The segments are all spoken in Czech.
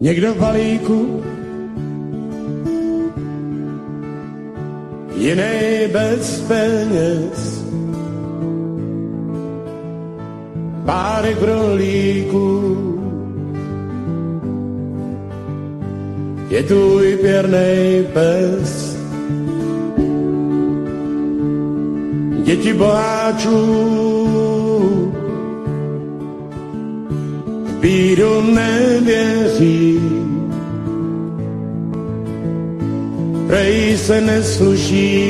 někdo v balíku, jiný bez peněz. Párek brolíků, je tvůj pěrnej pes. Děti boháčů v bídu nevěří, prej se nesluší,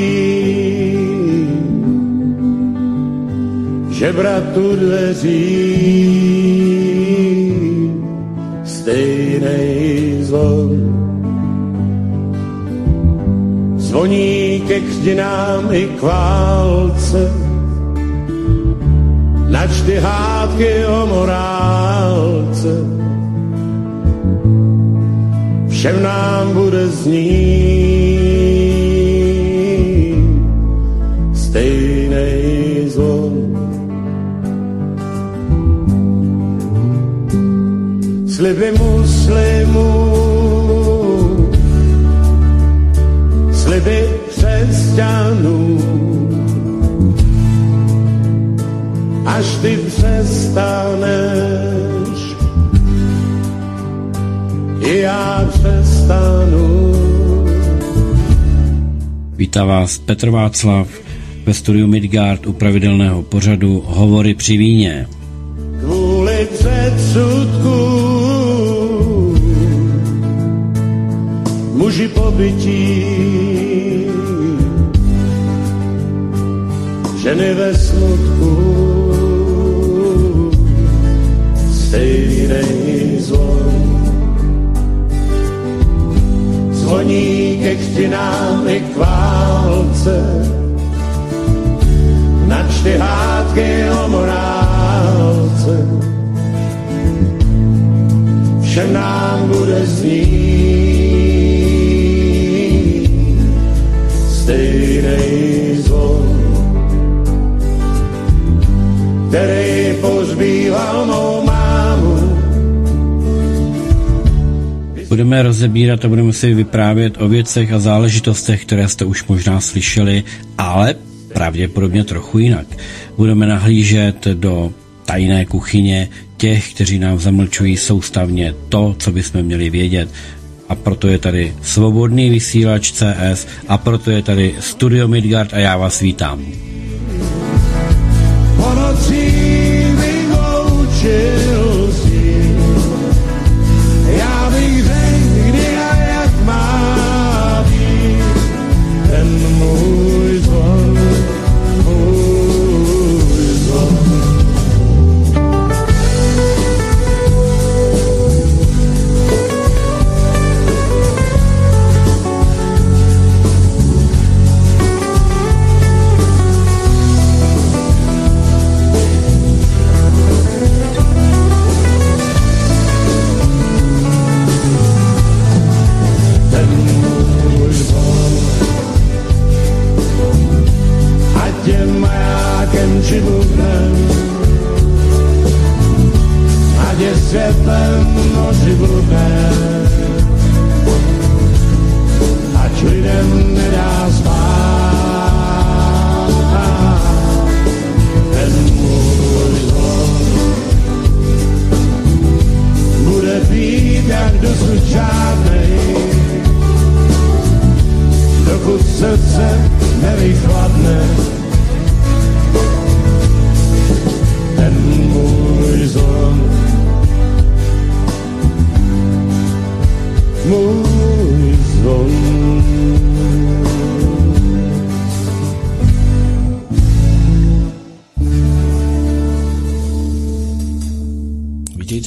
že bratu dveří stejnej zvon. Zvoní ke křtinám i k válce, načty hádky o morálce. Všem nám bude znít stejnej zvon. Sliby muslimů sliby křesťanů. Přestaneš, i já přestanu. Vítá vás Petr Václav ve studiu Midgard u pravidelného pořadu Hovory při víně. Kvůli předsudku muži pobytí ženy ve smutku Křtinám i k válce, načty hádky o morálce. Všem nám bude znít stejnej zvon který pozbýval mou Budeme rozebírat a budeme si vyprávět o věcech a záležitostech, které jste už možná slyšeli, ale pravděpodobně trochu jinak. Budeme nahlížet do tajné kuchyně těch, kteří nám zamlčují soustavně to, co bychom měli vědět. A proto je tady svobodný vysílač CS a proto je tady Studio Midgard a já vás vítám.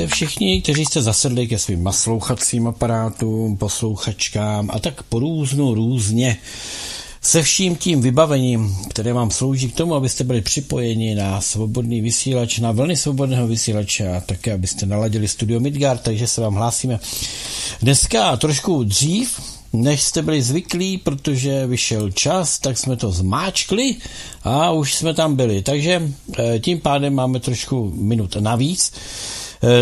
Vítejte všichni, kteří jste zasedli ke svým naslouchacím aparátům, poslouchačkám a tak po různu různě se vším tím vybavením, které vám slouží k tomu, abyste byli připojeni na svobodný vysílač, na vlny svobodného vysílače a také, abyste naladili studio Midgard, takže se vám hlásíme dneska trošku dřív, než jste byli zvyklí, protože vyšel čas, tak jsme to zmáčkli a už jsme tam byli. Takže eh, tím pádem máme trošku minut navíc.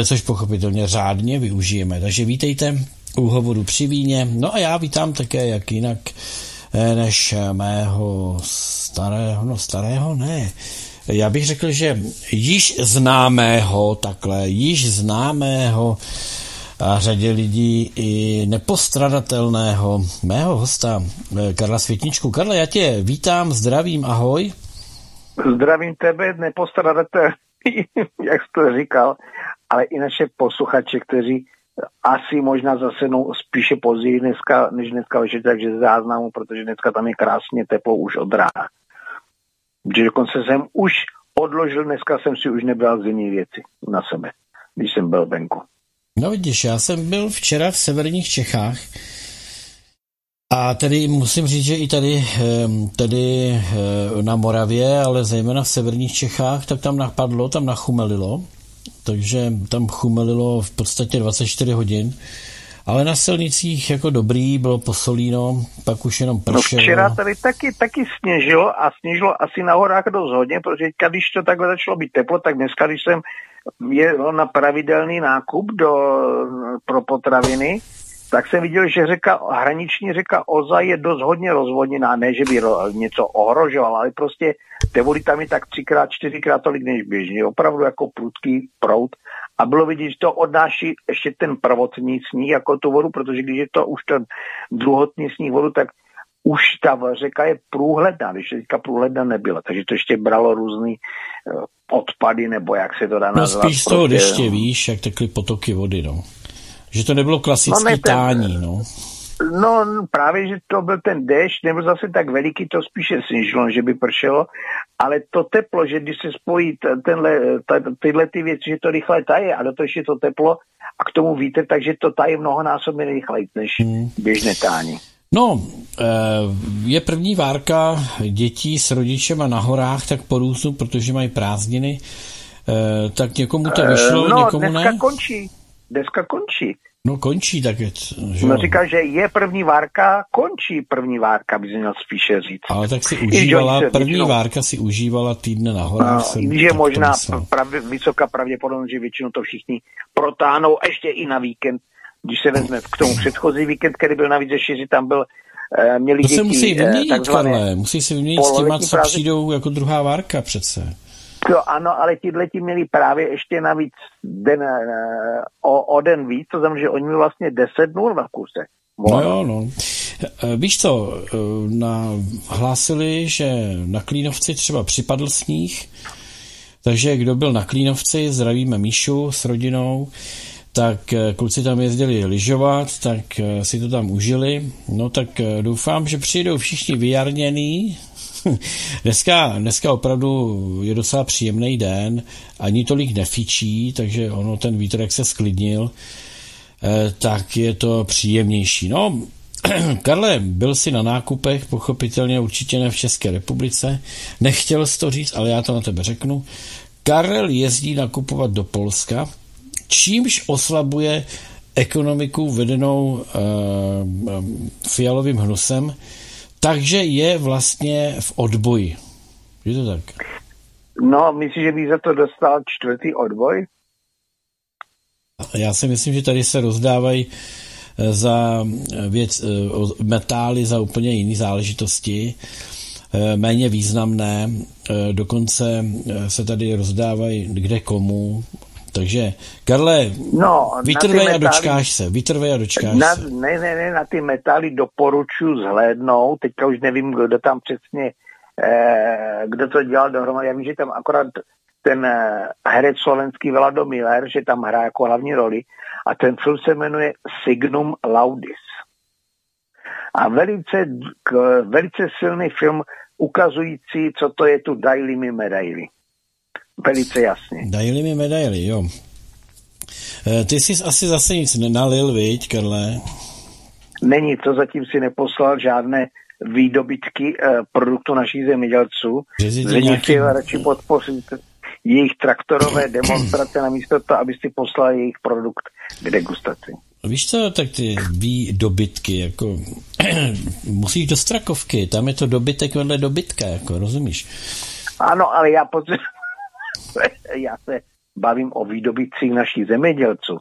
Což pochopitelně řádně využijeme. Takže vítejte u hovoru při víně. No a já vítám také, jak jinak, než mého starého, no starého ne, já bych řekl, že již známého, takhle, již známého a řadě lidí i nepostradatelného mého hosta eh, Karla Světničku. Karla, já tě vítám, zdravím, ahoj. Zdravím tebe, nepostradatelný, jak jsi to říkal, ale i naše posluchače, kteří asi možná zase no, spíše později dneska, než dneska večer, takže záznamu, protože dneska tam je krásně teplo už od rána. Že dokonce jsem už odložil, dneska jsem si už nebral zimní věci na sebe, když jsem byl venku. No vidíš, já jsem byl včera v severních Čechách a tedy musím říct, že i tady, ehm, tady eh, na Moravě, ale zejména v severních Čechách, tak tam napadlo, tam nachumelilo, takže tam chumelilo v podstatě 24 hodin. Ale na silnicích jako dobrý, bylo posolíno, pak už jenom pršelo. No včera tady taky, taky sněžilo a sněžilo asi na horách dost hodně, protože když to takhle začalo být teplo, tak dneska, když jsem jel na pravidelný nákup do, pro potraviny, tak jsem viděl, že řeka, hraniční řeka Oza je dost hodně rozvodněná, ne, že by něco ohrožovala, ale prostě té vody tam je tak třikrát, čtyřikrát tolik než běžně, opravdu jako prudký prout a bylo vidět, že to odnáší ještě ten prvotní sníh jako tu vodu, protože když je to už ten druhotní sníh vodu, tak už ta řeka je průhledná, když teďka průhledná nebyla, takže to ještě bralo různý eh, odpady, nebo jak se to dá no, nazvat. No spíš z toho prostě, deště, víš, jak tekly potoky vody, no. Že to nebylo klasický no, ne, ten, tání, no. No právě, že to byl ten déšť, nebo zase tak veliký, to spíše snížilo, že by pršelo, ale to teplo, že když se spojí tenhle, tyhle ty věci, že to rychle taje a do toho ještě to teplo a k tomu vítr, takže to taje mnohonásobně rychleji než hmm. běžné tání. No, eh, je první várka dětí s rodičema na horách, tak porůstu, protože mají prázdniny, eh, tak někomu to vyšlo, no, někomu dneska ne? končí, dneska končí. No končí tak, že No říká, že je první várka, končí první várka, by měl spíše říct. Ale tak si užívala, první většinou, várka si užívala týdne na horách. No, že možná pravdě, vysoká pravděpodobnost, že většinou to všichni protáhnou ještě i na víkend. Když se vezme k tomu předchozí víkend, který byl navíc ještě, že tam byl eh, měli to děti, se musí vyměnit, Karle, musí se vyměnit s těma, co přijdou jako druhá várka přece. Jo, ano, ale tihle ti měli právě ještě navíc den, eh, o, o den víc, to znamená, že oni měli vlastně 10 dnů na kuse. No jo, no. Eh, víš co, eh, na, hlásili, že na Klínovci třeba připadl sníh, takže kdo byl na Klínovci, zdravíme Míšu s rodinou, tak kluci tam jezdili lyžovat, tak si to tam užili. No tak doufám, že přijdou všichni vyjarněný, dneska, dneska opravdu je docela příjemný den, ani tolik nefičí, takže ono ten vítr, jak se sklidnil, eh, tak je to příjemnější. No, Karle, byl jsi na nákupech, pochopitelně určitě ne v České republice. Nechtěl jsi to říct, ale já to na tebe řeknu. Karel jezdí nakupovat do Polska, čímž oslabuje ekonomiku vedenou uh, fialovým hnusem, takže je vlastně v odboji. Je to tak? No, myslíš, že by za to dostal čtvrtý odboj? Já si myslím, že tady se rozdávají eh, za eh, věc, eh, metály za úplně jiné záležitosti, méně významné, dokonce se tady rozdávají kde komu, takže, Karle, no, vytrvej a dočkáš se, vytrvej a dočkáš na, se. Ne, ne, ne, na ty metály doporučuji zhlédnout, teďka už nevím, kdo tam přesně, eh, kdo to dělal dohromady, já vím, že tam akorát ten eh, herec slovenský Vlado Miller, že tam hrá jako hlavní roli a ten film se jmenuje Signum Laudis. A velice, k, velice silný film ukazující, co to je tu Daily mi medaily velice jasně. Dajili mi medaily, jo. E, ty jsi asi zase nic nenalil, viď, Karle? Není, to zatím si neposlal žádné výdobytky e, produktu našich zemědělců. Zemědělci nějaký... radši podpořit jejich traktorové demonstrace namísto toho, aby si poslal jejich produkt k degustaci. Víš co, tak ty výdobytky, jako musíš do Strakovky, tam je to dobytek vedle dobytka, jako rozumíš? Ano, ale já potřebuji já se bavím o výdobytcích našich zemědělců.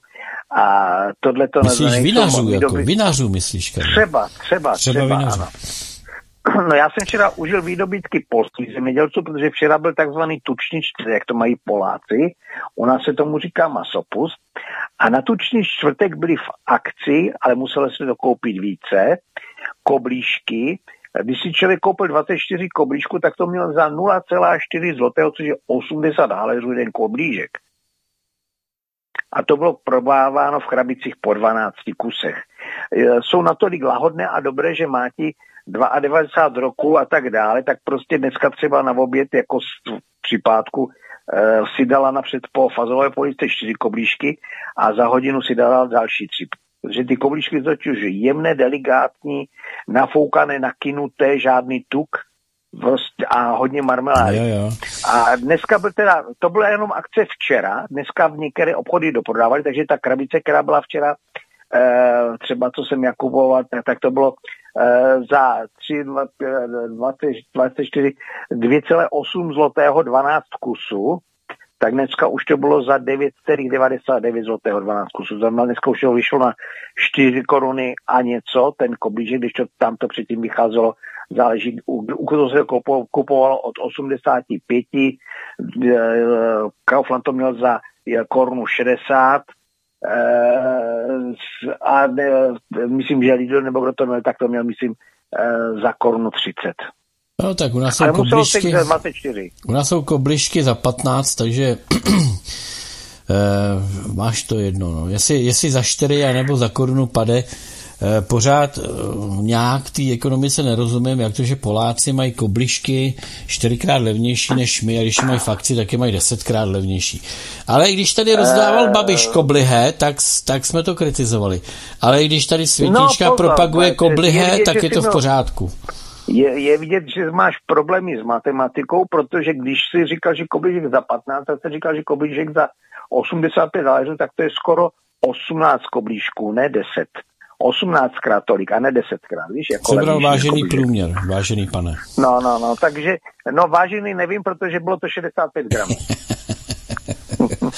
A tohle to Myslíš vinařů, jako vinařů myslíš? Třeba, třeba, třeba, třeba ano. No já jsem včera užil výdobytky polských zemědělců, protože včera byl takzvaný tučnič, jak to mají Poláci. U nás se tomu říká masopust. A na tučnič čtvrtek byli v akci, ale museli se to koupit více, koblížky. Když si člověk koupil 24 koblížku, tak to měl za 0,4 zlotého, což je 80 haléřů jeden koblížek. A to bylo probáváno v krabicích po 12 kusech. Jsou natolik lahodné a dobré, že má ti 92 roku a tak dále, tak prostě dneska třeba na oběd jako v připádku e, si dala napřed po fazové police čtyři koblížky a za hodinu si dala další tři. Protože ty koblížky totiž jemné, delikátní, nafoukané, nakinuté, žádný tuk prostě a hodně marmelády. Jo, jo. A dneska byl teda, to byla jenom akce včera, dneska v některé obchody doprodávali, takže ta krabice, která byla včera e, třeba co jsem já kupoval, tak, tak to bylo e, za 3, 20, 24, 2,8 zlotého 12 kusů, tak dneska už to bylo za 9,99 zlotého 12 kusů. Znamená, dneska už to vyšlo na 4 koruny a něco, ten koblížek, když to tam to předtím vycházelo, záleží, u, koho se kupovalo od 85, e, Kaufland to měl za korunu 60, Eh, a myslím, že Lidl nebo kdo to měl, tak to měl, myslím, za korunu 30. No tak u nás jsou koblišky, u nás jsou koblišky za 15, takže eh, máš to jedno. No. Jestli, jestli za 4 nebo za korunu pade, Eh, pořád eh, nějak té ekonomice nerozumím, jak to, že Poláci mají koblišky čtyřikrát levnější než my a když mají fakci, tak je mají desetkrát levnější. Ale když tady rozdával Babiš koblihe, tak, tak jsme to kritizovali. Ale když tady Světička no, propaguje koblihe, tak je to v pořádku. Je, je vidět, že máš problémy s matematikou, protože když si říkal, že koblížek za 15, tak si říkal, že koblížek za 85 záleží, tak to je skoro 18 koblížků, ne 10. 18krát tolik a ne 10krát, víš? Jako Sebral vážený průměr, vážený pane. No, no, no, takže, no vážený nevím, protože bylo to 65 gramů.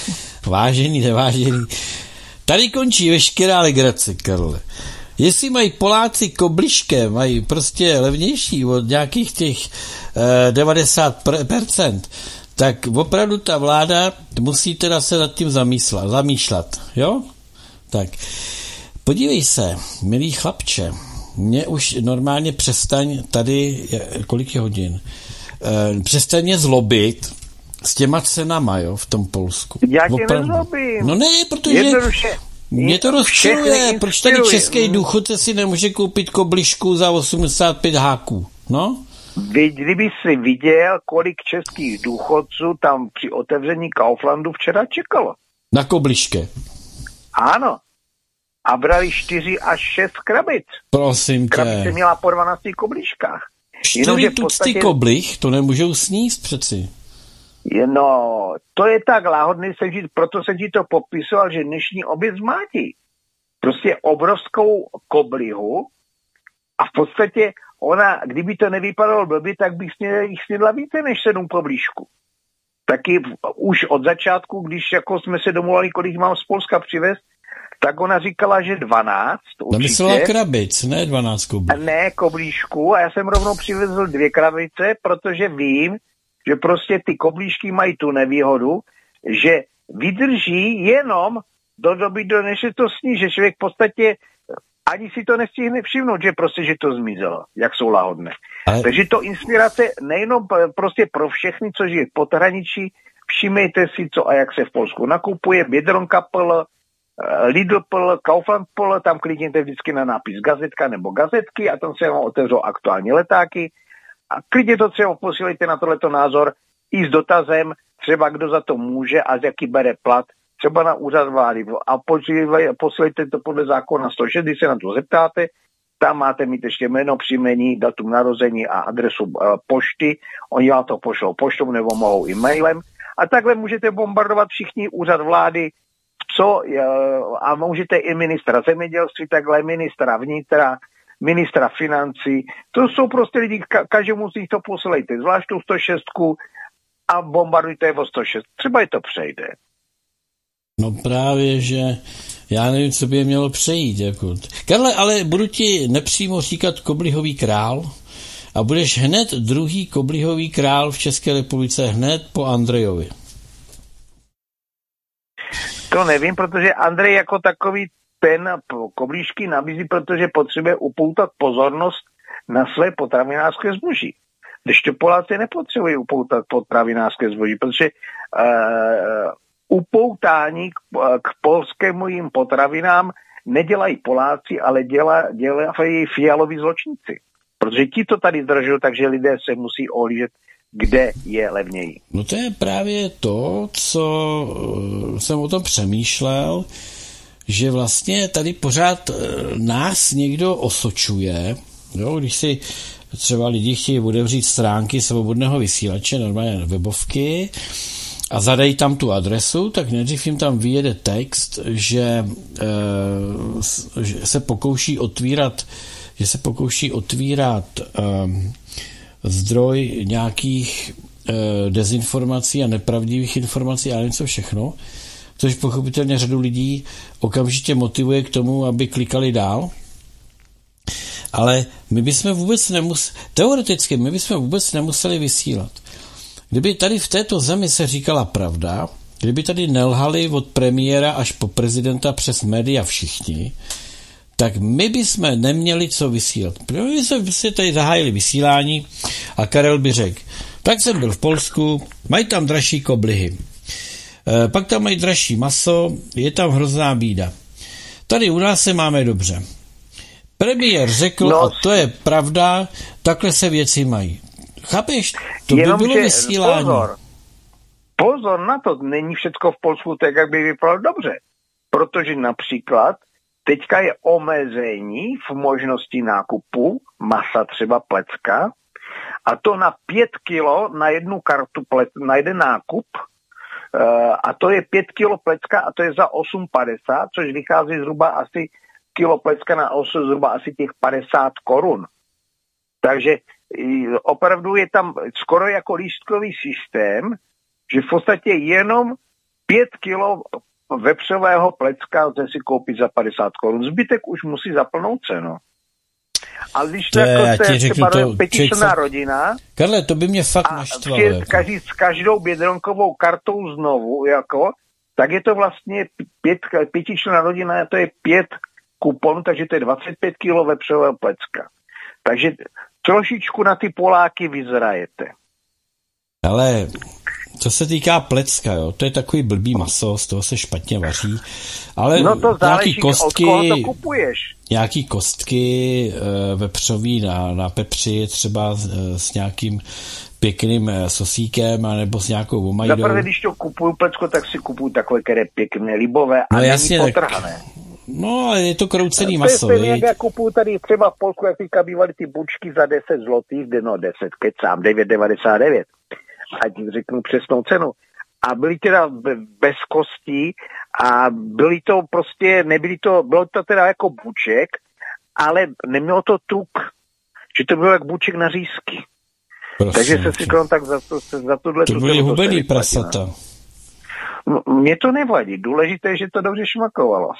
vážený, nevážený. Tady končí veškerá legrace, Karle. Jestli mají Poláci koblišké, mají prostě levnější od nějakých těch eh, 90%, tak opravdu ta vláda musí teda se nad tím zamýšlet, zamýšlet, jo? Tak. Podívej se, milý chlapče, mě už normálně přestaň tady, kolik je hodin, e, přestaň mě zlobit s těma cenama, jo, v tom Polsku. Já tě Opravdu. nezlobím. No ne, protože mě to rozčiluje, proč tady český důchodce si nemůže koupit koblišku za 85 háků, no? Kdyby si viděl, kolik českých důchodců tam při otevření Kauflandu včera čekalo. Na kobliške. Ano a brali 4 až 6 krabic. Prosím tě. Krabice měla po 12 koblížkách. 4 tucty koblích, to nemůžou sníst přeci. No, to je tak láhodný, ti, proto jsem ti to popisoval, že dnešní oběd zmátí. Prostě obrovskou koblihu a v podstatě ona, kdyby to nevypadalo blbě, tak bych jich snědla více než sedm koblížku. Taky už od začátku, když jako jsme se domluvali, kolik mám z Polska přivést, tak ona říkala, že 12. Určitě. Myslela krabic, ne 12 koblížků. Ne koblížku a já jsem rovnou přivezl dvě krabice, protože vím, že prostě ty koblížky mají tu nevýhodu, že vydrží jenom do doby, do než se to sní, že člověk v podstatě ani si to nestihne všimnout, že prostě, že to zmizelo, jak jsou lahodné. Ale... Takže to inspirace nejenom prostě pro všechny, co žije v pohraničí, všimejte si, co a jak se v Polsku nakupuje, Biedronka pl, Eh, Lidl pl, Kaufland pl, tam klikněte vždycky na nápis gazetka nebo gazetky a tam se vám otevřou aktuální letáky a klidně to třeba posílejte na tohleto názor i s dotazem, třeba kdo za to může a z jaký bere plat, třeba na úřad vlády a posílejte to podle zákona 106, když se na to zeptáte, tam máte mít ještě jméno, příjmení, datum narození a adresu e, pošty. Oni vám to pošlou poštou nebo mohou i mailem. A takhle můžete bombardovat všichni úřad vlády, co, a můžete i ministra zemědělství, takhle ministra vnitra, ministra financí. To jsou prostě lidi, každému z nich to poslejte, zvlášť tu 106 a bombardujte o 106. Třeba je to přejde. No právě, že já nevím, co by je mělo přejít. Jako. Karle, ale budu ti nepřímo říkat koblihový král a budeš hned druhý koblihový král v České republice hned po Andrejovi. To nevím, protože Andrej jako takový ten koblížky nabízí, protože potřebuje upoutat pozornost na své potravinářské zboží. Když to Poláci nepotřebují upoutat potravinářské zboží, protože uh, upoutání k, k polskému jim potravinám nedělají Poláci, ale děla, dělají fialoví zločinci. Protože ti to tady drží, takže lidé se musí ohlížet, kde je levněji. No to je právě to, co eh, jsem o tom přemýšlel, že vlastně tady pořád eh, nás někdo osočuje, jo, když si třeba lidi chtějí otevřít stránky svobodného vysílače, normálně webovky, a zadají tam tu adresu, tak nejdřív jim tam vyjede text, že, e, že se pokouší otvírat že se pokouší otvírat e, zdroj nějakých e, dezinformací a nepravdivých informací a něco všechno, což pochopitelně řadu lidí okamžitě motivuje k tomu, aby klikali dál. Ale my bychom vůbec nemuseli, teoreticky my bychom vůbec nemuseli vysílat. Kdyby tady v této zemi se říkala pravda, kdyby tady nelhali od premiéra až po prezidenta přes média všichni, tak my bychom neměli co vysílat. My jsme si tady zahájili vysílání a Karel by řekl, tak jsem byl v Polsku, mají tam dražší koblihy, pak tam mají dražší maso, je tam hrozná bída. Tady u nás se máme dobře. Premiér řekl, no, a to je pravda, takhle se věci mají. Chápeš? To Jenom, by bylo vysílání. Pozor, pozor na to, není všechno v Polsku tak, jak by vypadalo dobře. Protože například teďka je omezení v možnosti nákupu masa třeba plecka a to na 5 kilo na jednu kartu, plec, na jeden nákup a to je 5 kilo plecka a to je za 8,50, což vychází zhruba asi kilo plecka na 8, zhruba asi těch 50 korun. Takže opravdu je tam skoro jako lístkový systém, že v podstatě jenom 5 kilo vepřového plecka lze si koupit za 50 korun. Zbytek už musí za plnou cenu. Ale když to jako jste třeba to, pětičlená fakt... rodina... Karle, to by mě fakt naštvalo. Jako. Každý, s každou bědronkovou kartou znovu, jako, tak je to vlastně pět, pětičlená rodina, to je pět kupon, takže to je 25 kilo vepřového plecka. Takže trošičku na ty Poláky vyzrajete. Ale co se týká plecka, jo, to je takový blbý maso, z toho se špatně vaří, ale no to záleží, nějaký kostky, od koho to kupuješ. nějaký kostky e, vepřový na, na pepři, třeba s, e, s nějakým pěkným e, sosíkem, nebo s nějakou omajdou. Zaprvé, když to kupuju plecko, tak si kupuju takové, které pěkné, libové a no, jasně, potrhané. No, ale je to kroucený maso. To je stejně, jak kupuju tady třeba v Polsku, jak teďka bývaly ty bučky za 10 zlotých, no 10, kecám, 9,99. Ať řeknu přesnou cenu. A byly teda bez kostí a byly to prostě, nebyly to, bylo to teda jako buček, ale nemělo to tuk, že to bylo jak buček na řízky. Prosím Takže se si tak za, to, za tohle... To byly hubený prasata. No, mně to nevadí, důležité je, že to dobře šmakovalo.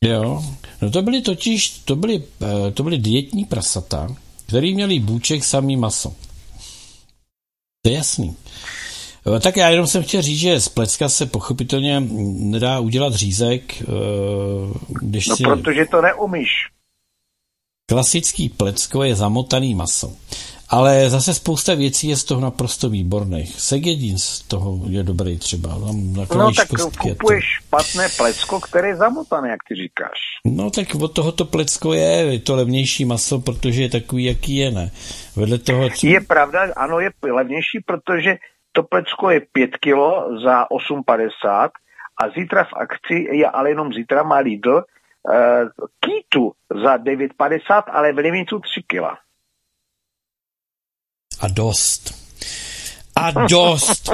Jo, no to byly totiž, to byly, eh, to byly dietní prasata, který měli bůček samý maso. To je jasný. Eh, tak já jenom jsem chtěl říct, že z plecka se pochopitelně nedá udělat řízek, eh, když no, si... protože to neumíš. Klasický plecko je zamotaný maso. Ale zase spousta věcí je z toho naprosto výborných. Segedin z toho je dobrý třeba. Tam no tak kupuješ to... špatné plecko, které je zamotané, jak ty říkáš. No tak od tohoto plecko je, je to levnější maso, protože je takový, jaký je, ne? Vedle toho... Třeba... Je pravda, ano, je levnější, protože to plecko je 5 kilo za 8,50 a zítra v akci je ale jenom zítra má Lidl uh, kýtu za 9,50, ale v limitu 3 kila a dost. A dost.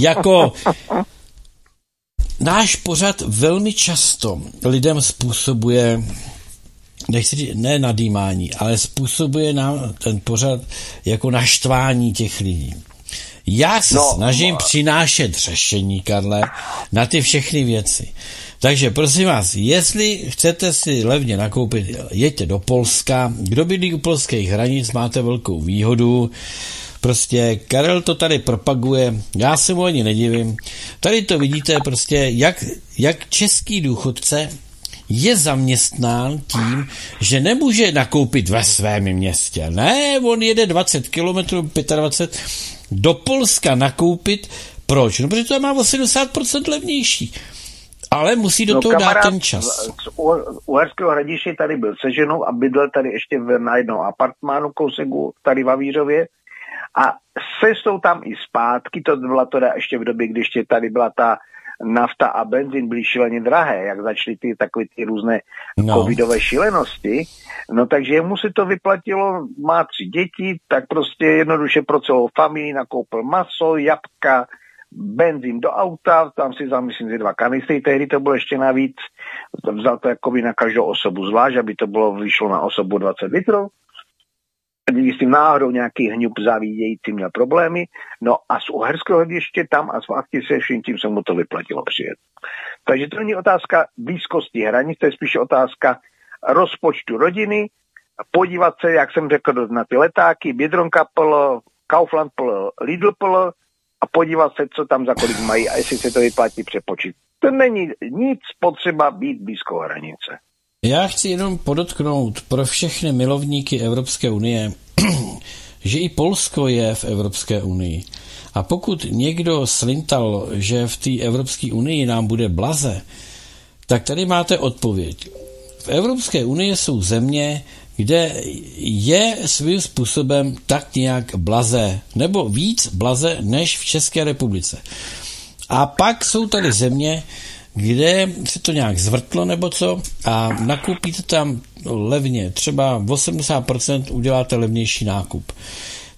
jako náš pořad velmi často lidem způsobuje nechci říct, ne nadýmání, ale způsobuje nám ten pořad jako naštvání těch lidí. Já se No, snažím no. přinášet řešení, Karle, na ty všechny věci. Takže prosím vás, jestli chcete si levně nakoupit, jeďte do Polska. Kdo bydlí u polských hranic, máte velkou výhodu. Prostě Karel to tady propaguje, já se mu ani nedivím. Tady to vidíte prostě, jak, jak český důchodce je zaměstnán tím, že nemůže nakoupit ve svém městě. Ne, on jede 20 km, 25 do Polska nakoupit. Proč? No, protože to má o 70% levnější. Ale musí do No, toho dát ten čas. z U- Uherského hradiště tady byl se ženou a bydlel tady ještě v, na jednom apartmánu kousek tady v Avířově. A cestou tam i zpátky, to byla teda ještě v době, když ještě tady byla ta nafta a benzín byly šíleně drahé, jak začaly ty takové ty různé no. covidové šílenosti. No takže jemu se to vyplatilo, má tři děti, tak prostě jednoduše pro celou familii nakoupil maso, jabka, benzín do auta, tam si vzal, myslím, že dva kanistry, tehdy to bylo ještě navíc, vzal to jakoby na každou osobu zvlášť, aby to bylo, vyšlo na osobu 20 litrů. Když s tím náhodou nějaký hňub závidějící měl problémy, no a z uherského hlediště tam a z Vachty se vším tím se mu to vyplatilo přijet. Takže to není otázka blízkosti hranic, to je spíše otázka rozpočtu rodiny, podívat se, jak jsem řekl, na ty letáky, Biedronka pl, Kaufland pl, Lidl pl a podívat se, co tam za kolik mají a jestli se to vyplatí přepočít. To není nic potřeba být blízko hranice. Já chci jenom podotknout pro všechny milovníky Evropské unie, že i Polsko je v Evropské unii. A pokud někdo slintal, že v té Evropské unii nám bude blaze, tak tady máte odpověď. V Evropské unii jsou země, kde je svým způsobem tak nějak blaze, nebo víc blaze než v České republice. A pak jsou tady země, kde se to nějak zvrtlo nebo co a nakoupíte tam levně, třeba 80% uděláte levnější nákup.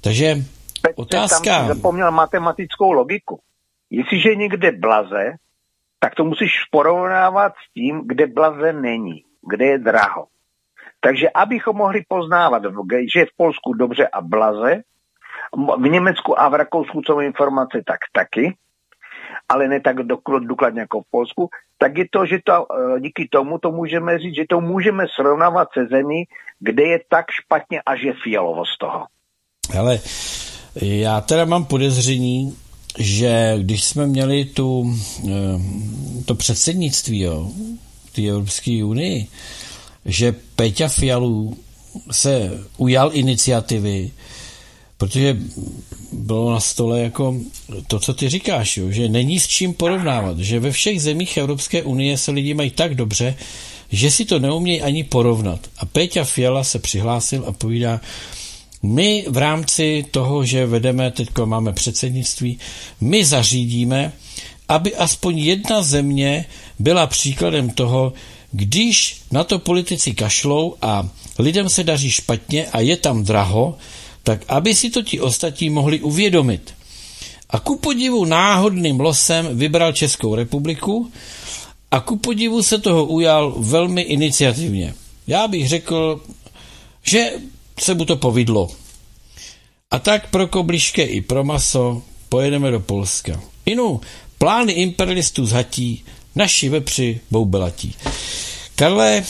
Takže Petře, otázka... Tam zapomněl matematickou logiku. Jestliže je někde blaze, tak to musíš porovnávat s tím, kde blaze není, kde je draho. Takže abychom mohli poznávat, že je v Polsku dobře a blaze, v Německu a v Rakousku jsou informace tak taky, ale ne tak důkladně jako v Polsku, tak je to, že to eh, díky tomu to můžeme říct, že to můžeme srovnávat se zemí, kde je tak špatně a že fialovo z toho. Ale já teda mám podezření, že když jsme měli tu, eh, to předsednictví jo, té Evropské unii, že Peťa Fialů se ujal iniciativy, protože bylo na stole jako to, co ty říkáš, jo, že není s čím porovnávat, že ve všech zemích Evropské unie se lidi mají tak dobře, že si to neumějí ani porovnat. A Péťa Fiala se přihlásil a povídá, my v rámci toho, že vedeme, teď máme předsednictví, my zařídíme, aby aspoň jedna země byla příkladem toho, když na to politici kašlou a lidem se daří špatně a je tam draho, tak aby si to ti ostatní mohli uvědomit. A ku podivu náhodným losem vybral Českou republiku a ku podivu se toho ujal velmi iniciativně. Já bych řekl, že se mu to povidlo. A tak pro kobliške i pro maso pojedeme do Polska. Inu, plány imperialistů zhatí, naši vepři boubelatí. Karle,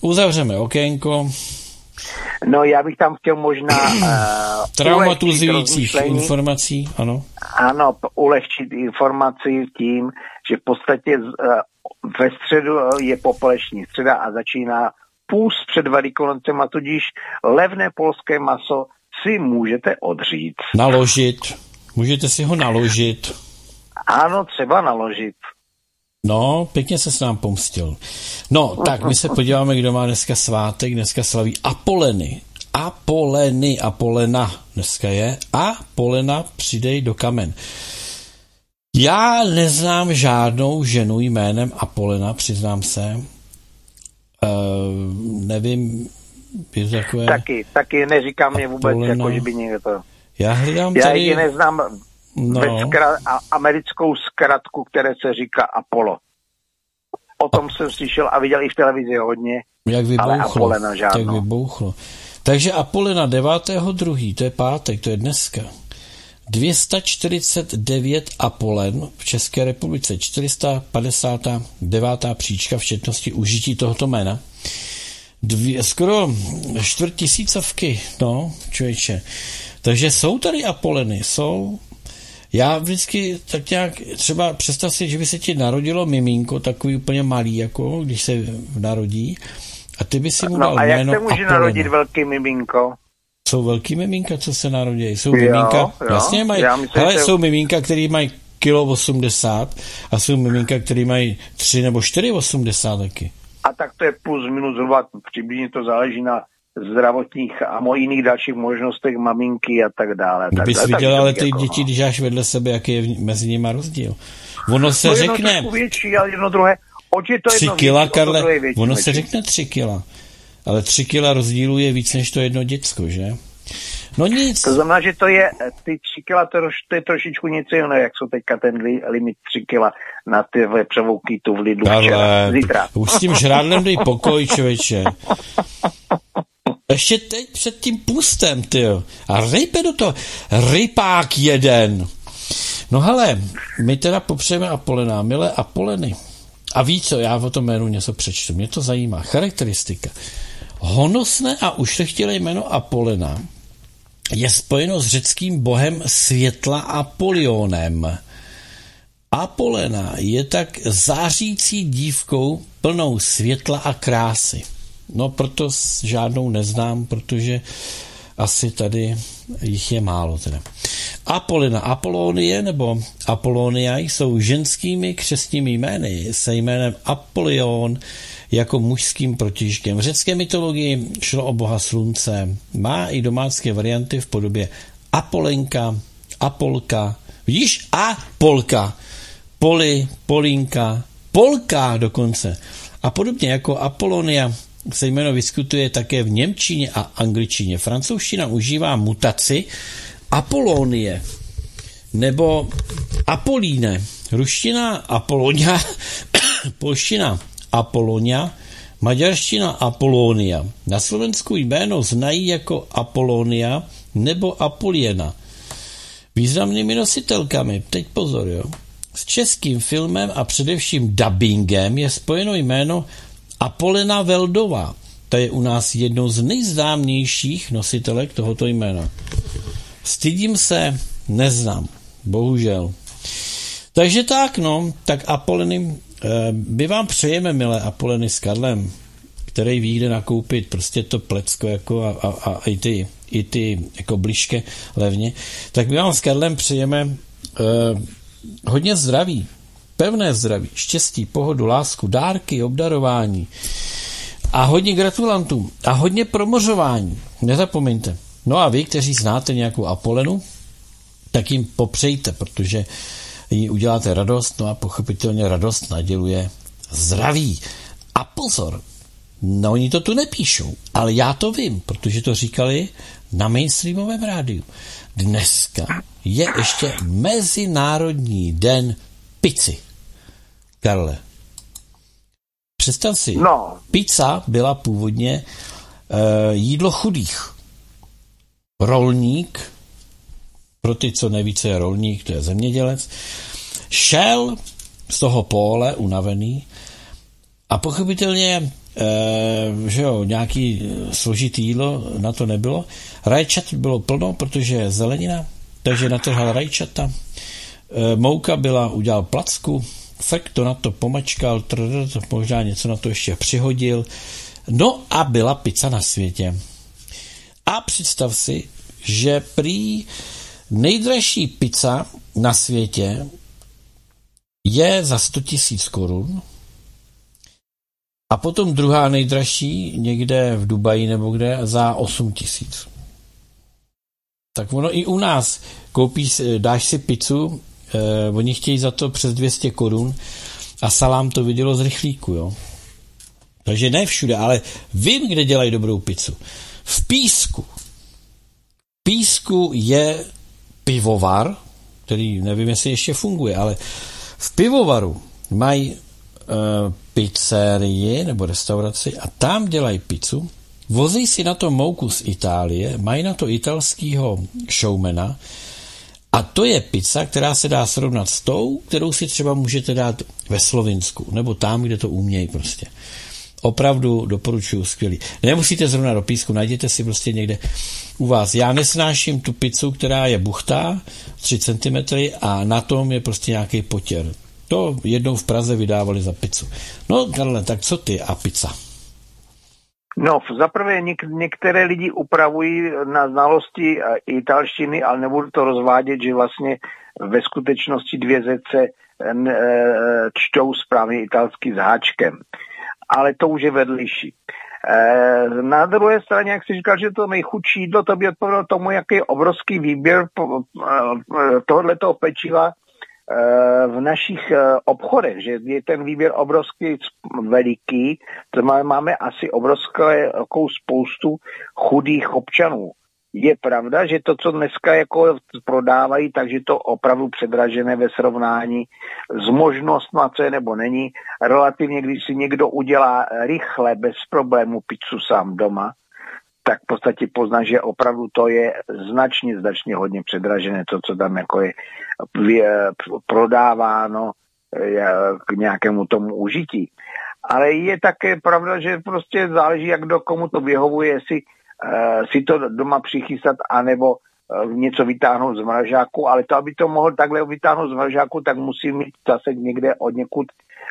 uzavřeme okénko. No já bych tam chtěl možná uh, traumatizujících informací, ano. Ano, ulehčit informaci tím, že v podstatě uh, ve středu je popoleční středa a začíná půl před Velikoncem a tudíž levné polské maso si můžete odřít. Naložit. Můžete si ho naložit. Ano, třeba naložit. No, pěkně se s nám pomstil. No, tak my se podíváme, kdo má dneska svátek. Dneska slaví Apoleny. Apoleny, Apolena dneska je. A Polena přidej do kamen. Já neznám žádnou ženu jménem Apolena, přiznám se. Uh, nevím, je to takové... Taky, taky neříkám mě vůbec, Apolena. jako, že by někdo to... Já hledám Já tady... ji neznám No. ve skra- a, americkou zkratku, které se říká Apollo. O tom jsem slyšel a viděl i v televizi hodně, Jak ale vybouchlo. Apolena Tak žádnou. vybouchlo. Takže Apolena 9.2. to je pátek, to je dneska. 249 Apolen v České republice, 459. příčka v četnosti užití tohoto jména. Dvě, skoro čtvrt tisícovky, no, člověče. Takže jsou tady Apoleny, jsou. Já vždycky tak nějak, třeba představ si, že by se ti narodilo miminko, takový úplně malý, jako když se narodí, a ty by si mu dal no, a jak jméno se může Apolena. narodit velký miminko? Jsou velký miminka, co se narodí. Jsou Jo, miminka, jo. jasně mají, myslím, hele, že- jsou miminka, který mají kilo 80 a jsou miminka, který mají 3 nebo 4,80 taky. A tak to je plus minus zhruba, přibližně to záleží na zdravotních a mo jiných dalších možnostech maminky a tak dále. No tak, bys tak, viděl ale ty jako, děti, no. když dáš vedle sebe, jaký je mezi nimi rozdíl. Ono se No řekne větší, ale jedno druhé. Oč je to 3 jedno kila, větší, o to Karle, větší, ono se větší. řekne 3 kila, ale 3 kila rozdílu je víc než to jedno děcko, že? No nic, To znamená, že to je, ty tři kila, to, to je trošičku něco jiného, jak jsou teďka ten li, limit tři kila na ty převouky tu v Lidlu včera, Karle, zítra. už s tím žrádlem dej pokoj, člověče. Ještě teď před tím pustem, ty A rejpe do toho. Rypák jeden. No hele, my teda popřejeme Apolena, milé Apoleny. A ví co, já o tom jménu něco přečtu, mě to zajímá. Charakteristika. Honosné a ušlechtilé jméno Apolena je spojeno s řeckým bohem světla Apolionem. Apolena je tak zářící dívkou plnou světla a krásy. No proto žádnou neznám, protože asi tady jich je málo teda. Apolena, Apolonie nebo Apolonia jsou ženskými křestními jmény se jménem Apolion jako mužským protižkem. V řecké mytologii šlo o boha slunce. Má i domácké varianty v podobě Apolenka, Apolka, vidíš? Apolka, Poli, Polinka, Polka dokonce. A podobně jako Apolonia se jméno vyskytuje také v Němčině a angličtině. Francouzština užívá mutaci Apolonie nebo Apolíne. Ruština Apolonia, polština Apolonia, maďarština Apolonia. Na Slovensku jméno znají jako Apolonia nebo Apoliena. Významnými nositelkami, teď pozor, jo. S českým filmem a především dubbingem je spojeno jméno Apolena Veldová. Ta je u nás jednou z nejznámějších nositelek tohoto jména. Stydím se, neznám. Bohužel. Takže tak, no, tak Apoleny, eh, my vám přejeme, milé Apoleny s Karlem, který ví, kde nakoupit prostě to plecko jako a, a, a i ty, i ty jako blížke levně, tak my vám s Karlem přejeme eh, hodně zdraví, pevné zdraví, štěstí, pohodu, lásku, dárky, obdarování a hodně gratulantů a hodně promořování. Nezapomeňte. No a vy, kteří znáte nějakou Apolenu, tak jim popřejte, protože jí uděláte radost, no a pochopitelně radost naděluje zdraví. A pozor, no oni to tu nepíšou, ale já to vím, protože to říkali na mainstreamovém rádiu. Dneska je ještě Mezinárodní den pici. Karle, představ si, No, pizza byla původně e, jídlo chudých. Rolník, pro ty, co neví, co je rolník, to je zemědělec, šel z toho pole unavený a pochopitelně, e, že jo, nějaký eh, složitý jídlo na to nebylo. Rajčat bylo plno, protože je zelenina, takže natrhal rajčata. E, mouka byla, udělal placku, frk to na to pomačkal, možná něco na to ještě přihodil. No a byla pizza na světě. A představ si, že prý nejdražší pizza na světě je za 100 tisíc korun a potom druhá nejdražší někde v Dubaji nebo kde za 8 tisíc. Tak ono i u nás koupíš, dáš si pizzu, eh, oni chtějí za to přes 200 korun a salám to vidělo z rychlíku, jo. Takže ne všude, ale vím, kde dělají dobrou pizzu. V Písku. V Písku je pivovar, který nevím, jestli ještě funguje, ale v pivovaru mají e, pizzerii nebo restauraci a tam dělají pizzu. Vozí si na to mouku z Itálie, mají na to italského showmana A to je pizza, která se dá srovnat s tou, kterou si třeba můžete dát ve Slovinsku, nebo tam, kde to umějí prostě. Opravdu doporučuju, skvělý. Nemusíte zrovna do písku, najděte si prostě někde u vás. Já nesnáším tu pizzu, která je buchtá, 3 cm a na tom je prostě nějaký potěr. To jednou v Praze vydávali za pizzu. No, Karle, tak co ty a pizza? No, zaprvé něk- některé lidi upravují na znalosti eh, italštiny, ale nebudu to rozvádět, že vlastně ve skutečnosti dvě zece eh, čtou správně italsky s háčkem. Ale to už je vedlejší. Eh, na druhé straně, jak jsi říkal, že to nejchudší jídlo, to by odpovědělo tomu, jaký obrovský výběr tohoto pečiva Eh, v našich eh, obchodech, že je ten výběr obrovský veliký, to máme asi obrovskou spoustu chudých občanů. Je pravda, že to, co dneska jako prodávají, takže to opravdu předražené ve srovnání s možnostmi, co je nebo není. Relativně, když si někdo udělá rychle, bez problému pizzu sám doma, tak v podstatě pozná, že opravdu to je značně, značně hodně předražené, to, co tam jako je prodáváno k nějakému tomu užití. Ale je také pravda, že prostě záleží, jak do komu to vyhovuje, jestli uh, si to doma přichystat, anebo uh, něco vytáhnout z mražáku, ale to, aby to mohl takhle vytáhnout z mražáku, tak musí mít zase někde od někud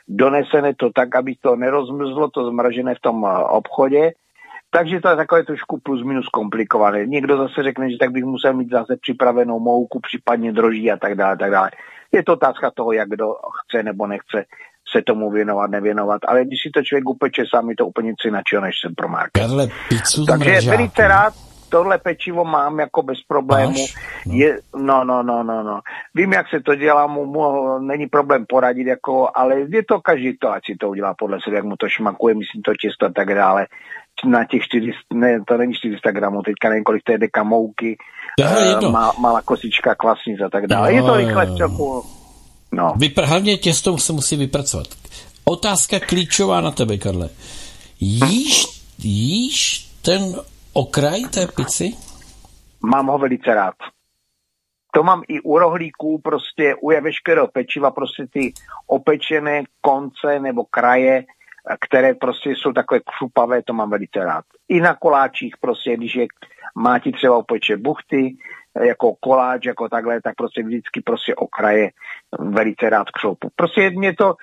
donesené to tak, aby to nerozmrzlo, to zmražené v tom obchodě, takže to je takové trošku plus minus komplikované. Někdo zase řekne, že tak bych musel mít zase připravenou mouku, případně droží a tak dále, tak dále. Je to otázka toho, jak kdo chce nebo nechce se tomu věnovat, nevěnovat. Ale když si to člověk upeče sám, je to úplně něco jiného než jsem pro market. Karle, pizzu Takže velice rád tohle pečivo mám jako bez problému. No. Je, no, no, no, no, no. Vím, jak se to dělá, mu, mu není problém poradit, jako, ale je to každý to, ať si to udělá podle sebe, jak mu to šmakuje, myslím to těsto a tak dále na těch 400, ne, to není 400 gramů, teďka nevím, kolik to je deka mouky, uh, má, malá kosička kvasnic a tak dále. No, je to rychle v celku. No. Vypr- hlavně těsto se musí vypracovat. Otázka klíčová na tebe, Karle. Jíš, jíš ten okraj té pici? Mám ho velice rád. To mám i u rohlíků, prostě u veškerého pečiva, prostě ty opečené konce nebo kraje, které prostě jsou takové křupavé, to mám velice rád. I na koláčích prostě, když je, má ti třeba upeče buchty, jako koláč, jako takhle, tak prostě vždycky prostě okraje velice rád křoupu. Prostě mě to,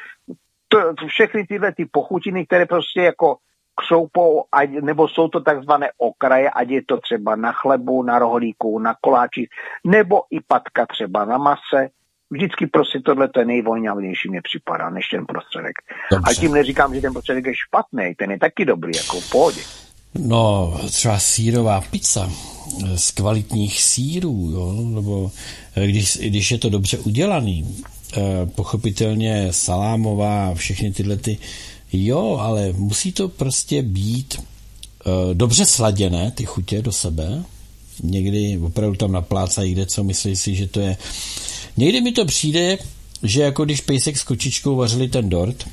to, všechny tyhle ty pochutiny, které prostě jako křoupou, nebo jsou to takzvané okraje, ať je to třeba na chlebu, na rohlíku, na koláči, nebo i patka třeba na mase, vždycky prostě tohle je nejvolňavnější mě připadá, než ten prostředek. Dobře. A tím neříkám, že ten prostředek je špatný, ten je taky dobrý, jako v pohodě. No, třeba sírová pizza z kvalitních sírů, jo, nebo když, když je to dobře udělaný, eh, pochopitelně salámová, všechny tyhle ty, jo, ale musí to prostě být eh, dobře sladěné, ty chutě do sebe, někdy opravdu tam naplácají kde co, myslí si, že to je Někdy mi to přijde, že jako když pejsek s kočičkou vařili ten dort,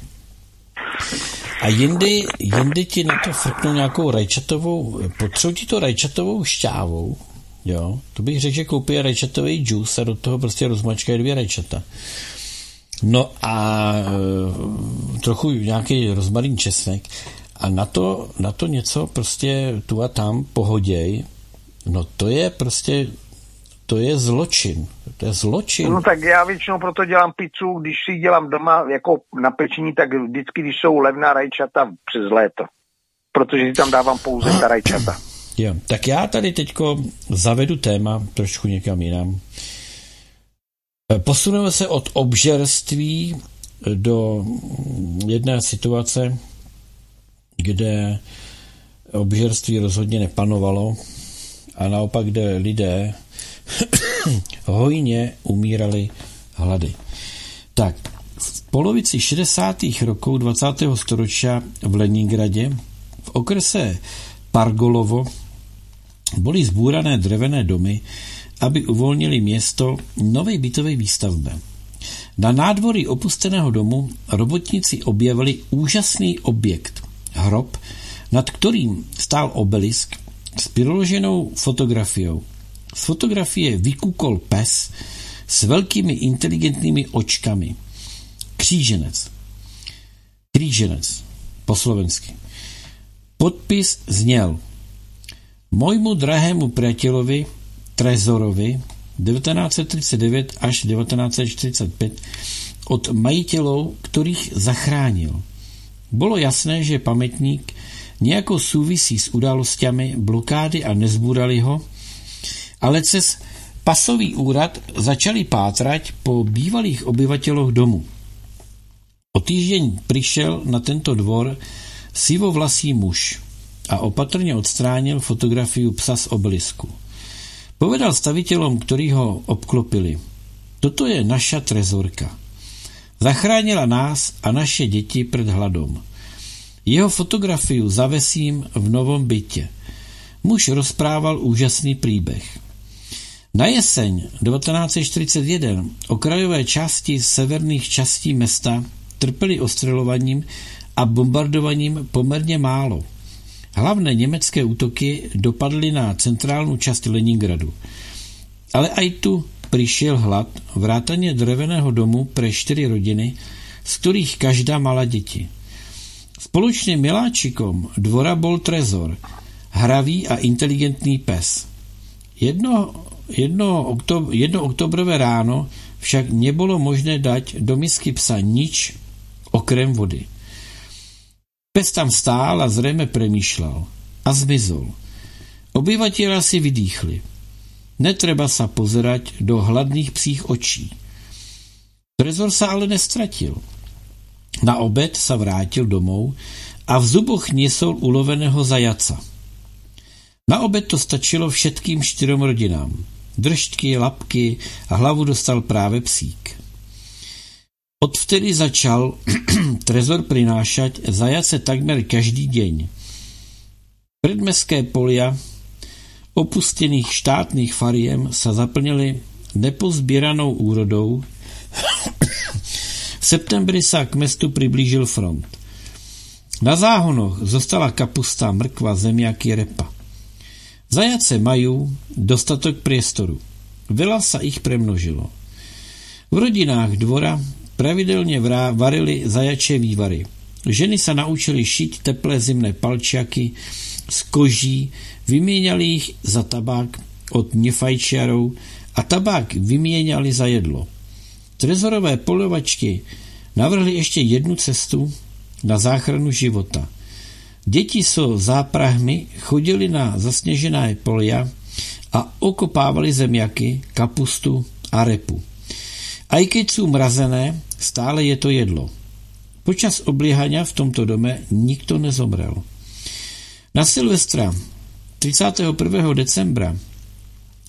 a jindy, jindy ti na to frknou nějakou rajčatovou, potřebují ti to rajčatovou šťávou, jo, to bych řekl, že koupí rajčatový džus a do toho prostě rozmačkají dvě rajčata. No a e, trochu nějaký rozmarín česnek a na to, na to něco prostě tu a tam pohoděj, no to je prostě to je zločin. To je zločin. No tak já většinou proto dělám pizzu, když si dělám doma jako na pečení, tak vždycky, když jsou levná rajčata přes léto. Protože si tam dávám pouze ta rajčata. Jo, tak já tady teďko zavedu téma trošku někam jinam. Posuneme se od obžerství do jedné situace, kde obžerství rozhodně nepanovalo a naopak, kde lidé hojně umírali hlady. Tak, v polovici 60. roků 20. století v Leningradě v okrese Pargolovo byly zbúrané drevené domy, aby uvolnili město nové bytové výstavbe. Na nádvorí opusteného domu robotníci objevili úžasný objekt, hrob, nad kterým stál obelisk s přiloženou fotografiou z fotografie vykukol pes, s velkými inteligentními očkami. Kříženec. Kříženec. Po slovensky. Podpis zněl Mojmu drahému priateľovi Trezorovi 1939 až 1945 od majiteľov, ktorých zachránil. Bolo jasné, že pamätník nejako súvisí s udalosťami blokády a nezbúrali ho, ale cez pasový úrad začali pátrať po bývalých obyvateľoch domu. O týždeň prišiel na tento dvor sivovlasý muž a opatrne odstránil fotografiu psa z obelisku. Povedal staviteľom, ktorí ho obklopili. Toto je naša trezorka. Zachránila nás a naše děti před hladom. Jeho fotografiu zavesím v novom bytě. Muž rozprával úžasný příběh. Na jeseň 1941 okrajové části severných částí města trpěli ostřelovaním a bombardovaním poměrně málo. Hlavné německé útoky dopadly na centrálnu část Leningradu. Ale aj tu přišel hlad, vrátaně dreveného domu pre čtyři rodiny, z kterých každá mala děti. Společným miláčikom dvora bol trezor, hravý a inteligentný pes. Jedno, jedno, oktob, jedno oktobrové ráno však nebylo možné dať do misky psa nič okrem vody. Pes tam stál a zřejmě přemýšlel a zmizol. Obyvatelé si vydýchli. Netreba sa pozerať do hladných psích očí. Trezor sa ale nestratil. Na obed sa vrátil domov a v zuboch niesol uloveného zajaca. Na obed to stačilo všetkým čtyřom rodinám. Držďky, lapky a hlavu dostal právě psík. Odvtedy začal Trezor prinášať zajace takmer každý deň. Predmestské polia opustených štátnych fariem sa zaplnili nepozbieranou úrodou. v septembri sa k mestu priblížil front. Na záhonoch zostala kapusta, mrkva, zemiaky, repa. Zajace majú dostatok priestoru. Veľa sa ich premnožilo. V rodinách dvora pravidelně varili zajačie vývary. Ženy sa naučili šiť teplé zimné palčiaky z koží Vyměňali jich za tabák od nefajčiarov a tabák vyměňali za jedlo. Trezorové polovačky navrhli ještě jednu cestu na záchranu života. Děti so záprahmi chodili na zasněžené polia a okopávali zemiaky, kapustu a repu. Aj keď sú mrazené, stále je to jedlo. Počas obliehania v tomto dome nikto nezomrel. Na Silvestra 31. decembra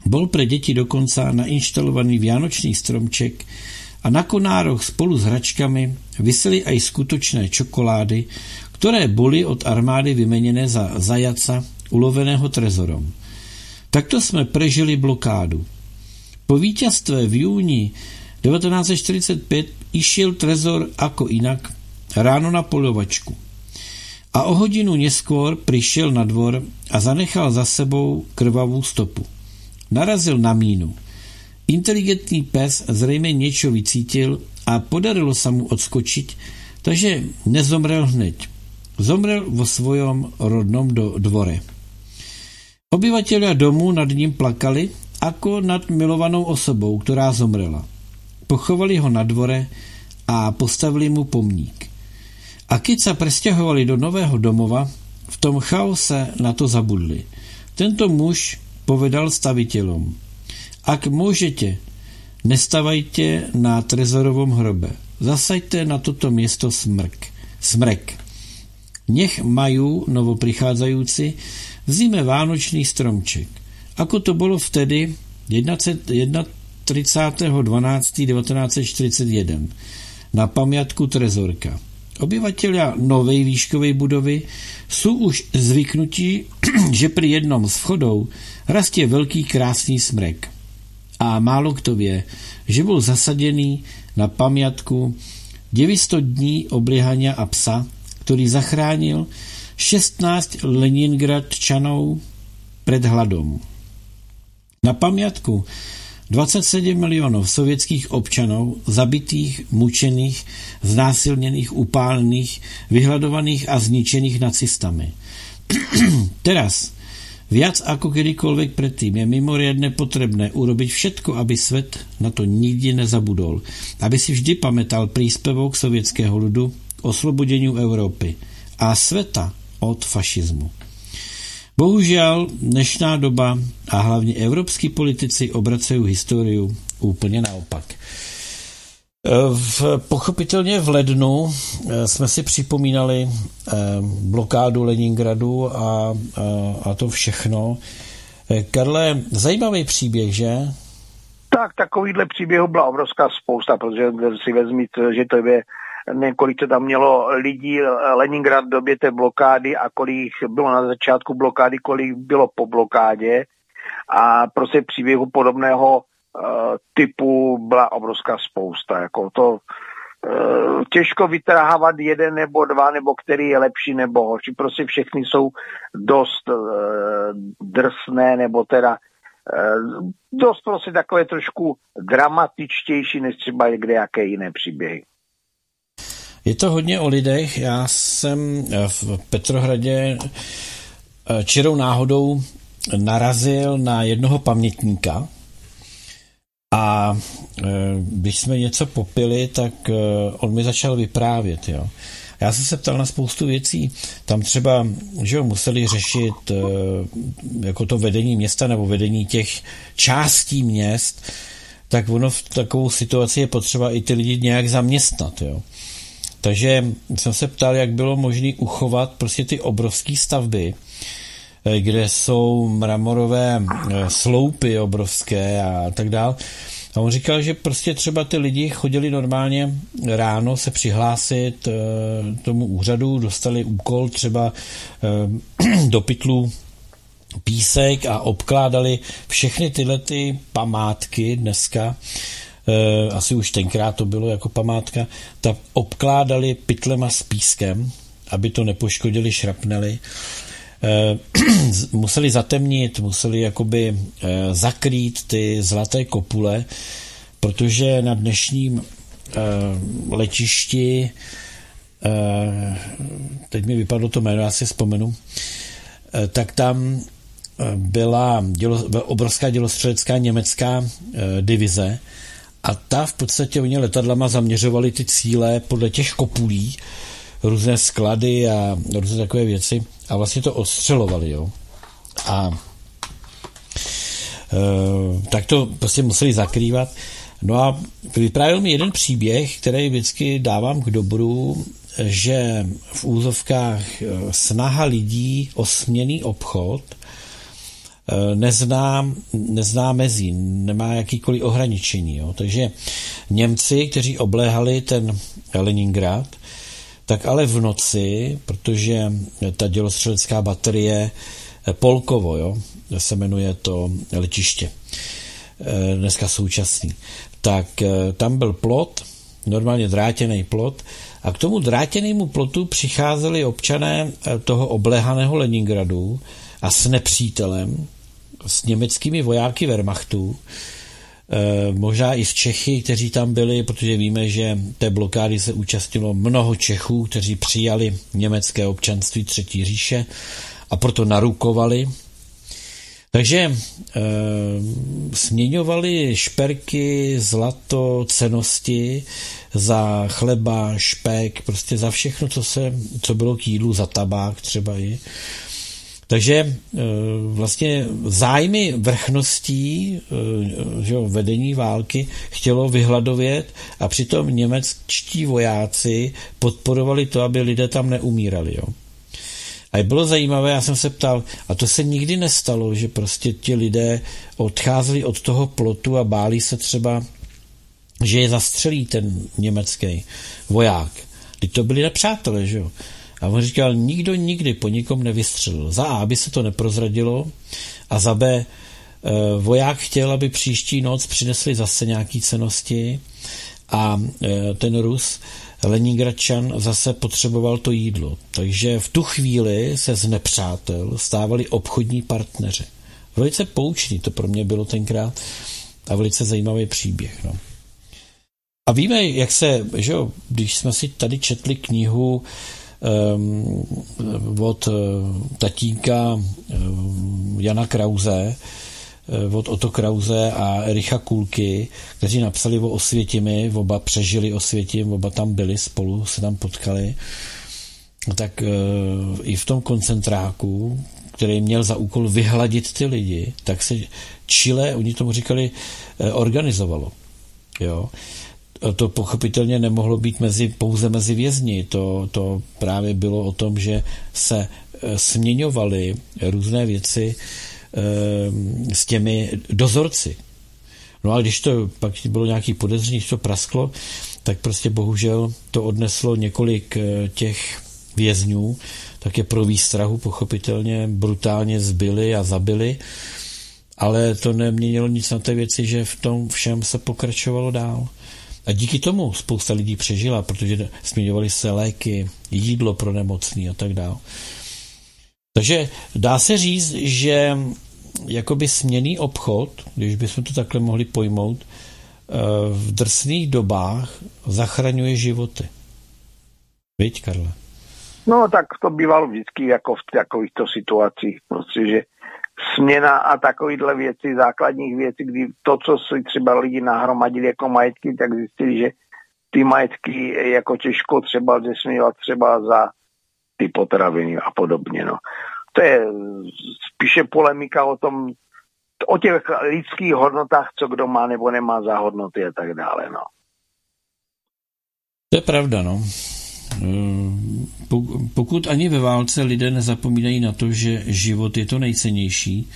bol pre deti dokonca nainštalovaný vianočný stromček a na konároch spolu s hračkami vysely aj skutočné čokolády, ktoré boli od armády vymenené za zajaca uloveného trezorom. Takto jsme prežili blokádu. Po víťazstve v júni 1945 išiel trezor ako inak ráno na polovačku a o hodinu neskôr prišiel na dvor a zanechal za sebou krvavú stopu. Narazil na mínu. Inteligentný pes zřejmě niečo vycítil a podarilo sa mu odskočiť, takže nezomrel hneď. Zomrel vo svojom rodnom do dvore. Obyvatelia domu nad ním plakali ako nad milovanou osobou, ktorá zomrela. Pochovali ho na dvore a postavili mu pomník. A keď sa presťahovali do nového domova, v tom chaose na to zabudli. Tento muž povedal staviteľom, ak môžete, nestavajte na trezorovom hrobe. Zasaďte na toto miesto smrk, smrek. Nech majú novoprichádzajúci v zime vánočný stromček. Ako to bolo vtedy 31.12.1941 na pamiatku Trezorka. Obyvatelia novej výškovej budovy sú už zvyknutí, že pri jednom z vchodov rastie veľký krásný smrek. A málo kto vie, že bol zasadený na pamiatku 900 dní obliehania a psa, ktorý zachránil 16 Leningradčanov pred hladom. Na pamiatku 27 milionů sovětských občanů zabitých, mučených, znásilněných, upálených, vyhladovaných a zničených nacistami. Teraz, viac ako kedykoľvek predtým je mimoriadne potrebné urobiť všetko, aby svet na to nikdy nezabudol. Aby si vždy pamätal príspevok sovětského ľudu oslobodeniu Európy a sveta od fašizmu. Bohužel dnešná doba a hlavně evropský politici obracají historii úplně naopak. V, pochopitelně v lednu eh, jsme si připomínali eh, blokádu Leningradu a, a, a to všechno. Eh, Karle, zajímavý příběh, že? Tak, takovýhle příběhů byla obrovská spousta, protože si vezmít, že to je kolik to tam mělo lidí Leningrad v době té blokády a kolik bylo na začátku blokády, kolik bylo po blokádě. A prostě příběhu podobného uh, typu byla obrovská spousta. Jako to uh, těžko vytrhávat jeden nebo dva, nebo který je lepší nebo horší. Prostě všechny jsou dost uh, drsné, nebo teda dost prostě takové trošku dramatičtější než třeba kde jaké jiné příběhy. Je to hodně o lidech. Já jsem eh, v Petrohradě eh, čirou náhodou narazil na jednoho pamětníka a eh, když jsme něco popili, tak on mi začal vyprávět. Jo. Já jsem se ptal na spoustu věcí. Tam třeba, že jo, museli řešit jako to vedení města nebo vedení těch částí měst, tak ono v takovou situaci je potřeba i ty lidi nějak zaměstnat. Jo. Takže jsem se ptal, jak bylo možné uchovat prostě ty obrovské stavby, eh, kde jsou mramorové eh, sloupy obrovské a tak dál. A on říkal, že prostě třeba ty lidi chodili normálně ráno se přihlásit eh, tomu úřadu, dostali úkol třeba do pytlu písek a obkládali všechny tyhle ty památky dneska asi už tenkrát to bylo jako památka, ta obkládali pytlema s pískem, aby to nepoškodili šrapnely. Eh, museli zatemnit, museli jakoby eh, zakrýt ty zlaté kopule, protože na dnešním letišti teď mi vypadlo to jméno, já si vzpomenu, tak tam byla dělo, obrovská dělostřelecká německá divize, a ta v podstatě oni letadlama zaměřovali ty cíle podle těch kopulí, různé sklady a různé takové věci a vlastně to odstřelovali, jo. A e, tak to prostě museli zakrývat. No a vyprávěl mi jeden příběh, který vždycky dávám k dobru, že v úzovkách e, snaha lidí o směný obchod – Eh, nezná, nezná mezí, nemá jakýkoliv ohraničení. Jo. Takže Němci, kteří obléhali ten Leningrad, tak ale v noci, protože ta dělostřelecká baterie eh, Polkovo, jo, se jmenuje to letiště, eh, dneska současný, tak tam byl plot, normálně drátěný plot, a k tomu drátěnému plotu přicházeli občané toho obléhaného Leningradu a s nepřítelem, s německými vojáky Wehrmachtu, eh, možná i s Čechy, kteří tam byli, protože víme, že té blokády se účastnilo mnoho Čechů, kteří přijali německé občanství Třetí říše a proto narukovali. Takže e, směňovali šperky, zlato, cenosti za chleba, špek, prostě za všechno, co, se, co bylo k jídlu, za tabák třeba i. Takže eh, vlastně zájmy vrchností eh, že jo, vedení války chtělo vyhladovět a přitom němečtí vojáci podporovali to, aby lidé tam neumírali. Jo. A bylo zajímavé, já jsem se ptal, a to se nikdy nestalo, že prostě ti lidé odcházeli od toho plotu a báli se třeba, že je zastřelí ten německý voják. Teď to byli nepřátelé, že jo. A on říkal, nikdo nikdy po nikom nevystřelil. Za A, aby se to neprozradilo a za B, eh, voják chtěl, aby příští noc přinesli zase nějaký cenosti a eh, ten Rus, Leningradčan, zase potřeboval to jídlo. Takže v tu chvíli se z nepřátel stávali obchodní partneři. Velice poučný to pro mě bylo tenkrát. a velice zajímavý příběh. No. A víme, jak se, že jo, když jsme si tady četli knihu od uh, tatínka um, Jana Krause, uh, od Oto Krause a Ericha Kulky, kteří napsali o Osvětimi, oba přežili Osvětim, oba tam byli spolu, se tam potkali, tak uh, i v tom koncentráku, který měl za úkol vyhladit ty lidi, tak se Chile, oni tomu říkali, organizovalo. Jo to pochopitelně nemohlo být mezi, pouze mezi vězni. To, to právě bylo o tom, že se e, směňovaly různé věci e, s těmi dozorci. No a když to pak bylo nějaký podezření, když to prasklo, tak prostě bohužel to odneslo několik e, těch vězňů, tak je pro výstrahu pochopitelně brutálně zbyli a zabili, ale to neměnilo nic na té věci, že v tom všem se pokračovalo dál. A díky tomu spousta lidí přežila, protože směňovaly se léky, jídlo pro nemocný a tak dále. Takže dá se říct, že jakoby směný obchod, když bychom to takhle mohli pojmout, eh, v drsných dobách zachraňuje životy. Víď, Karle? No, tak to bývalo vždycky jako v takovýchto situacích, protože směna a takovýhle věci, základních věcí, kdy to, co si třeba lidi nahromadili jako majetky, tak zjistili, že ty majetky jako těžko třeba lze směňovat třeba za ty potraviny a podobně. No. To je spíše polemika o tom, o těch lidských hodnotách, co kdo má nebo nemá za hodnoty a tak dále. No. To je pravda, no. Pokud ani ve válce lidé nezapomínají na to, že život je to nejcennější,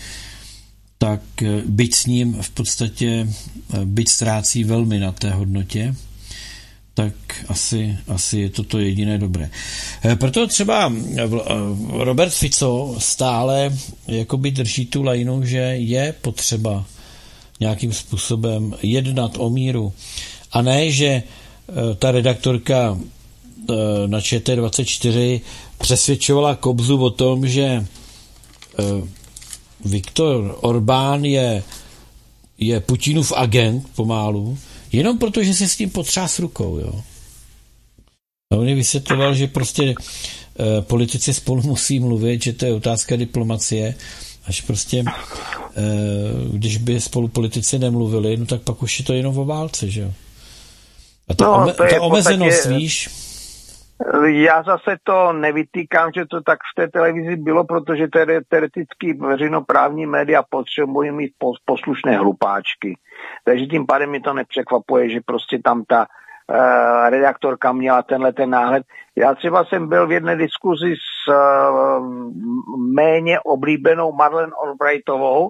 tak eh, byť s ním v podstatě eh, byť ztrácí velmi na té hodnotě, tak asi, asi je to to jediné dobré. Eh, proto třeba Robert Fico stále jakoby drží tu lajnu, že je potřeba nějakým způsobem jednat o míru. A ne, že ta redaktorka na ČT24 přesvědčovala Kobzu o tom, že eh, Viktor Orbán je, je Putinův agent pomálu, jenom proto, že se s tím potřás rukou. Jo. A on je vysvětloval, že prostě e, politici spolu musí mluvit, že to je otázka diplomacie, až prostě, e, když by spolu politici nemluvili, no tak pak už je to jenom o válce, že jo. A ta, no, ome, ta omezenost, podstatě... víš, já zase to nevytýkám, že to tak v té televizi bylo, protože teoreticky veřejnoprávní média potřebují mít poslušné hlupáčky. Takže tím pádem mi to nepřekvapuje, že prostě tam ta uh, redaktorka měla tenhle ten náhled. Já třeba jsem byl v jedné diskuzi s uh, méně oblíbenou Marlene Albrightovou, uh,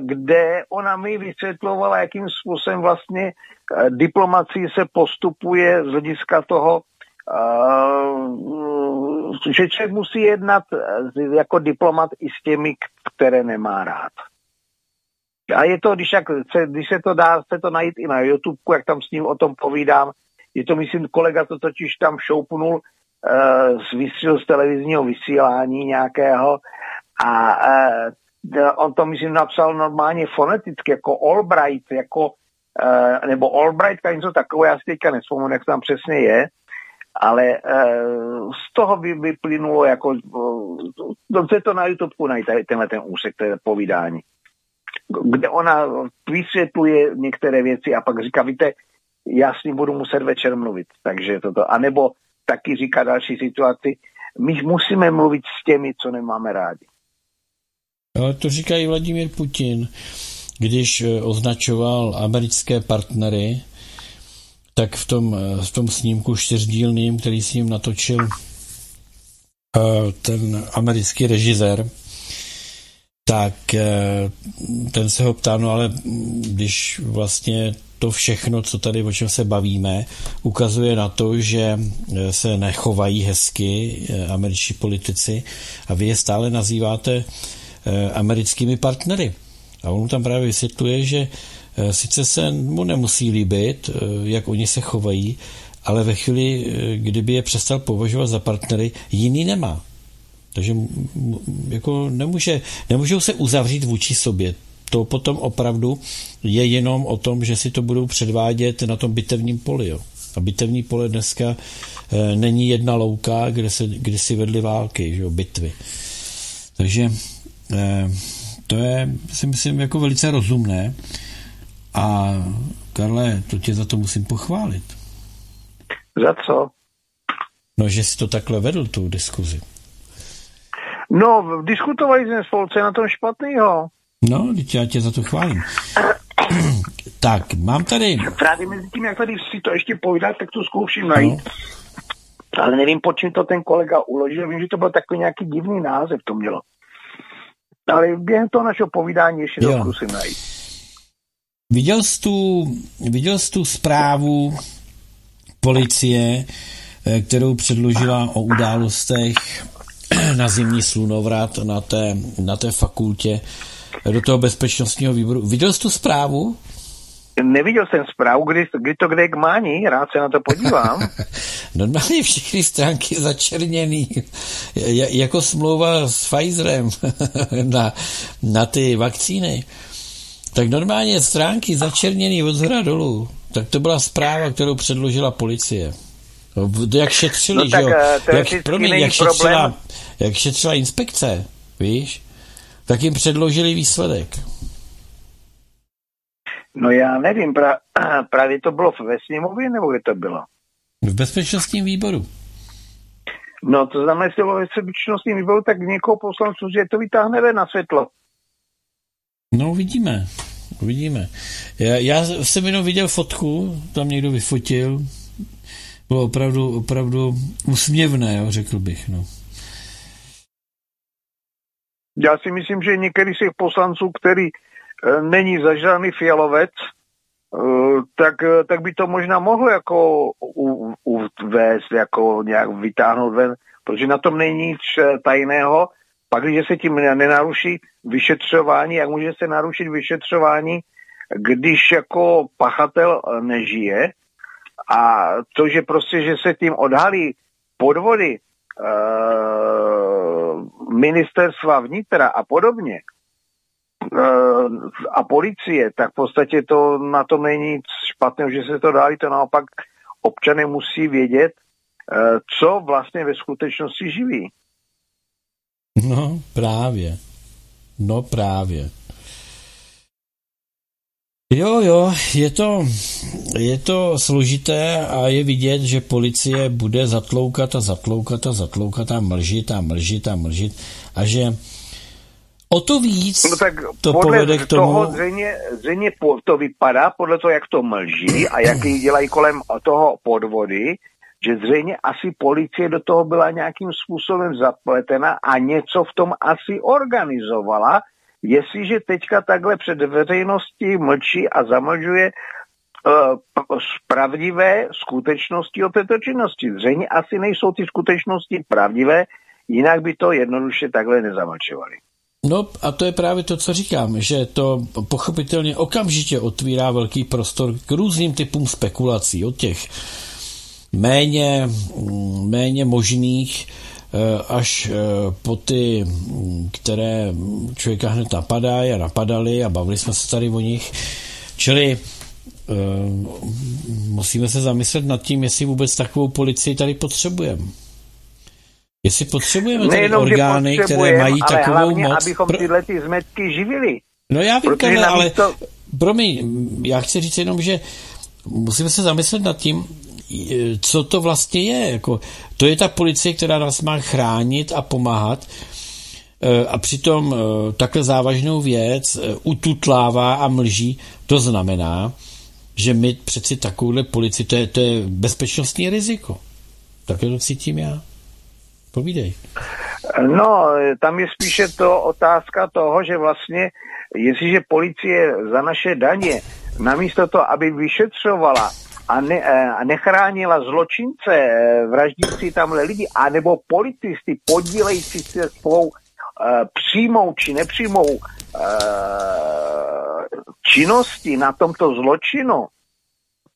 kde ona mi vysvětlovala, jakým způsobem vlastně diplomací se postupuje z hlediska toho, že člověk musí jednat eh, jako diplomat i s těmi, které nemá rád. A je to, když, jak, se, když se to dá se to najít i na YouTube, jak tam s ním o tom povídám, je to, myslím, kolega to totiž tam šoupnul uh, z, z televizního vysílání nějakého a uh, on to, myslím, napsal normálně foneticky, jako Albright, jako, nebo Albright, něco takové, já si teďka nespomenu, jak tam přesně je, ale e, z toho by vyplynulo jako, dobře to na YouTube najít, tenhle ten úsek, to je povídání, kde ona vysvětluje některé věci a pak říká, víte, já s ním budu muset večer mluvit, takže toto, anebo taky říká další situaci, my musíme mluvit s těmi, co nemáme rádi. Ale to říká i Vladimír Putin, když e, označoval americké partnery tak v tom, v tom snímku čtyřdílným, který s ním natočil eh, ten americký režisér, tak eh, ten se ho ptá, no ale když vlastně to všechno, co tady, o čem se bavíme, ukazuje na to, že eh, se nechovají hezky američtí politici a vy je stále nazýváte americkými partnery. A on tam právě vysvětluje, že Eh, sice se mu nemusí líbit, eh, jak oni se chovají, ale ve chvíli, eh, kdyby je přestal považovat za partnery, jiný nemá. Takže jako nemůže, nemůžou se uzavřít vůči sobě to potom opravdu je jenom o tom, že si to budou předvádět na tom bitevním poli. Jo. A bitevní pole dneska není jedna louka, kde, se, kde si vedly války, že jo, bitvy. Takže to je, si myslím, jako velice rozumné. A Karle, to tě za to musím pochválit. Za co? No, že jsi to takhle vedl, tu diskuzi. No, diskutovali jsme spolu, co je na tom špatného. No, teď já tě za to chválím. tak, mám tady... Právě mezi tím, jak tady si to ještě povídat, tak to zkouším najít. No. Ale nevím, po čím to ten kolega uložil. Vím, že to byl takový nějaký divný název, to mělo. Ale během toho našeho povídání ještě to zkusím najít. Viděl jsi tu, viděl jsi tu zprávu policie, eh, kterou předložila o událostech na zimní slunovrat na té, na té fakultě do toho bezpečnostního výboru. Viděl jsi tu zprávu? Neviděl jsem zprávu, kdy, kdy to kde k mání, rád se na to podívám. Normálně všechny stránky začerněný, jako smlouva s Pfizerem na, na ty vakcíny. Tak normálně stránky začerněný od zhora dolů. Tak to byla zpráva, kterou předložila policie. Jak šetřili, no, že jo? Eh, jak, promiň, jak, šetřila, jak šetřila inspekce, víš? Tak jim předložili výsledek. No já nevím, pra, právě to bylo ve sněmově, nebo kde to bylo? V bezpečnostním výboru. No to znamená, jestli bylo ve bezpečnostním výboru, tak někoho poslanců, že to vytáhne na světlo. No uvidíme, uvidíme. Já, já jsem jenom viděl fotku, tam někdo vyfotil, bylo opravdu, opravdu usměvné, jo, řekl bych, no. Já si myslím, že některý z těch poslanců, který e, není zažraný fialovec, e, tak, e, tak by to možná mohlo jako uvést, jako nějak vytáhnout ven, protože na tom není nic tajného. Pak, když se tím nenaruší vyšetřování, jak může se narušit vyšetřování, když jako pachatel nežije, a to, že prostě, že se tím odhalí podvody uh, ministerstva vnitra a podobně uh, a policie, tak v podstatě to na tom není nic špatného, že se to dálí, to naopak občany musí vědět, uh, co vlastně ve skutečnosti živí. No právě. No právě. Jo, jo, je to, je to složité a je vidět, že policie bude zatloukat a zatloukat a zatloukat a mlžit a mlžit a mlžit a že o to víc no tak to povede k tomu... Toho zřejmě, zřejmě to vypadá podle toho, jak to mlží a jak dělají kolem toho podvody, že zřejmě asi policie do toho byla nějakým způsobem zapletena a něco v tom asi organizovala, Jestliže teďka takhle před veřejností mlčí a zamlžuje uh, pravdivé skutečnosti o této činnosti. Zřejmě asi nejsou ty skutečnosti pravdivé, jinak by to jednoduše takhle nezamlčovali. No a to je právě to, co říkám, že to pochopitelně okamžitě otvírá velký prostor k různým typům spekulací, od těch méně, mm, méně možných Eh, až eh, po ty, které člověka hned napadají a napadali a bavili jsme se tady o nich. Čili eh, musíme se zamyslet nad tím, jestli vůbec takovou policii tady potřebujeme. Jestli potřebujeme tady Nejenom, orgány, které mají ale takovou hlavně, moc... abychom pro... tyhle ty zmetky živili. No já vím, Karle, ale to... promiň, já chci říct jenom, že musíme se zamyslet nad tím, co to vlastně je. Jako, to je ta policie, která nás má chránit a pomáhat e, a přitom e, takhle závažnou věc e, ututlává a mlží. To znamená, že my přeci takovouhle policii, to je, to je bezpečnostní riziko. Takhle to cítím já. Povídej. No, tam je spíše to otázka toho, že vlastně, jestliže policie za naše daně, namísto toho, aby vyšetřovala a, ne, eh, a nechránila zločince, eh, vraždící tamhle lidi, anebo policisty podílející se svou uh, přímou či nepřímou činnosti na tomto zločinu,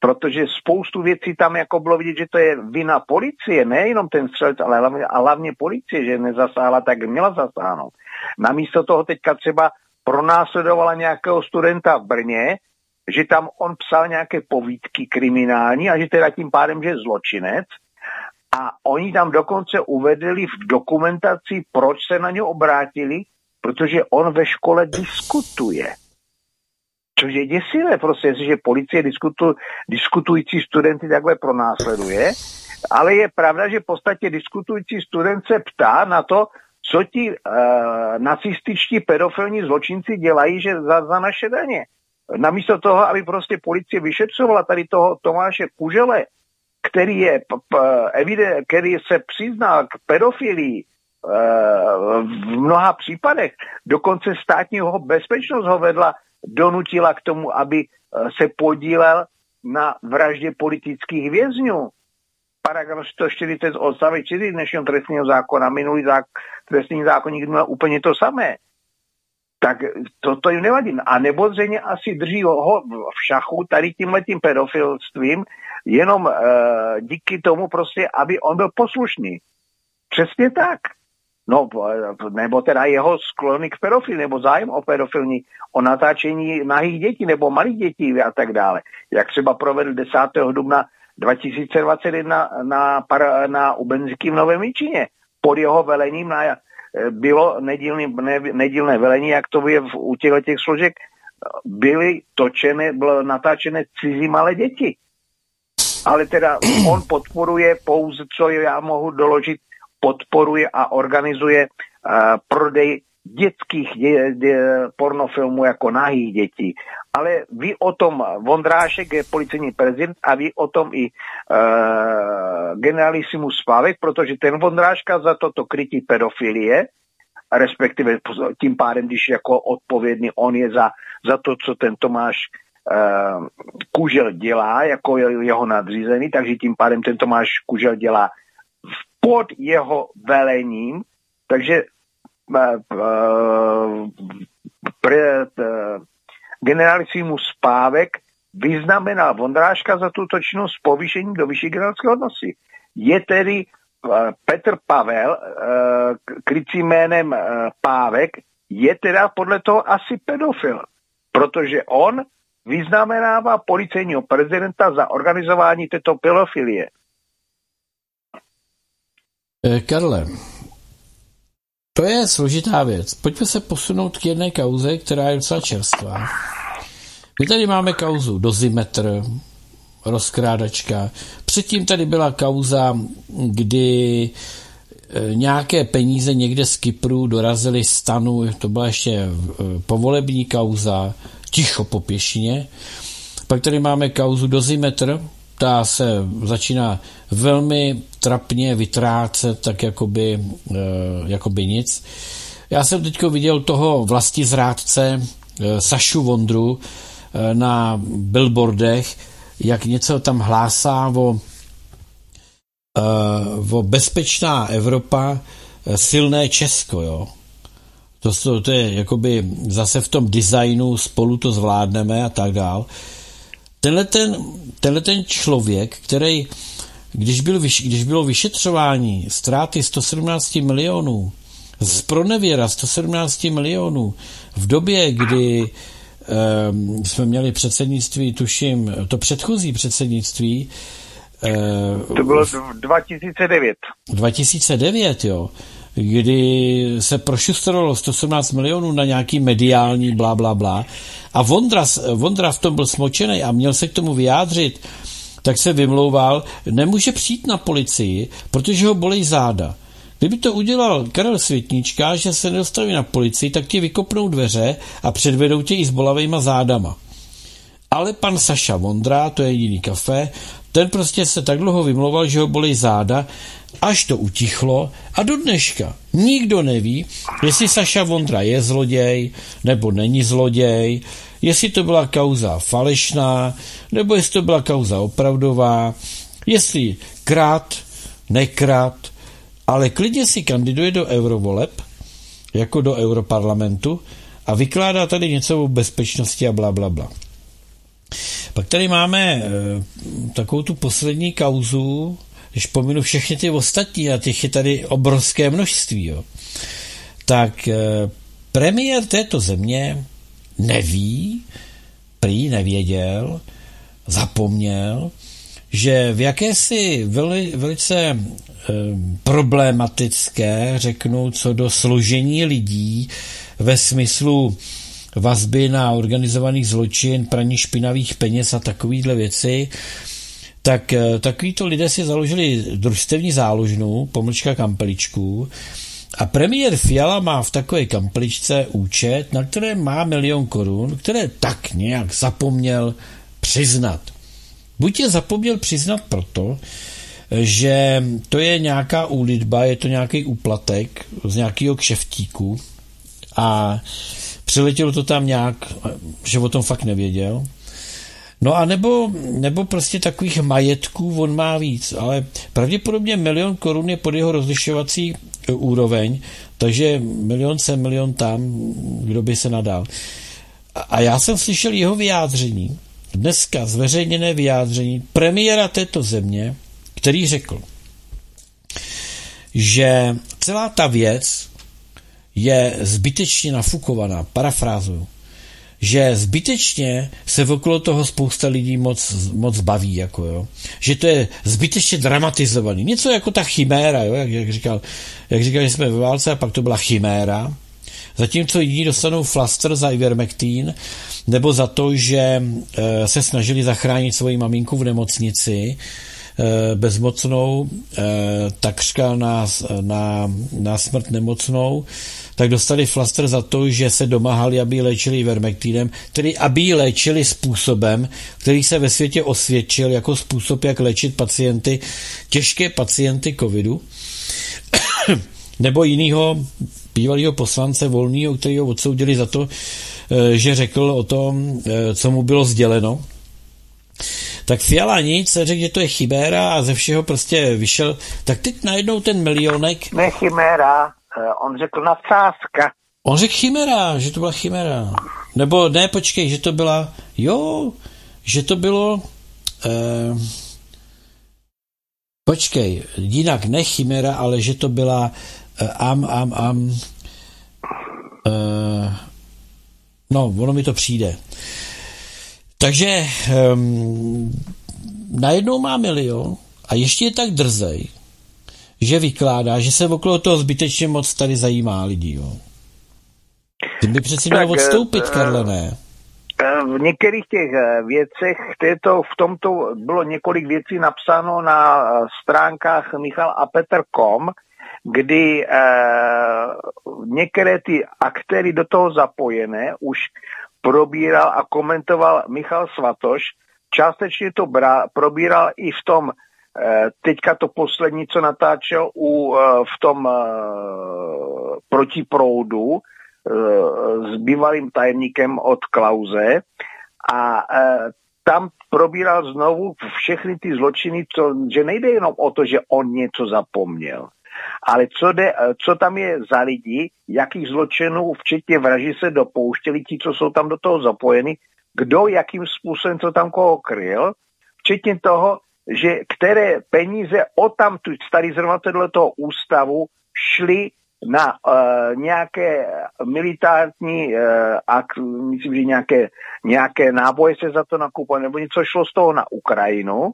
protože spoustu věcí tam jako bylo vidět, že to je vina policie, nejenom ten střelec, ale hlavně, a hlavně policie, že nezasáhla, tak měla zasáhnout. Namísto toho teďka třeba pronásledovala nějakého studenta v Brně, že tam on psal nějaké povídky kriminální a že teda tím pádem, že je zločinec. A oni tam dokonce uvedli v dokumentaci, proč se na ně obrátili, protože on ve škole diskutuje. Což je děsivé, prostě, jestliže policie diskutu, diskutující studenty takhle pronásleduje, ale je pravda, že v podstatě diskutující student se ptá na to, co ti uh, nacističtí pedofilní zločinci dělají že za, za naše daně. Namísto toho, aby prostě policie vyšetřovala tady toho Tomáše Kužele, který, je, p, který se přiznal k pedofilii uh, v mnoha případech, dokonce státního bezpečnost ho vedla, donutila k tomu, aby se podílel na vraždě politických vězňů paragraf 140 odstavec 4 dnešního trestního zákona, minulý zák, trestní zákonník měl úplně to samé. Tak to, to jim nevadí. A nebo zřejmě asi drží ho v šachu tady tímhletím pedofilstvím, jenom e, díky tomu prostě, aby on byl poslušný. Přesně tak. No, nebo teda jeho sklony k pedofilii, nebo zájem o pedofilní, o natáčení nahých dětí nebo malých dětí a tak dále. Jak třeba provedl 10. dubna 2021 na, na, na Ubenziky v Novém Jičíně. Pod jeho velením na, eh, bylo nedílný, ne, nedílné velení, jak to je v, u těchto těch složek, byly točené, bylo natáčené cizí malé děti. Ale teda on podporuje pouze, co já mohu doložit, podporuje a organizuje uh, prodej dětských dě, dě, pornofilmů jako nahých dětí. Ale ví o tom Vondrášek, je policejní prezident, a ví o tom i uh, generalissimus Spávek, protože ten Vondráška za toto krytí pedofilie, respektive tím pádem, když jako odpovědný on je za, za to, co ten Tomáš uh, Kužel dělá, jako jeho nadřízený, takže tím pádem ten Tomáš Kužel dělá pod jeho velením, takže pre, generálisimu spávek vyznamenal Vondráška za tuto činnost s povýšením do vyšší generálské hodnosti. Je tedy Petr Pavel, krycí jménem Pávek, je teda podle toho asi pedofil, protože on vyznamenává policejního prezidenta za organizování této pedofilie. Eh, Karle, to je složitá věc. Pojďme se posunout k jedné kauze, která je docela čerstvá. My tady máme kauzu dozimetr, rozkrádačka. Předtím tady byla kauza, kdy e, nějaké peníze někde z Kypru dorazily stanu, to byla ještě e, povolební kauza, ticho po pěšině. Pak tady máme kauzu dozimetr, ta se začíná velmi trapně vytrácet, tak jakoby, eh, jakoby nic. Já jsem teď viděl toho vlasti zrádce eh, Sašu Vondru eh, na billboardech, jak něco tam hlásá o, o bezpečná Evropa, silné Česko, jo. To, to, to je jakoby zase v tom designu spolu to zvládneme a tak dál. Tenhle ten, tenhle ten člověk, který když, byl, když bylo vyšetřování ztráty 117 milionů, z pronevěra 117 milionů, v době, kdy um, jsme měli předsednictví, tuším, to předchozí předsednictví, to bylo 2009. 2009, jo kdy se prošustrovalo 117 milionů na nějaký mediální blá, blá, blá. A Vondra, Vondra v tom byl smočený a měl se k tomu vyjádřit, tak se vymlouval, nemůže přijít na policii, protože ho bolí záda. Kdyby to udělal Karel Světníčka, že se nedostaví na policii, tak ti vykopnou dveře a předvedou tě i s bolavejma zádama. Ale pan Saša Vondra, to je jediný kafe, ten prostě se tak dlouho vymlouval, že ho bolí záda, až to utichlo a do dneška nikdo neví, jestli Saša Vondra je zloděj nebo není zloděj, jestli to byla kauza falešná, nebo jestli to byla kauza opravdová, jestli krát, nekrát, ale klidně si kandiduje do eurovoleb, jako do europarlamentu a vykládá tady něco o bezpečnosti a bla, bla, bla. Pak tady máme e, takovou tu poslední kauzu, když pominu všechny ty ostatní, a těch je tady obrovské množství, jo, tak e, premiér této země neví, prý nevěděl, zapomněl, že v jakési veli, velice e, problematické, řeknu, co do složení lidí ve smyslu vazby na organizovaný zločin, praní špinavých peněz a takovýhle věci, tak eh, takovýto lidé si založili družstevní záložnu, pomlčka kampeličku, a premiér Fiala má v takové kampeličce účet, na které má milion korun, které tak nějak zapomněl přiznat. Buď je zapomněl přiznat proto, že to je nějaká úlitba, je to nějaký úplatek z nějakého kšeftíku a přiletělo to tam nějak, že o tom fakt nevěděl. No a nebo, nebo prostě takových majetků on má víc, ale pravděpodobně milion korun je pod jeho rozlišovací e, úroveň, takže milion sem, milion tam, kdo by se nadal. A já jsem slyšel jeho vyjádření, dneska zveřejněné vyjádření premiéra této země, který řekl, že celá ta věc je zbytečně nafukovaná, parafrázuju, že zbytečně se okolo toho spousta lidí moc, moc baví, jako jo. Že to je zbytečně dramatizovaný. Něco jako ta chiméra, jo, jak, jak, říkal, jak říkal, že jsme ve válce a pak to byla chiméra. Zatímco jiní dostanou flaster za ivermectin, nebo za to, že e, se snažili zachránit svoji maminku v nemocnici, bezmocnou, e, takřka na, na, na smrt nemocnou, tak dostali flaster za to, že se domáhali, aby ji léčili vermektinem, tedy aby ji léčili způsobem, který se ve světě osvědčil jako způsob, jak léčit pacienty, těžké pacienty covidu, nebo jiného bývalého poslance volného, který ho odsoudili za to, eh, že řekl o tom, eh, co mu bylo sděleno. Tak Fiala nic, řekl, že to je chiméra a ze všeho prostě vyšel. Tak teď najednou ten milionek... Ne chiméra, Eh, on řekl nadsázka. On řekl chimera, že to byla chimera. Nebo ne, počkej, že to byla, jo, že to bylo, eh, počkej, jinak ne chimera, ale že to byla eh, am, am, am, eh, no, ono mi to přijde. Takže eh, najednou má milion a ještě je tak drzej, že vykládá, že se okolo toho zbytečně moc tady zajímá lidí. Jo. Ty by přeci měl odstoupit, uh, Karle, ne? Eh, v některých těch věcech, této, v tomto bylo několik věcí napsáno na stránkách Michal a Petr.com, kdy uh, některé ty aktéry do toho zapojené už probíral a komentoval Michal Svatoš, částečně to bra, probíral i v tom Eh, teďka to poslední, co natáčel u, eh, v tom eh, protiproudu s bývalým tajemníkem od Klauze. A tam probíral znovu všechny ty zločiny, co, že nejde jenom o to, že on něco zapomněl, ale co, jde, co tam je za lidi, jakých zločinů, včetně vraží se dopouštěli, ti, co jsou tam do toho zapojeni, kdo, jakým způsobem, co tam koho kryl, včetně toho, že které peníze o tamtud starý zrovna toho ústavu šly na uh, nějaké militární, uh, ak, myslím, že nějaké, nějaké náboje se za to nakupovali, nebo něco šlo z toho na Ukrajinu,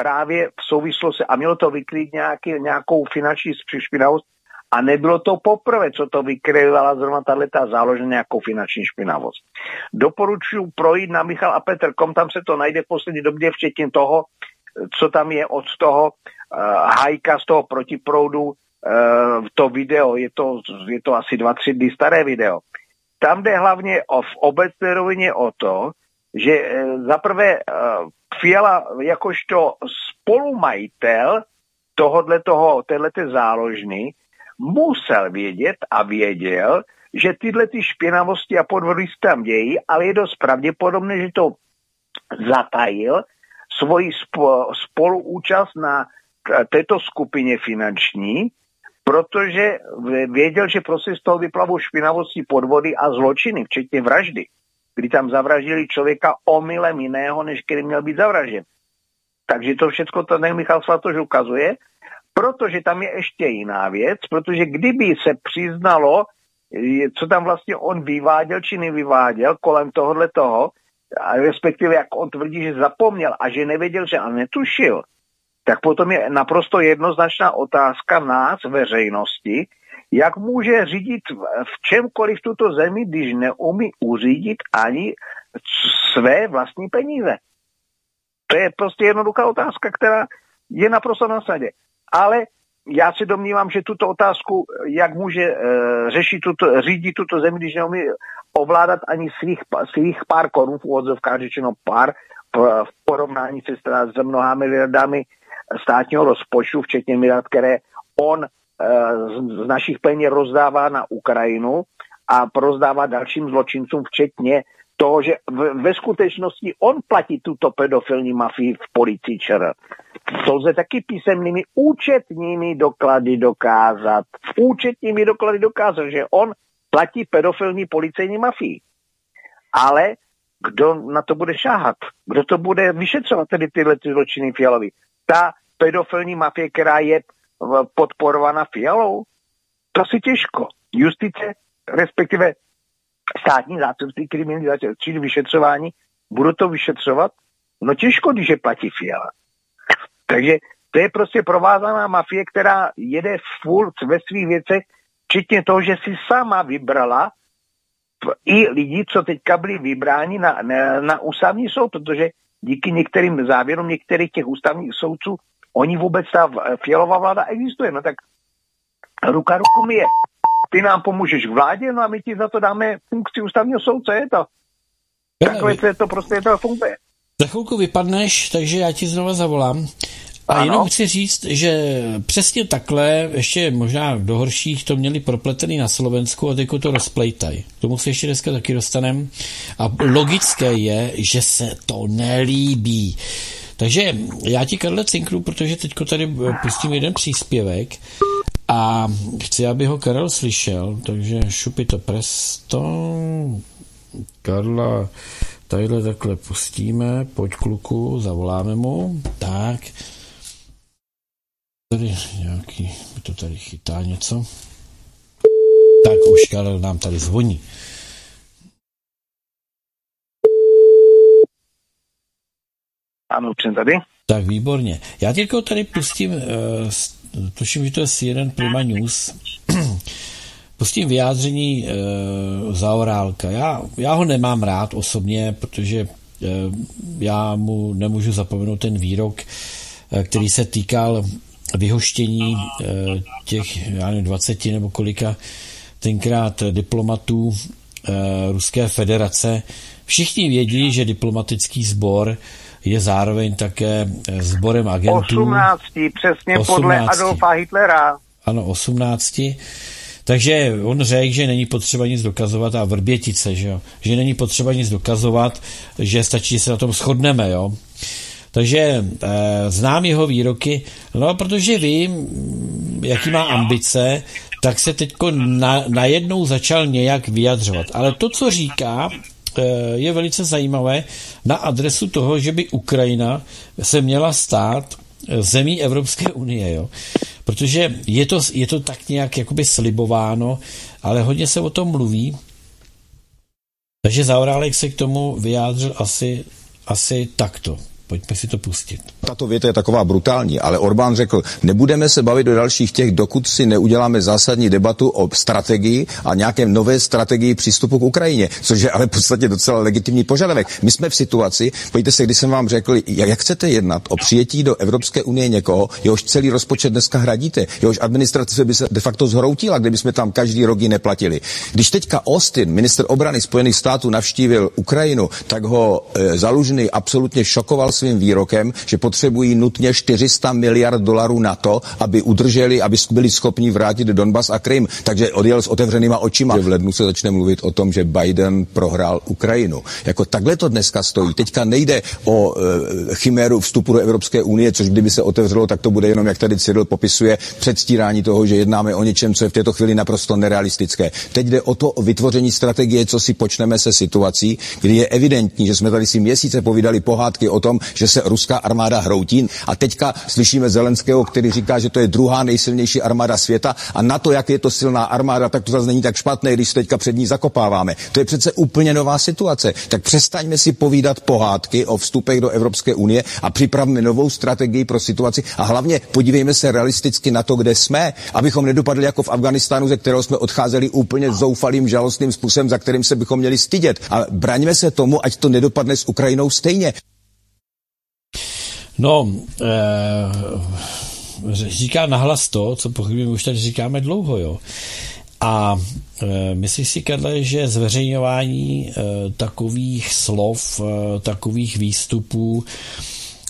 právě v souvislosti, a mělo to vykrýt nějaký, nějakou finanční špinavost, a nebylo to poprvé, co to vykryvala zrovna tato záložna nějakou finanční špinavost. Doporučuji projít na Michal a Petr.com, tam se to najde v poslední době, včetně toho, co tam je od toho uh, hajka z toho protiproudu, uh, to video, je to, je to asi 2-3 dny staré video. Tam jde hlavně o, v obecné rovině o to, že uh, zaprvé uh, Fiala jakožto spolumajitel tohodle toho, téhleté záložny musel vědět a věděl, že tyhle ty špinavosti a podvody se tam dějí, ale je dost pravděpodobné, že to zatajil svoji spoluúčast na této skupině finanční, protože věděl, že prostě z toho vyplavou špinavosti podvody a zločiny, včetně vraždy, kdy tam zavraždili člověka omylem jiného, než který měl být zavražděn. Takže to všechno ten Michal Svatož ukazuje, protože tam je ještě jiná věc, protože kdyby se přiznalo, co tam vlastně on vyváděl či nevyváděl kolem tohohle toho, a respektive jak on tvrdí, že zapomněl a že nevěděl, že a netušil, tak potom je naprosto jednoznačná otázka nás, veřejnosti, jak může řídit v čemkoliv tuto zemi, když neumí uřídit ani své vlastní peníze. To je prostě jednoduchá otázka, která je naprosto na sadě. Ale já si domnívám, že tuto otázku, jak může e, řešit tuto, řídit tuto zemi, když neumí ovládat ani svých, svých pár korun, v úvodzovkách řečeno pár, v porovnání se s mnoha miliardami státního rozpočtu, včetně miliard, které on z, našich peněz rozdává na Ukrajinu a rozdává dalším zločincům, včetně toho, že ve skutečnosti on platí tuto pedofilní mafii v policii ČR. To lze taky písemnými účetními doklady dokázat. Účetními doklady dokázat, že on platí pedofilní policejní mafii. Ale kdo na to bude šáhat? Kdo to bude vyšetřovat, tedy tyhle ty zločiny Fialovi? Ta pedofilní mafie, která je podporovaná Fialou? To si těžko. Justice, respektive státní zástupství kriminalizace, čili vyšetřování, budou to vyšetřovat? No těžko, když je platí Fiala. Takže to je prostě provázaná mafie, která jede furt ve svých věcech, včetně toho, že si sama vybrala i lidi, co teďka byli vybráni na, na, na ústavní soud, protože díky některým závěrům některých těch ústavních soudců, oni vůbec ta fialová vláda existuje. No tak ruka ruku mi je. Ty nám pomůžeš v vládě, no a my ti za to dáme funkci ústavního soudce, je to. Takhle to, je to prostě to funguje. Za chvilku vypadneš, takže já ti znova zavolám. A ano. jenom chci říct, že přesně takhle, ještě možná do horších, to měli propletený na Slovensku a teď to rozplejtaj. K tomu se ještě dneska taky dostanem. A logické je, že se to nelíbí. Takže já ti, Karle, cinknu, protože teď tady pustím jeden příspěvek a chci, aby ho Karel slyšel, takže šupi to presto. Karla tadyhle takhle pustíme, pojď kluku, zavoláme mu, tak. Tady nějaký, to tady chytá něco. Tak už Karel nám tady zvoní. Ano, jsem tady. Tak výborně. Já teďko tady pustím, uh, tuším, že to je CNN Prima News, pustím vyjádření uh, Zaorálka. Já, já ho nemám rád osobně, protože uh, já mu nemůžu zapomenout ten výrok, uh, který se týkal vyhoštění uh, těch, já nevím, 20 nebo kolika tenkrát diplomatů uh, Ruské federace. Všichni vědí, že diplomatický sbor je zároveň také sborem agentů. 18, přesně 18. podle Adolfa Hitlera. Ano, 18. Takže on řekl, že není potřeba nic dokazovat a vrbětice, že jo? Že není potřeba nic dokazovat, že stačí, že se na tom shodneme, jo? Takže e, znám jeho výroky, no protože vím, jaký má ambice, tak se teď na, najednou začal nějak vyjadřovat. Ale to, co říká, je velice zajímavé na adresu toho, že by Ukrajina se měla stát zemí Evropské unie, jo. Protože je to, je to tak nějak jakoby slibováno, ale hodně se o tom mluví. Takže Zaurálek se k tomu vyjádřil asi, asi takto. Pojďme si to pustit. Tato věta je taková brutální, ale Orbán řekl, nebudeme se bavit o dalších těch, dokud si neuděláme zásadní debatu o strategii a nějaké nové strategii přístupu k Ukrajině, což je ale v podstatě docela legitimní požadavek. My jsme v situaci, pojďte se, když jsem vám řekl, jak chcete jednat o přijetí do Evropské unie někoho, jehož celý rozpočet dneska hradíte, jehož administrace by se de facto zhroutila, kdyby jsme tam každý rok ji neplatili. Když teďka Austin, minister obrany Spojených států, navštívil Ukrajinu, tak ho e, Zalužný absolutně šokoval svým výrokem, že potřebují nutně 400 miliard dolarů na to, aby udrželi, aby byli schopni vrátit Donbas a Krym. Takže odjel s otevřenýma očima. V lednu se začne mluvit o tom, že Biden prohrál Ukrajinu. Jako takhle to dneska stojí. Teďka nejde o e, chiméru vstupu do Evropské unie, což kdyby se otevřelo, tak to bude jenom, jak tady Cyril popisuje, předstírání toho, že jednáme o něčem, co je v této chvíli naprosto nerealistické. Teď jde o to o vytvoření strategie, co si počneme se situací, kdy je evidentní, že jsme tady si měsíce povídali pohádky o tom, že se ruská armáda hroutí. A teďka slyšíme Zelenského, který říká, že to je druhá nejsilnější armáda světa a na to, jak je to silná armáda, tak to zase není tak špatné, když se teďka před ní zakopáváme. To je přece úplně nová situace. Tak přestaňme si povídat pohádky o vstupech do Evropské unie a připravme novou strategii pro situaci a hlavně podívejme se realisticky na to, kde jsme, abychom nedopadli jako v Afganistánu, ze kterého jsme odcházeli úplně zoufalým, žalostným způsobem, za kterým se bychom měli stydět. A braňme se tomu, ať to nedopadne s Ukrajinou stejně. No, eh, říká nahlas to, co pochybím už tady říkáme dlouho, jo. A e, myslíš si, Karle, že zveřejňování e, takových slov, e, takových výstupů,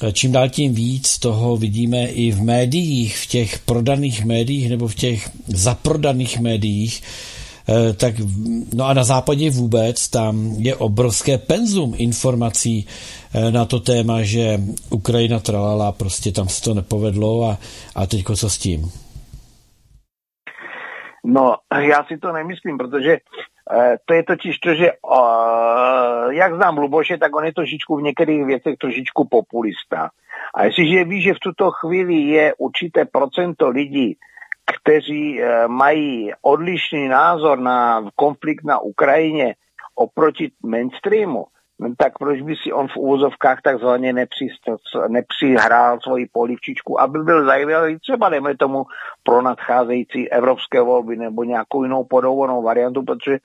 e, čím dál tím víc toho vidíme i v médiích, v těch prodaných médiích nebo v těch zaprodaných médiích, e, tak no a na západě vůbec tam je obrovské penzum informací e, na to téma, že Ukrajina tralala, prostě tam se to nepovedlo a, a teďko co s tím? No, já si to nemyslím, protože eh, to je totiž to, že jak znám Luboše, tak on je trošičku v některých věcech trošičku populista. A jestliže ví, že v tuto chvíli je určité procento lidí, kteří uh, mají odlišný názor na konflikt na Ukrajině oproti mainstreamu, no tak proč by si on v úvozovkách takzvaně nepřihrál svoji polivčičku, aby byl zajímavý třeba, dejme tomu, pro nadcházející evropské volby nebo nějakou jinou podobnou variantu, protože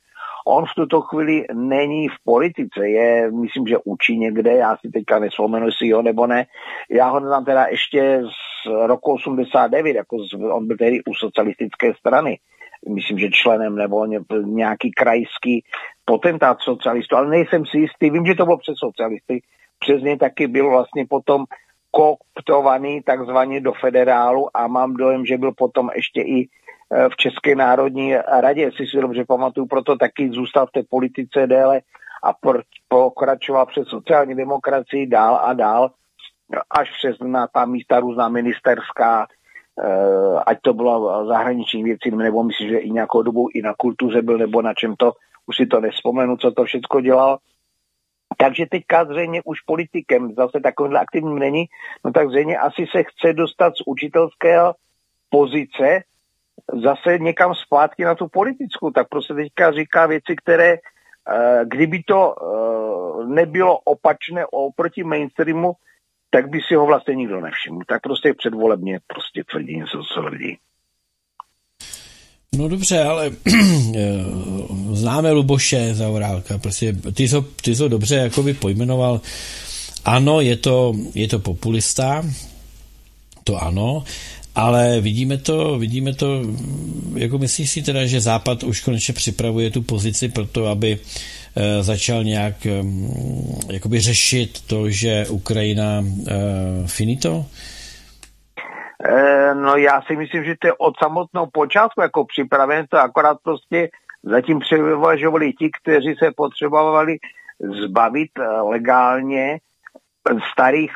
on v tuto chvíli není v politice, je, myslím, že učí někde, já si teďka nespomenu, jestli jo nebo ne. Já ho znám teda ještě z roku 89, jako z, on byl tedy u socialistické strany. Myslím, že členem nebo nějaký krajský potentát socialistů, ale nejsem si jistý, vím, že to bylo přes socialisty, přes ně taky byl vlastně potom kooptovaný takzvaně do federálu a mám dojem, že byl potom ještě i e, v České národní radě, jestli si dobře pamatuju, proto taky zůstal v té politice déle a pokračoval přes sociální demokracii dál a dál, až přes na ta místa různá ministerská, Eh, ať to bylo zahraniční věci, nebo myslím, že i nějakou dobu i na kultuře byl, nebo na čem to, už si to nespomenu, co to všechno dělal. Takže teďka zřejmě už politikem zase takovýmhle aktivním není, no tak zřejmě asi se chce dostat z učitelského pozice zase někam zpátky na tu politickou, tak prostě teďka říká věci, které eh, kdyby to eh, nebylo opačné oproti mainstreamu, tak by si ho vlastně nikdo nevšiml. Tak prostě předvolebně prostě tvrdí něco, co tvrdí. No dobře, ale známe Luboše Zaurálka, prostě ty jsi, ty jsi dobře jakoby pojmenoval. Ano, je to, je to populista, to ano, ale vidíme to, vidíme to, jako myslíš si teda, že Západ už konečně připravuje tu pozici pro to, aby Eh, začal nějak jakoby řešit to, že Ukrajina eh, finito? Eh, no já si myslím, že to je od samotného počátku jako připravené, to akorát prostě zatím převažovali ti, kteří se potřebovali zbavit legálně starých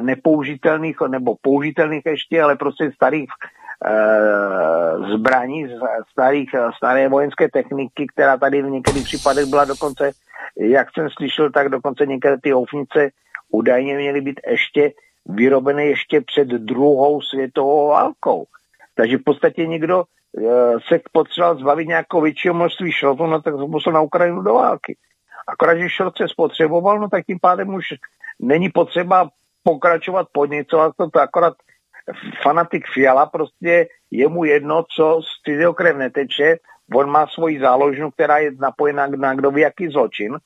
nepoužitelných nebo použitelných ještě, ale prostě starých Eh, zbraní, starých, staré vojenské techniky, která tady v některých případech byla dokonce, jak jsem slyšel, tak dokonce některé ty houfnice údajně měly být ještě vyrobené ještě před druhou světovou válkou. Takže v podstatě někdo e, se potřeboval zbavit nějakou většího množství šrotu, no tak musel na Ukrajinu do války. Akorát, že šrot se spotřeboval, no tak tím pádem už není potřeba pokračovat podněcovat to, to akorát fanatik Fiala prostě je mu jedno, co z cizího krev neteče, on má svoji záložnu, která je napojená na kdo ví jaký zločin,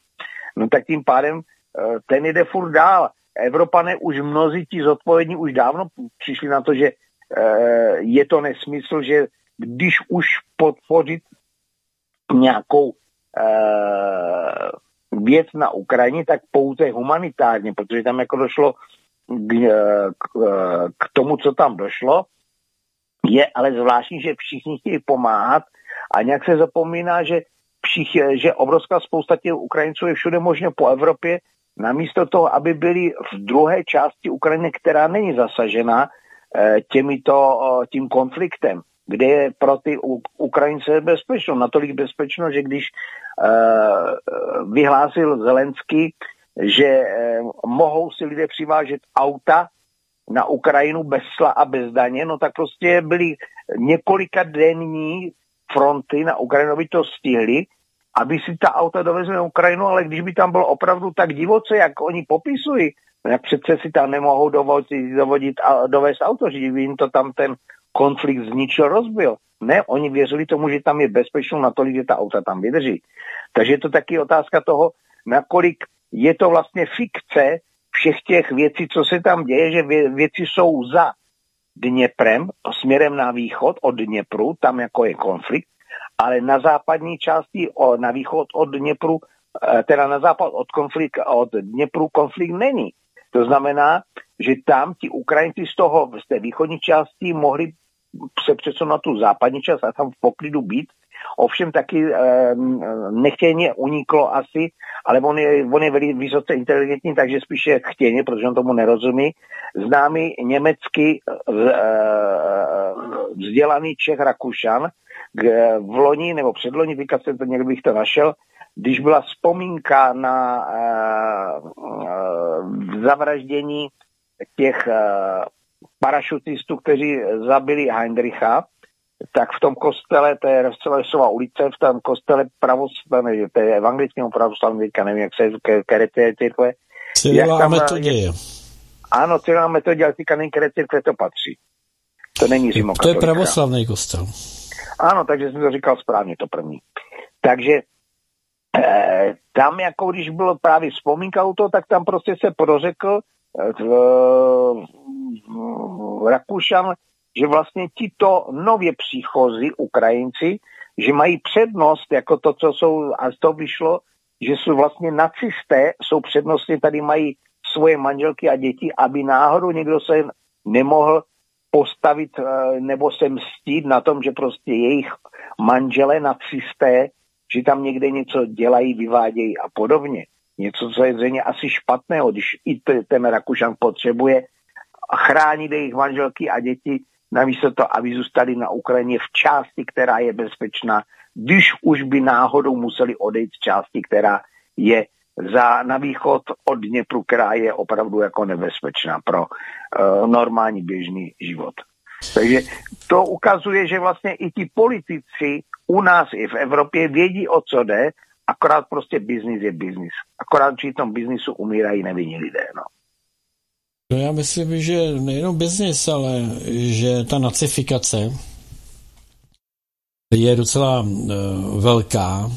no tak tím pádem eh, ten jde furt dál. Evropané už mnozí ti zodpovědní už dávno přišli na to, že eh, je to nesmysl, že když už podpořit nějakou eh, věc na Ukrajině, tak pouze humanitárně, protože tam jako došlo k, k, k tomu, co tam došlo. Je ale zvláštní, že všichni chtějí pomáhat a nějak se zapomíná, že, všich, že obrovská spousta těch Ukrajinců je všude možně po Evropě, namísto toho, aby byli v druhé části Ukrajiny, která není zasažena eh, těmito, tím konfliktem, kde je pro ty Ukrajince bezpečno, natolik bezpečno, že když eh, vyhlásil Zelenský, že eh, mohou si lidé přivážet auta na Ukrajinu bez sla a bez daně, no tak prostě byly několika denní fronty na Ukrajinu, aby to stihli, aby si ta auta dovezli na Ukrajinu, ale když by tam bylo opravdu tak divoce, jak oni popisují, no jak přece si tam nemohou dovodit, dovodit a dovést auto, že by jim to tam ten konflikt zničil, rozbil. Ne, oni věřili tomu, že tam je bezpečno natolik, že ta auta tam vydrží. Takže je to taky otázka toho, nakolik je to vlastně fikce všech těch věcí, co se tam děje, že věci jsou za Dněprem, směrem na východ od Dněpru, tam jako je konflikt, ale na západní části, na východ od Dněpru, eh, teda na západ od, konflikt, od Dněpru konflikt není. To znamená, že tam ti Ukrajinci z toho, z té východní části mohli se přesunout na tu západní část a tam v poklidu být. Ovšem taky nechtěně uniklo asi, ale on je, on je vysoce inteligentní, takže spíše chtěně, protože on tomu nerozumí. Známý německy e, vzdělaný Čech Rakušan, v loni nebo předloni, teďka jsem to někdy bych to našel, když byla vzpomínka na e, e, zavraždění těch parašutistů, kteří zabili Heinricha, tak v tom kostele, to je Rostová ulice, v tom kostele pravoslavné, to je evangelického pravoslavné, nevím, jak se které církve. Cyrila metodě. Ano, cyrila metodě, ale teďka nevím, které církve to patří. To není To je pravoslavný kostel. Ano, takže jsem to říkal správně, to první. Takže eh, tam, jako když bylo právě vzpomínka u toho, tak tam prostě se prořekl eh, Rakušan, že vlastně tito nově příchozí Ukrajinci, že mají přednost, jako to, co jsou, a toho vyšlo, že jsou vlastně nacisté, jsou přednostně, tady mají svoje manželky a děti, aby náhodou někdo se nemohl postavit eh, nebo se mstít na tom, že prostě jejich manželé nacisté, že tam někde něco dělají, vyvádějí a podobně. Něco, co je zřejmě asi špatného, když i ten Rakušan potřebuje chránit jejich manželky a děti, namísto to, aby zůstali na Ukrajině v části, která je bezpečná, když už by náhodou museli odejít z části, která je za, na východ od Dněpru, která je opravdu jako nebezpečná pro uh, normální běžný život. Takže to ukazuje, že vlastně i ti politici u nás i v Evropě vědí, o co jde, akorát prostě biznis je biznis. Akorát při tom biznisu umírají nevinní lidé. No. No já myslím, že nejenom biznis, ale že ta nacifikace je docela uh, velká.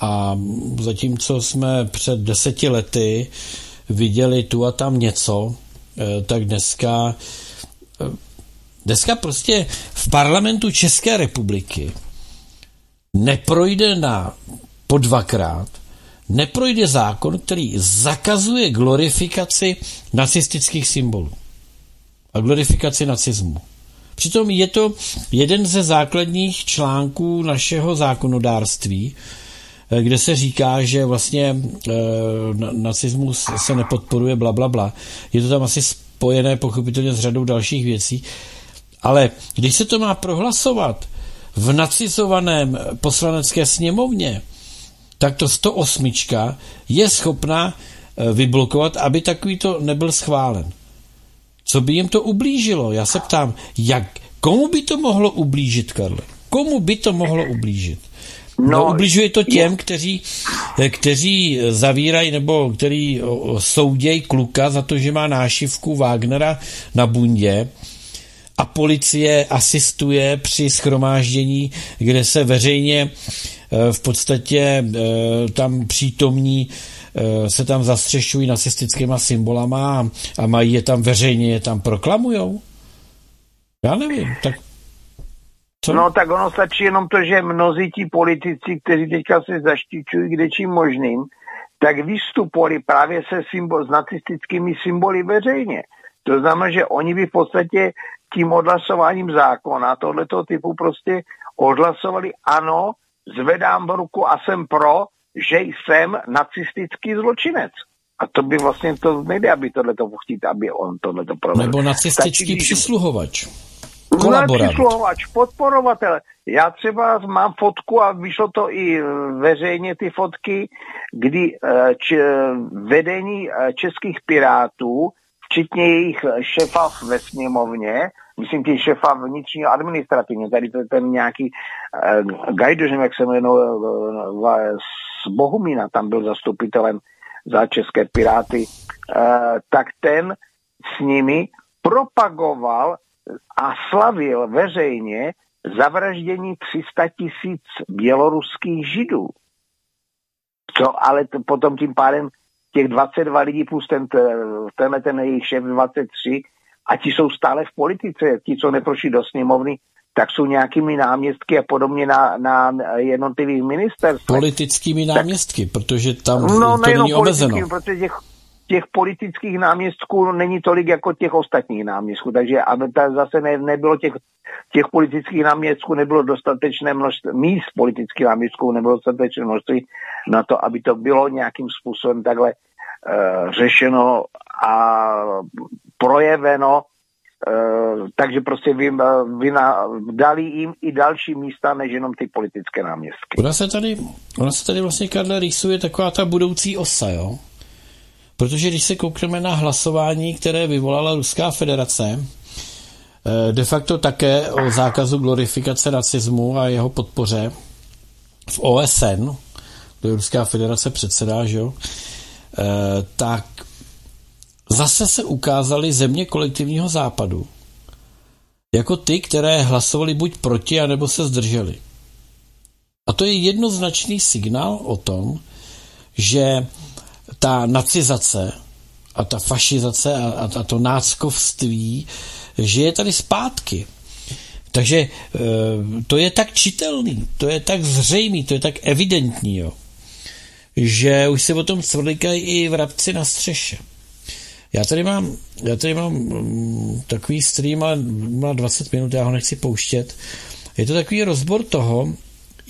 A zatímco jsme před deseti lety viděli tu a tam něco, eh, tak dneska eh, dneska prostě v parlamentu České republiky neprojde na po dvakrát neprojde zákon, který zakazuje glorifikaci nacistických symbolů a glorifikaci nacismu. Přitom je to jeden ze základních článků našeho zákonodárství, eh, kde se říká, že vlastně e, nacismus se nepodporuje, bla, bla, bla. Je to tam asi spojené pochopitelně s řadou dalších věcí. Ale když se to má prohlasovat v nacizovaném poslanecké sněmovně, tak to 108 je schopná eh, vyblokovat, aby takový to nebyl schválen. Co by jim to ublížilo? Já se ptám, jak, komu by to mohlo ublížit, Karle? Komu by to mohlo ublížit? No, no ubližuje to těm, kteří, eh, kteří zavírají nebo který soudějí kluka za to, že má nášivku Wagnera na bundě a policie asistuje při schromáždění, kde se veřejně Eh, v podstatě eh, tam přítomní eh, se tam zastřešují nacistickýma symbolama a mají je tam veřejně, je tam proklamujou? Já nevím, tak co? No tak ono stačí jenom to, že mnozí ti politici, kteří teďka se zaštičují kde čím možným, tak vystupovali právě se symbol, s nacistickými symboly veřejně. To znamená, že oni by v podstatě tím odhlasováním zákona tohoto typu prostě odhlasovali ano, zvedám ruku a jsem pro, že jsem nacistický zločinec. A to by vlastně to nejde, aby tohle to chtít, aby on tohle to provedl. Nebo nacistický Stačí, přisluhovač. kolaborant. Přisluhovač, podporovatel. Já třeba mám fotku a vyšlo to i veřejně ty fotky, kdy eh, č, vedení eh, českých pirátů, včetně jejich šefa ve sněmovně, myslím tím šefa vnitřního administrativně, tady to je ten nějaký uh, Gajdoš, jak se jmenuje, uh, z Bohumína, tam byl zastupitelem za české piráty, uh, tak ten s nimi propagoval a slavil veřejně zavraždění 300 tisíc běloruských židů. Co ale to, potom tím pádem těch 22 lidí plus ten, tenhle ten jejich šéf 23 a ti jsou stále v politice, ti, co neprošli do sněmovny, tak jsou nějakými náměstky a podobně na, na jednotlivých ministerstvech. Politickými náměstky, tak, protože tam no, to není omezeno. Protože těch, těch politických náměstků není tolik jako těch ostatních náměstků, takže aby ta zase ne, nebylo těch, těch politických náměstků, nebylo dostatečné množství, míst politických náměstků nebylo dostatečné množství na to, aby to bylo nějakým způsobem takhle uh, řešeno a projeveno, uh, takže prostě vy, vy na, dali jim i další místa, než jenom ty politické náměstky. Ona se tady, ona se tady vlastně, Karle, rýsuje taková ta budoucí osa, jo? Protože když se koukneme na hlasování, které vyvolala Ruská federace, eh, de facto také o zákazu glorifikace nacismu a jeho podpoře v OSN, kde Ruská federace předsedá, že jo, eh, tak zase se ukázaly země kolektivního západu jako ty, které hlasovali buď proti, anebo se zdrželi. A to je jednoznačný signál o tom, že ta nacizace a ta fašizace a, a, a to náckovství, že je tady zpátky. Takže e, to je tak čitelný, to je tak zřejmý, to je tak evidentní, jo, že už se o tom cvrlikají i vrabci na střeše. Já tady mám, já tady mám um, takový stream, ale má 20 minut, já ho nechci pouštět. Je to takový rozbor toho,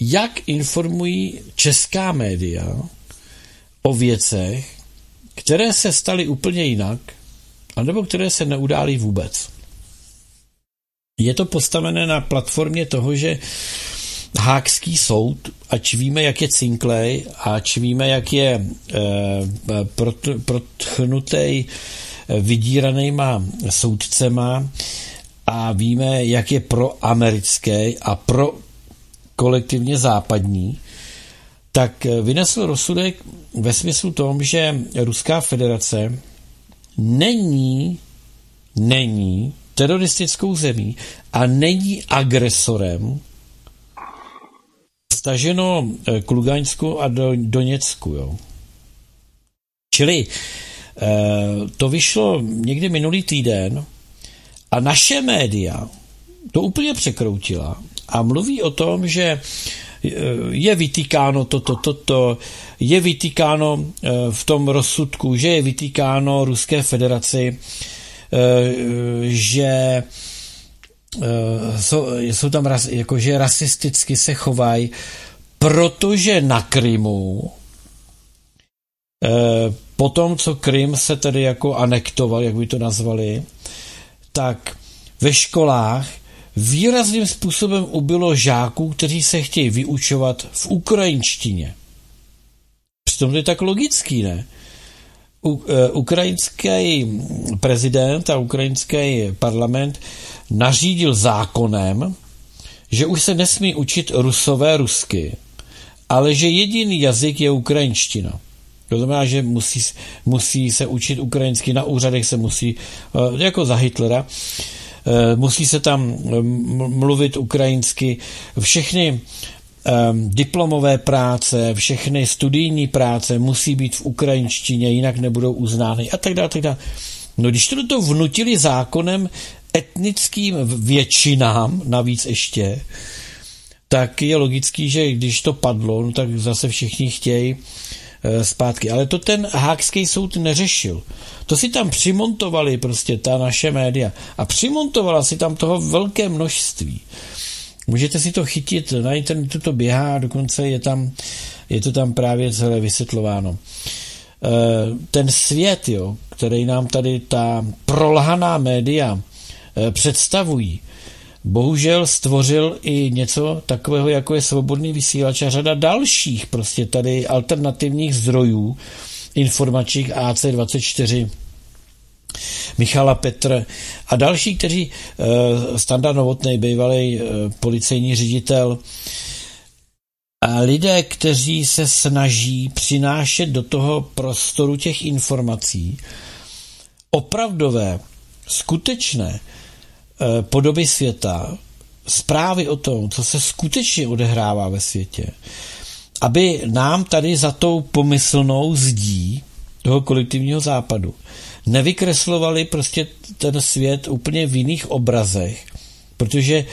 jak informují česká média o věcech, které se staly úplně jinak, anebo které se neudály vůbec. Je to postavené na platformě toho, že Hákský soud, ač víme, jak je cinklej, ač víme, jak je e, prot, protchnutej eh, vydíranýma soudcema a víme, jak je pro americké a pro kolektivně západní, tak eh, vynesl rozsudek ve smyslu tom, že Ruská federace není, není teroristickou zemí a není agresorem staženo eh, k Lugaňsku a do Doněcku. Jo. Čili eh, to vyšlo někdy minulý týden a naše média to úplně překroutila a mluví o tom, že je vytýkáno toto, toto, to, je vytýkáno eh, v tom rozsudku, že je vytýkáno Ruské federaci, eh, že eh, jsou, jsou tam, jakože rasisticky se chovají, protože na Krymu po tom, co Krym se tedy jako anektoval, jak by to nazvali, tak ve školách výrazným způsobem ubylo žáků, kteří se chtějí vyučovat v ukrajinštině. Přitom to je tak logický, ne? U, e, ukrajinský prezident a ukrajinský parlament nařídil zákonem, že už se nesmí učit rusové rusky, ale že jediný jazyk je ukrajinština. To znamená, že musí, musí se učit ukrajinsky, na úřadech se musí, e, jako za Hitlera, Eh, musí se tam eh, mluvit ukrajinsky. Všechny um, diplomové práce, všechny studijní práce musí být v ukrajinštině, jinak nebudou uznány a tak dále. No když to to vnutili zákonem etnickým většinám, navíc ještě, tak je logický, že když to padlo, no tak zase všichni chtějí Eh, zpátky. Ale to ten hákský soud neřešil. To si tam přimontovali prostě ta naše média. A přimontovala si tam toho velké množství. Můžete si to chytit, na internetu to běhá, dokonce je tam, je to tam právě celé vysvětlováno. Eh, ten svět, jo, který nám tady ta prolhaná média představují, bohužel stvořil i něco takového, jako je svobodný vysílač a řada dalších prostě tady alternativních zdrojů informačních AC24 Michala Petr a další, kteří uh, Standa Novotný, bývalý uh, policejní ředitel, a lidé, kteří se snaží přinášet do toho prostoru těch informací opravdové, skutečné podoby světa, zprávy o tom, co se skutečně odehrává ve světě, aby nám tady za tou pomyslnou zdí toho kolektivního západu nevykreslovali prostě ten svět úplně v jiných obrazech, protože eh,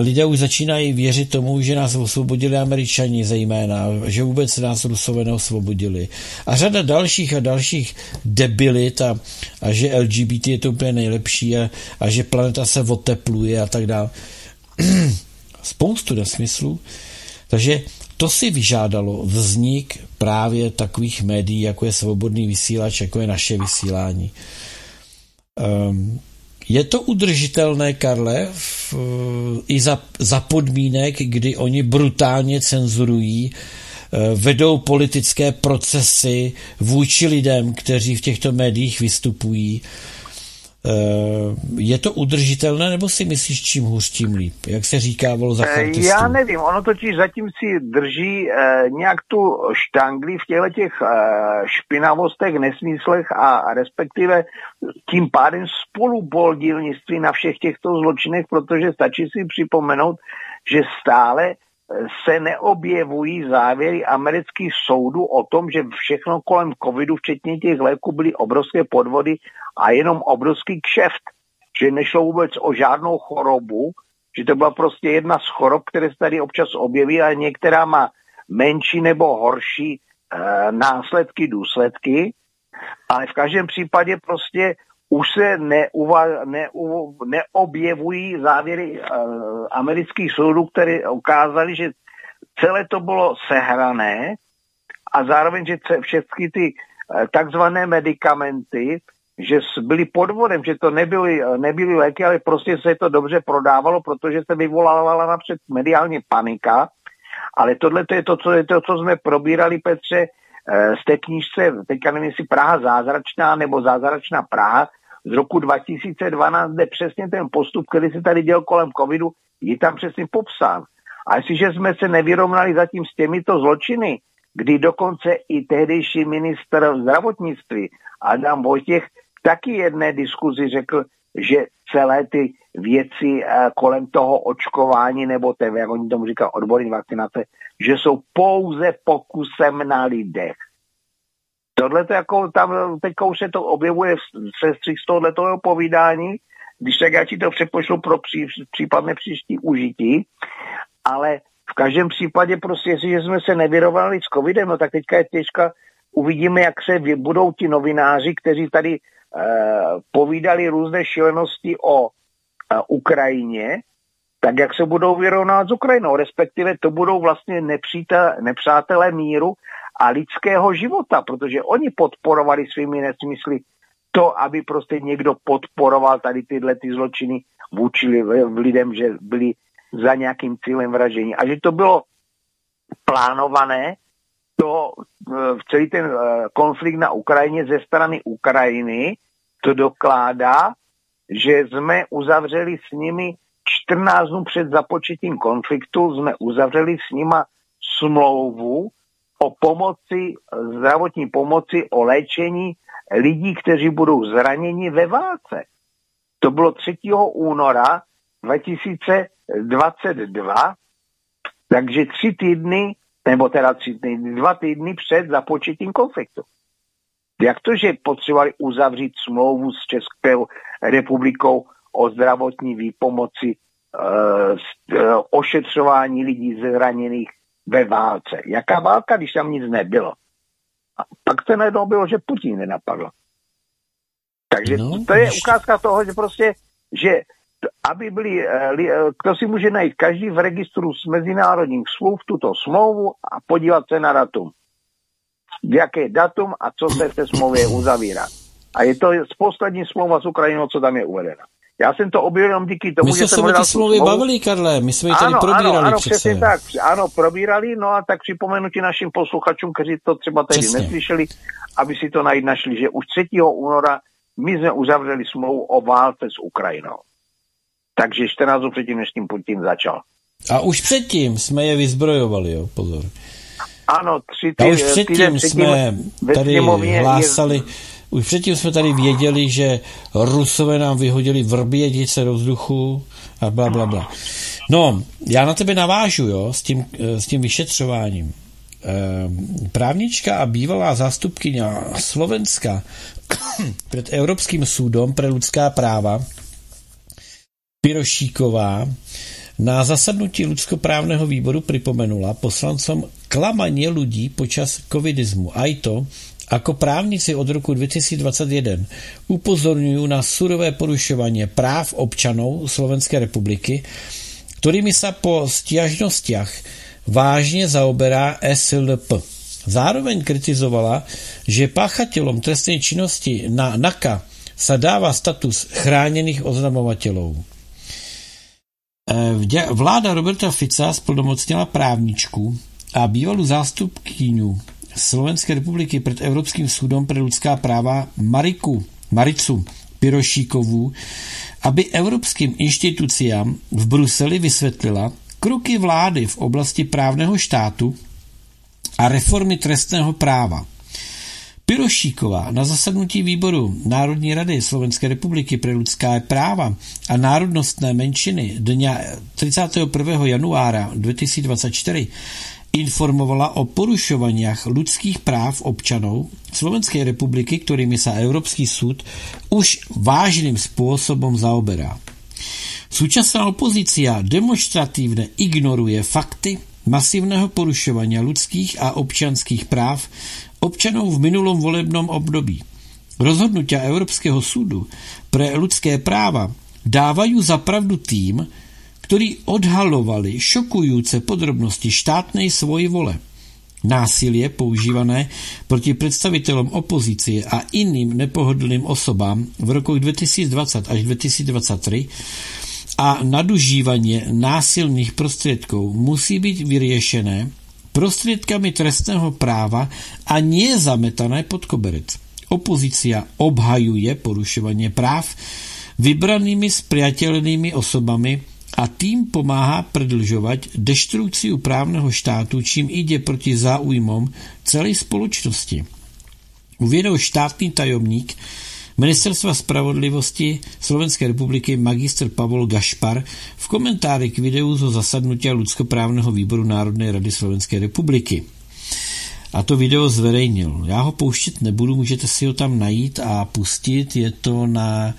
lidé už začínají věřit tomu, že nás osvobodili američani zejména, že vůbec nás rusové neosvobodili. A řada dalších a dalších debilit a, a že LGBT je to úplně nejlepší a, a že planeta se otepluje a tak dále. Spoustu nesmyslů. Takže to si vyžádalo vznik právě takových médií, jako je svobodný vysílač, jako je naše vysílání. Um, je to udržitelné, Karle, v, i za, za podmínek, kdy oni brutálně cenzurují, eh, vedou politické procesy vůči lidem, kteří v těchto médiích vystupují, je to udržitelné, nebo si myslíš, čím hůř, tím líp? Jak se říká vol zachartistů? Eh, já nevím, ono totiž zatím si drží eh, nějak tu štangli v těchto těch eh, špinavostech, nesmyslech a respektive tím pádem spolupodílnictví na všech těchto zločinech, protože stačí si připomenout, že stále se neobjevují závěry amerických soudů o tom, že všechno kolem covidu, včetně těch léků, byly obrovské podvody a jenom obrovský kšeft. Že nešlo vůbec o žádnou chorobu, že to byla prostě jedna z chorob, které se tady občas objeví, a některá má menší nebo horší e, následky, důsledky, ale v každém případě prostě už se neuva, neu, neobjevují závěry uh, amerických soudů, které ukázali, že celé to bylo sehrané a zároveň, že všechny ty uh, takzvané medicamenty, že byly podvodem, že to nebyly, nebyly léky, ale prostě se to dobře prodávalo, protože se vyvolávala napřed mediálně panika. Ale tohle to je to, co, je to, co jsme probírali, Petře, z té knížce, teďka nevím, jestli Praha zázračná nebo zázračná Praha, z roku 2012, kde přesně ten postup, který se tady děl kolem covidu, je tam přesně popsán. A jestliže jsme se nevyrovnali zatím s těmito zločiny, kdy dokonce i tehdejší minister zdravotnictví Adam Vojtěch taky jedné diskuzi řekl, že celé ty věci eh, kolem toho očkování, nebo té, jak oni tomu říkají, odborní vakcinace, že jsou pouze pokusem na lidech. Tohle to jako tam teďka už se to objevuje v sestřích z tohoto povídání, když tak já ti to přepošlu pro pří, případné příští užití, ale v každém případě prostě, jestliže jsme se nevyrovnali s covidem, no tak teďka je těžka, uvidíme, jak se budou ti novináři, kteří tady uh, povídali různé šílenosti o uh, Ukrajině, tak jak se budou vyrovnávat s Ukrajinou, respektive to budou vlastně nepřátelé míru a lidského života, protože oni podporovali svými nesmysly to, aby prostě někdo podporoval tady tyhle ty zločiny vůči lidem, že byli za nějakým cílem vražení. A že to bylo plánované, to e, celý ten e, konflikt na Ukrajině ze strany Ukrajiny, to dokládá, že jsme uzavřeli s nimi 14 dnů před započetím konfliktu, jsme uzavřeli s nima smlouvu, o pomoci, zdravotní pomoci, o léčení lidí, kteří budou zraněni ve válce. To bylo 3. února 2022, takže tři týdny, nebo teda tři týdny, dva týdny před započetím konfliktu. Jak to, že potřebovali uzavřít smlouvu s Českou republikou o zdravotní výpomoci, e, ošetřování lidí zraněných ve válce. Jaká válka, když tam nic nebylo? A pak se najednou bylo, že Putin nenapadl. Takže no, to je ukázka toho, že prostě, že aby byli, eh, kdo si může najít každý v registru s mezinárodních smluv tuto smlouvu a podívat se na datum. Jaké datum a co se v té smlouvě uzavírá. A je to z poslední smlouva s Ukrajinou, co tam je uvedena. Já jsem to objevil jenom díky tomu, My jsme že se jsem o hledal ty tu smlouvy smlouvu. bavili, Karle, my jsme ji tady Ano, probírali ano, ano, přece. přesně tak. Ano, probírali, no a tak připomenu ti našim posluchačům, kteří to třeba tehdy Přesně. neslyšeli, aby si to najít našli, že už 3. února my jsme uzavřeli smlouvu o válce s Ukrajinou. Takže 14 dnů předtím, než tím Putin začal. A už předtím jsme je vyzbrojovali, jo, pozor. Ano, tři A ty, už týden předtím jsme tady sněmovně je- hlásali, už předtím jsme tady věděli, že Rusové nám vyhodili vrbědice do vzduchu a bla, bla, bla. No, já na tebe navážu, jo, s tím, eh, s tím vyšetřováním. Ehm, Právnička a bývalá zástupkyně Slovenska před Evropským soudom pre lidská práva Pirošíková na zasadnutí ľudskoprávneho výboru pripomenula poslancom klamanie ľudí počas covidizmu. Aj to, ako právnici od roku 2021 upozorňujú na surové porušovanie práv občanov Slovenskej republiky, ktorými sa po stiažnostiach vážne zaoberá SLP. Zároveň kritizovala, že páchateľom trestnej činnosti na NAKA sa dáva status chránených oznamovateľov. Vďa- Vláda Roberta Fica splnomocnila právničku a bývalú zástupkyňu Slovenskej republiky pred Európskym súdom pre ľudská práva Mariku, Maricu Pirošíkovú, aby európskym inštitúciám v Bruseli vysvetlila kroky vlády v oblasti právneho štátu a reformy trestného práva. Pirošíková na zasadnutí výboru Národní rady Slovenské republiky pre ľudská práva a národnostné menšiny dňa 31. januára 2024 informovala o porušovaniach ľudských práv občanov Slovenskej republiky, ktorými sa Európsky súd už vážnym spôsobom zaoberá. Súčasná opozícia demonstratívne ignoruje fakty masívneho porušovania ľudských a občanských práv občanov v minulom volebnom období. Rozhodnutia Európskeho súdu pre ľudské práva dávajú za pravdu tým, ktorí odhalovali šokujúce podrobnosti štátnej vole. Násilie používané proti predstaviteľom opozície a iným nepohodlným osobám v rokoch 2020 až 2023 a nadužívanie násilných prostriedkov musí byť vyriešené prostriedkami trestného práva a nie zametané pod koberec. Opozícia obhajuje porušovanie práv vybranými spriateľnými osobami a tým pomáha predlžovať deštrukciu právneho štátu, čím ide proti záujmom celej spoločnosti. Uviedol štátny tajomník Ministerstva spravodlivosti Slovenskej republiky magister Pavol Gašpar v komentári k videu zo zasadnutia ľudskoprávneho výboru Národnej rady Slovenskej republiky. A to video zverejnil. Já ho pouštět nebudu, můžete si ho tam najít a pustit. Je to na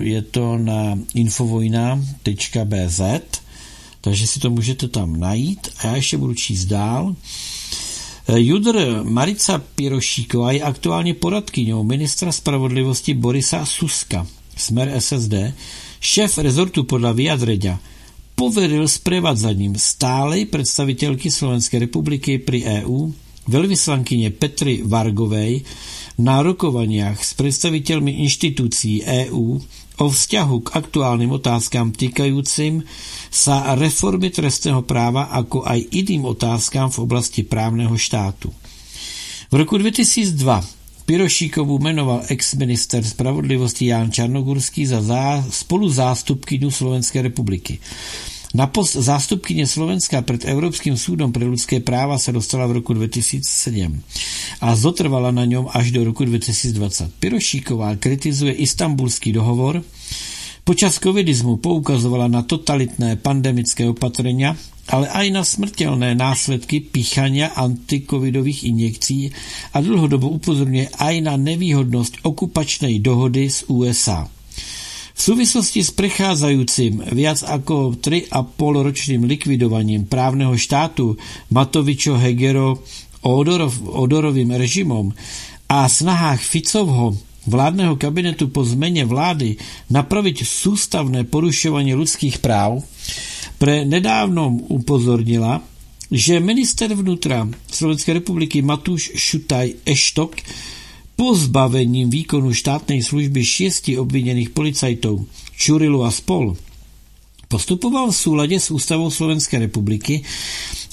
je to na infovojna.bz takže si to můžete tam najít a já ještě budu číst dál. Judr Marica Pirošíková je aktuálně poradkyňou ministra spravodlivosti Borisa Suska, smer SSD, šéf rezortu podľa vyjadreňa poveril sprevádzaním stálej predstaviteľky Slovenskej republiky pri EÚ, veľvyslankyne Petry Vargovej, na rokovaniach s predstaviteľmi inštitúcií EÚ o vzťahu k aktuálnym otázkam týkajúcim sa reformy trestného práva ako aj iným otázkam v oblasti právneho štátu. V roku 2002 Pirošíkovú menoval ex-minister spravodlivosti Ján Čarnogurský za zá, spoluzástupkyňu Slovenskej republiky. Na post zástupkyně Slovenska před Evropským súdom pre ľudské práva se dostala v roku 2007 a zotrvala na něm až do roku 2020. Pirošíková kritizuje istambulský dohovor, Počas covidizmu poukazovala na totalitné pandemické opatrenia, ale aj na smrteľné následky píchania antikovidových injekcí a dlhodobo upozorňuje aj na nevýhodnosť okupačnej dohody z USA. V súvislosti s prechádzajúcim viac ako 3,5 ročným likvidovaním právneho štátu Matovičo Hegero Odorov, Odorovým režimom a snahách Ficovho vládneho kabinetu po zmene vlády napraviť sústavné porušovanie ľudských práv, pre nedávnom upozornila, že minister vnútra Slovenskej republiky Matúš Šutaj Eštok pozbavením výkonu štátnej služby šiesti obviněných policajtů Čurilu a spol postupoval v súlade s ústavou Slovenské republiky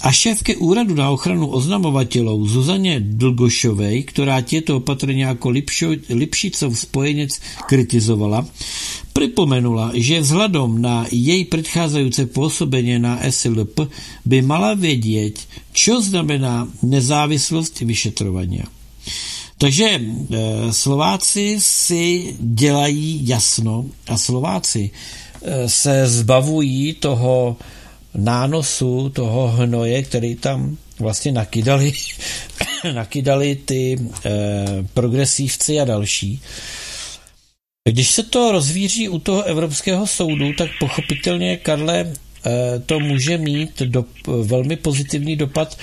a šéfke úradu na ochranu oznamovatelů Zuzaně Dlgošovej, která tieto opatrenia jako Lipšo, Lipšicov spojenec kritizovala, pripomenula, že vzhľadom na jej predchádzajúce pôsobenie na SLP by mala vědět, čo znamená nezávislost vyšetrovania. Takže e, Slováci si dělají jasno a Slováci e, se zbavují toho nánosu, toho hnoje, který tam vlastně nakydali, nakydali ty e, progresívci a další. Když se to rozvíří u toho Evropského soudu, tak pochopitelně, Karle, to může mít do, velmi pozitivní dopad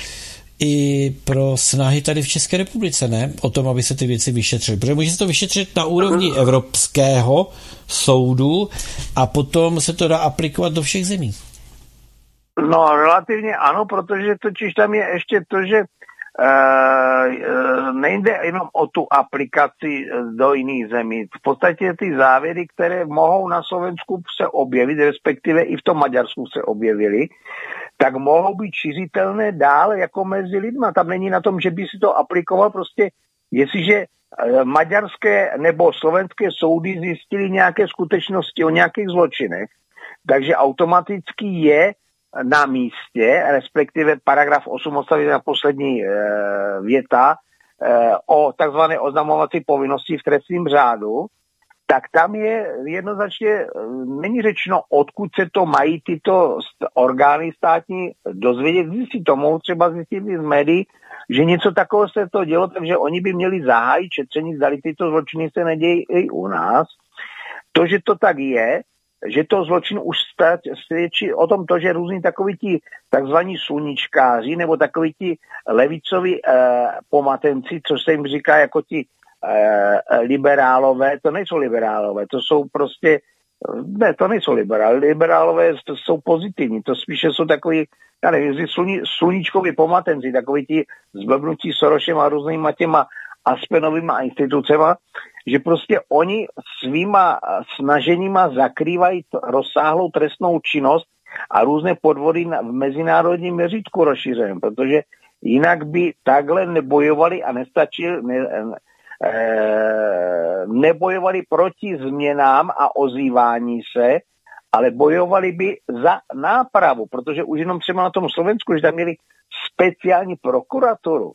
i pro snahy tady v České republice, ne? O tom, aby se ty věci vyšetřily. Protože může se to vyšetřit na úrovni Evropského soudu a potom se to dá aplikovat do všech zemí. No, relativně ano, protože totiž tam je ještě to, že Uh, nejde jenom o tu aplikaci do jiných zemí. V podstatě ty závěry, které mohou na Slovensku se objevit, respektive i v tom Maďarsku se objevily, tak mohou být šiřitelné dál jako mezi lidma. Tam není na tom, že by si to aplikoval prostě, jestliže eh, maďarské nebo slovenské soudy zjistili nějaké skutečnosti o nějakých zločinech, takže automaticky je na místě, respektive paragraf 8 odstavit na poslední e, věta e, o takzvané oznamovací povinnosti v trestním řádu, tak tam je jednoznačně, eh, není řečeno, odkud se to mají tyto orgány státní dozvědět, zjistit to, mohou třeba zjistit z médií, že něco takového se to dělo, takže oni by měli zahájit četření, zdali tyto zločiny se nedějí i u nás. To, že to tak je, že to zločin už svědčí o tom to, že různí takoví ti takzvaní sluníčkáři nebo takoví ti levicoví eh, pomatenci, co se jim říká jako ti liberálové, to nejsou liberálové, to jsou prostě, ne, to nejsou liberálové, liberálové jsou pozitivní, to spíše jsou takový, já nevím, sluní, sluníčkoví pomatenci, takový ti zblbnutí Sorošem a různýma těma Aspenovýma institucema, že prostě oni svýma snaženíma zakrývají rozsáhlou trestnou činnost a různé podvody v mezinárodním měřítku rozšířeném, protože jinak by takhle nebojovali a nestačili, ne, Eh, nebojovali proti změnám a ozývání se, ale bojovali by za nápravu, protože už jenom třeba na tom Slovensku, že tam měli speciální prokuraturu.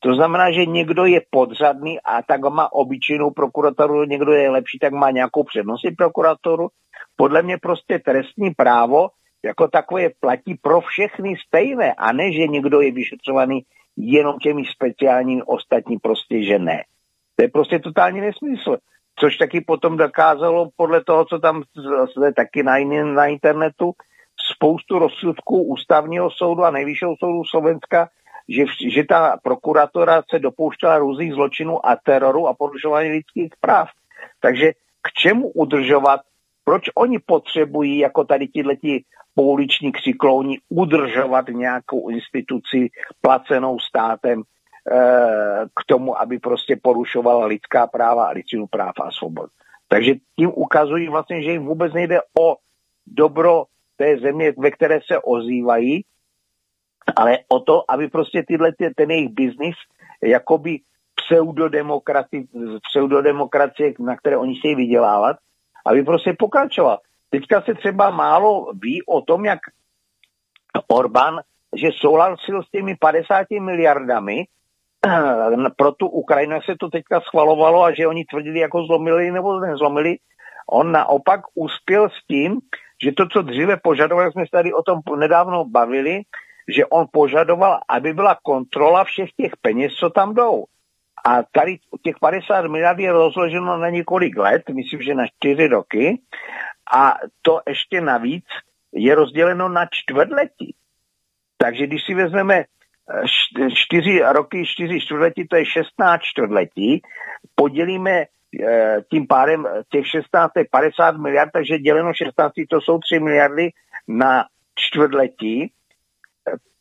To znamená, že někdo je podřadný a tak má obyčejnou prokuraturu, někdo je lepší, tak má nějakou přednostní prokuraturu. Podle mě prostě trestní právo jako takové platí pro všechny stejné a ne, že někdo je vyšetřovaný jenom těmi speciálními, ostatní prostě, že ne. To je prostě totální nesmysl. Což taky potom dokázalo podle toho, co tam je taky na, na internetu, spoustu rozsudků ústavního soudu a nejvyššího soudu Slovenska, že, že ta prokuratora se dopouštěla různých zločinů a teroru a porušování lidských práv. Takže k čemu udržovat, proč oni potřebují, jako tady tihleti pouliční křiklouni, udržovat nějakou instituci placenou státem, k tomu, aby prostě porušovala lidská práva a lidský práv a svobod. Takže tím ukazují vlastně, že jim vůbec nejde o dobro té země, ve které se ozývají, ale o to, aby prostě tyhle, ten jejich biznis, jakoby pseudodemokracie, na které oni chtějí vydělávat, aby prostě pokračoval. Teďka se třeba málo ví o tom, jak Orbán, že souhlasil s těmi 50 miliardami, pro tu Ukrajinu, se to teďka schvalovalo a že oni tvrdili, jako zlomili nebo nezlomili, on naopak uspěl s tím, že to, co dříve požadoval, jsme se tady o tom nedávno bavili, že on požadoval, aby byla kontrola všech těch peněz, co tam jdou. A tady těch 50 miliard je rozloženo na několik let, myslím, že na čtyři roky. A to ještě navíc je rozděleno na čtvrtletí. Takže když si vezmeme čtyři roky, čtyři čtvrtletí, to je 16 čtvrtletí, podělíme eh, tím pádem těch 16 je 50 miliard, takže děleno 16 to jsou 3 miliardy na čtvrtletí,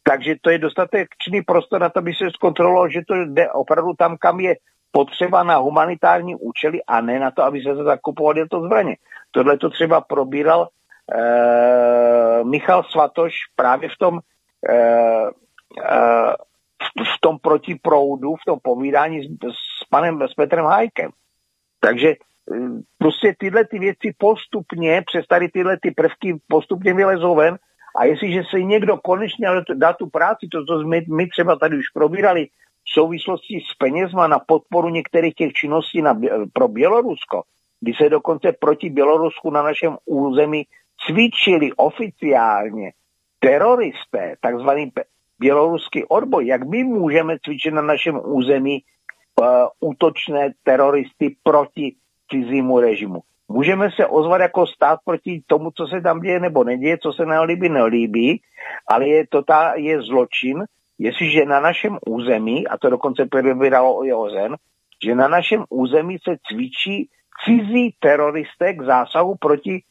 takže to je dostatečný prostor na to, aby se zkontrolovalo, že to jde opravdu tam, kam je potřeba na humanitární účely a ne na to, aby se zakupovali to zbraně. Tohle to třeba probíral e, Michal Svatoš právě v tom, v tom protiproudu, v tom povídání s, s panem, s Petrem Hajkem. Takže prostě tyhle ty věci postupně, přes tady tyhle ty prvky postupně vylezou ven a jestliže se někdo konečně dá tu práci, to, co my, my třeba tady už probírali v souvislosti s penězma na podporu některých těch činností na, pro Bělorusko, kdy se dokonce proti Bělorusku na našem území cvičili oficiálně teroristé, takzvaný běloruský odboj, jak my můžeme cvičit na našem území uh, útočné teroristy proti cizímu režimu. Můžeme se ozvat jako stát proti tomu, co se tam děje nebo neděje, co se nelíbí, nelíbí, ale je to ta, je zločin, jestliže na našem území, a to dokonce probíralo o OSN, že na našem území se cvičí cizí teroristé k zásahu proti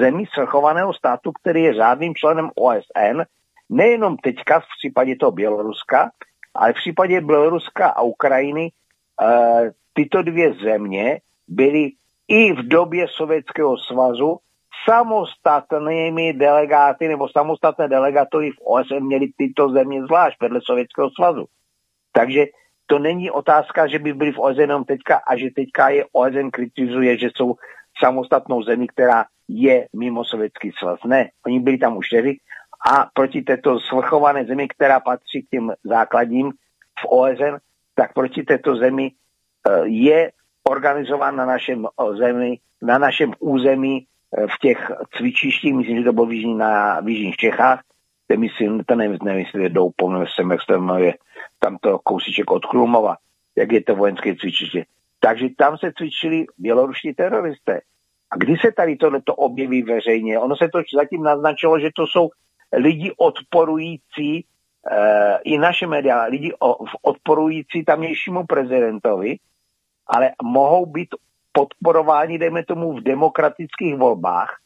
zemí svrchovaného státu, který je řádným členem OSN, nejenom teďka v případě toho Běloruska, ale v případě Běloruska a Ukrajiny e, tyto dvě země byly i v době Sovětského svazu samostatnými delegáty nebo samostatné delegatory v OSN měli tyto země zvlášť vedle Sovětského svazu. Takže to není otázka, že by byli v OSN jenom teďka a že teďka je OSN kritizuje, že jsou samostatnou zemí, která je mimo Sovětský svaz. Ne, oni byli tam už tedy a proti této svrchované zemi, která patří k těm základním v OSN, tak proti této zemi eh, je organizován na našem zemi, na našem území eh, v těch cvičištích, myslím, že to bylo v, jižní, na, v Jižních Čechách, kde myslím, to nevím, nevím jestli je doupomne jsem, jak se jmenuje, tam to kousíček od Krumova, jak je to vojenské cvičiště. Takže tam se cvičili běloruští teroristé. A kdy se tady tohleto objeví veřejně? Ono se to zatím naznačilo, že to jsou lidi odporující e, i naše média, lidi odporující tamnějšímu prezidentovi, ale mohou být podporováni, dejme tomu, v demokratických volbách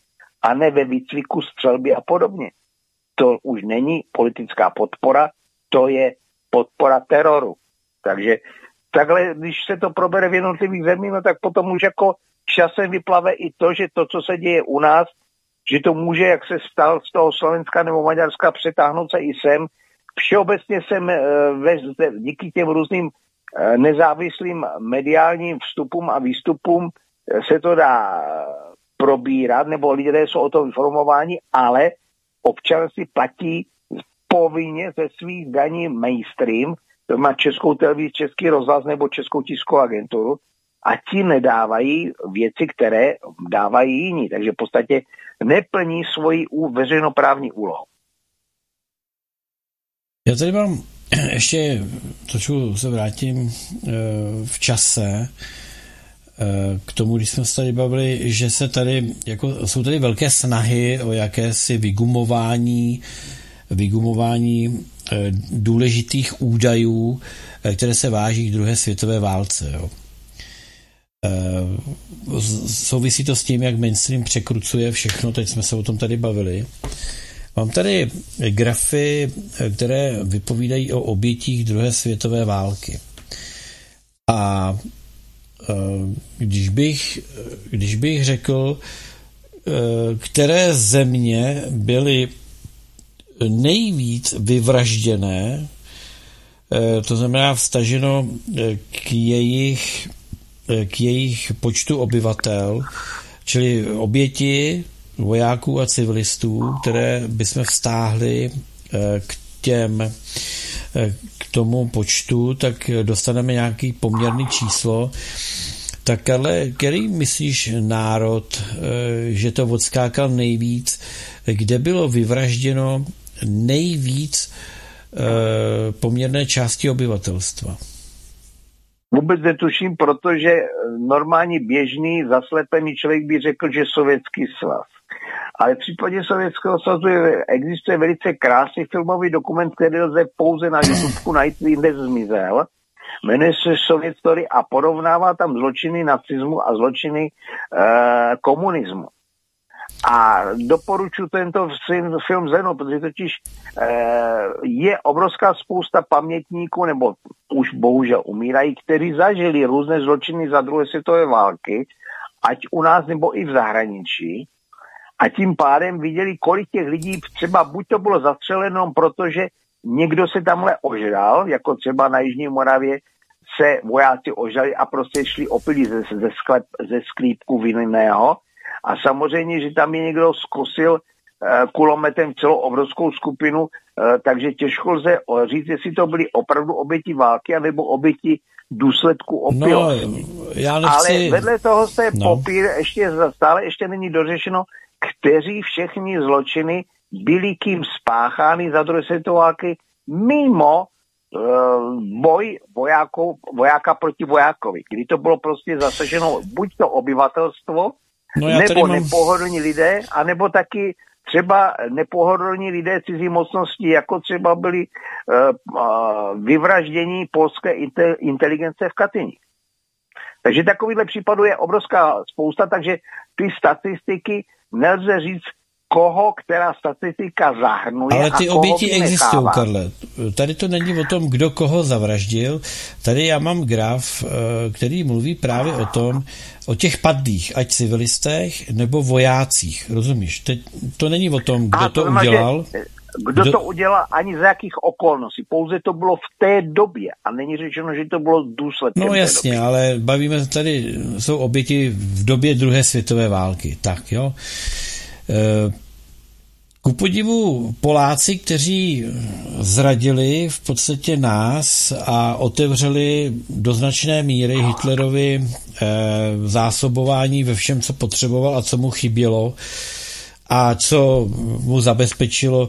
a ne ve výcviku střelby a podobně. To už není politická podpora, to je podpora teroru. Takže takhle, když se to probere v jednotlivých zemích, no tak potom už jako časem vyplave i to, že to, co se děje u nás, že to může, jak se stal z toho Slovenska nebo Maďarska, přetáhnout se i sem. Všeobecně jsem e, díky těm různým Eh, nezávislým mediálním vstupům a výstupům eh, se to dá probírat, nebo lidé jsou o tom informováni, ale občan si platí povinně ze svých daní mainstream, to má českou televizi, český rozhlas nebo českou tiskovou agenturu a ti nedávají věci, které dávají jiní. Takže v podstatě neplní svoji veřejnoprávní úlohu. Já tady mám ještě trošku se vrátím eh, v čase eh, k tomu, když jsme se tady bavili, že se tady, jako, jsou tady velké snahy o jakési vygumování, vygumování eh, důležitých údajů, které se váží k druhé světové válce. Jo. Souvisí to s tím, jak mainstream překrucuje všechno, teď jsme se o tom tady bavili. Mám tady grafy, které vypovídají o obětích druhé světové války. A e, když bych, když bych řekl, které země byly nejvíc vyvražděné, to znamená vstaženo k jejich, k jejich počtu obyvatel, čili oběti vojáků a civilistů, které bychom vztáhli eh, k těm eh, k tomu počtu, tak dostaneme nějaký poměrný číslo. Tak ale který myslíš národ, eh, že to odskákal nejvíc, kde bylo vyvražděno nejvíc poměrné části obyvatelstva? Vůbec netuším, protože normální běžný zaslepený člověk by řekl, že Sovětský svaz. Ale v případě Sovětského svazu existuje velice krásný filmový dokument, který lze pouze na YouTube najít, jinde zmizel. Jmenuje se Sovět a porovnává tam zločiny nacismu a zločiny e, komunismu. A doporučuji tento film Zeno, protože totiž eh, je obrovská spousta pamětníků, nebo už bohužel umírají, kteří zažili různé zločiny za druhé světové války, ať u nás nebo i v zahraničí. A tím pádem viděli, kolik těch lidí třeba buď to bylo zastřeleno, protože někdo se tamhle ožral, jako třeba na Jižní Moravě se vojáci ožrali a prostě šli opilí ze, ze, sklep, ze sklípku vinného. A samozřejmě, že tam je někdo zkusil eh, kulometem celou obrovskou skupinu, eh, takže těžko lze říct, jestli to byly opravdu oběti války, anebo oběti důsledku opilosti. No, já nechci... Ale vedle toho se no. popír ještě stále ještě není dořešeno, kteří všechny zločiny byly kým spáchány za druhé světové války mimo uh, boj vojáků, vojáka proti vojákovi, kdy to bylo prostě zasaženo buď to obyvatelstvo, no nebo mám... nepohodlní lidé, anebo taky třeba nepohodlní lidé cizí mocnosti, jako třeba byli uh, uh, vyvraždění polské inteligence v Katyni. Takže takovýhle případů je obrovská spousta, takže ty statistiky nelze říct, koho která statistika zahrnuje Ale ty a oběti existují, Karle. Tady to není o tom, kdo koho zavraždil. Tady já mám graf, eh, který mluví právě o tom, o těch padlých, ať civilistech nebo vojácích, rozumíš? Teď to není o tom, kdo a to, to udělal. Že, kdo, kdo to udělal, ani za jakých okolností. Pouze to bylo v té době a není řečeno, že to bylo důsledkem No jasně, ale bavíme tady, jsou oběti v době druhé světové války, tak jo. E, ku podivu Poláci, kteří zradili v podstatě nás a otevřeli do značné míry Hitlerovi eh, zásobování ve všem, co potřeboval a co mu chybělo a co mu zabezpečilo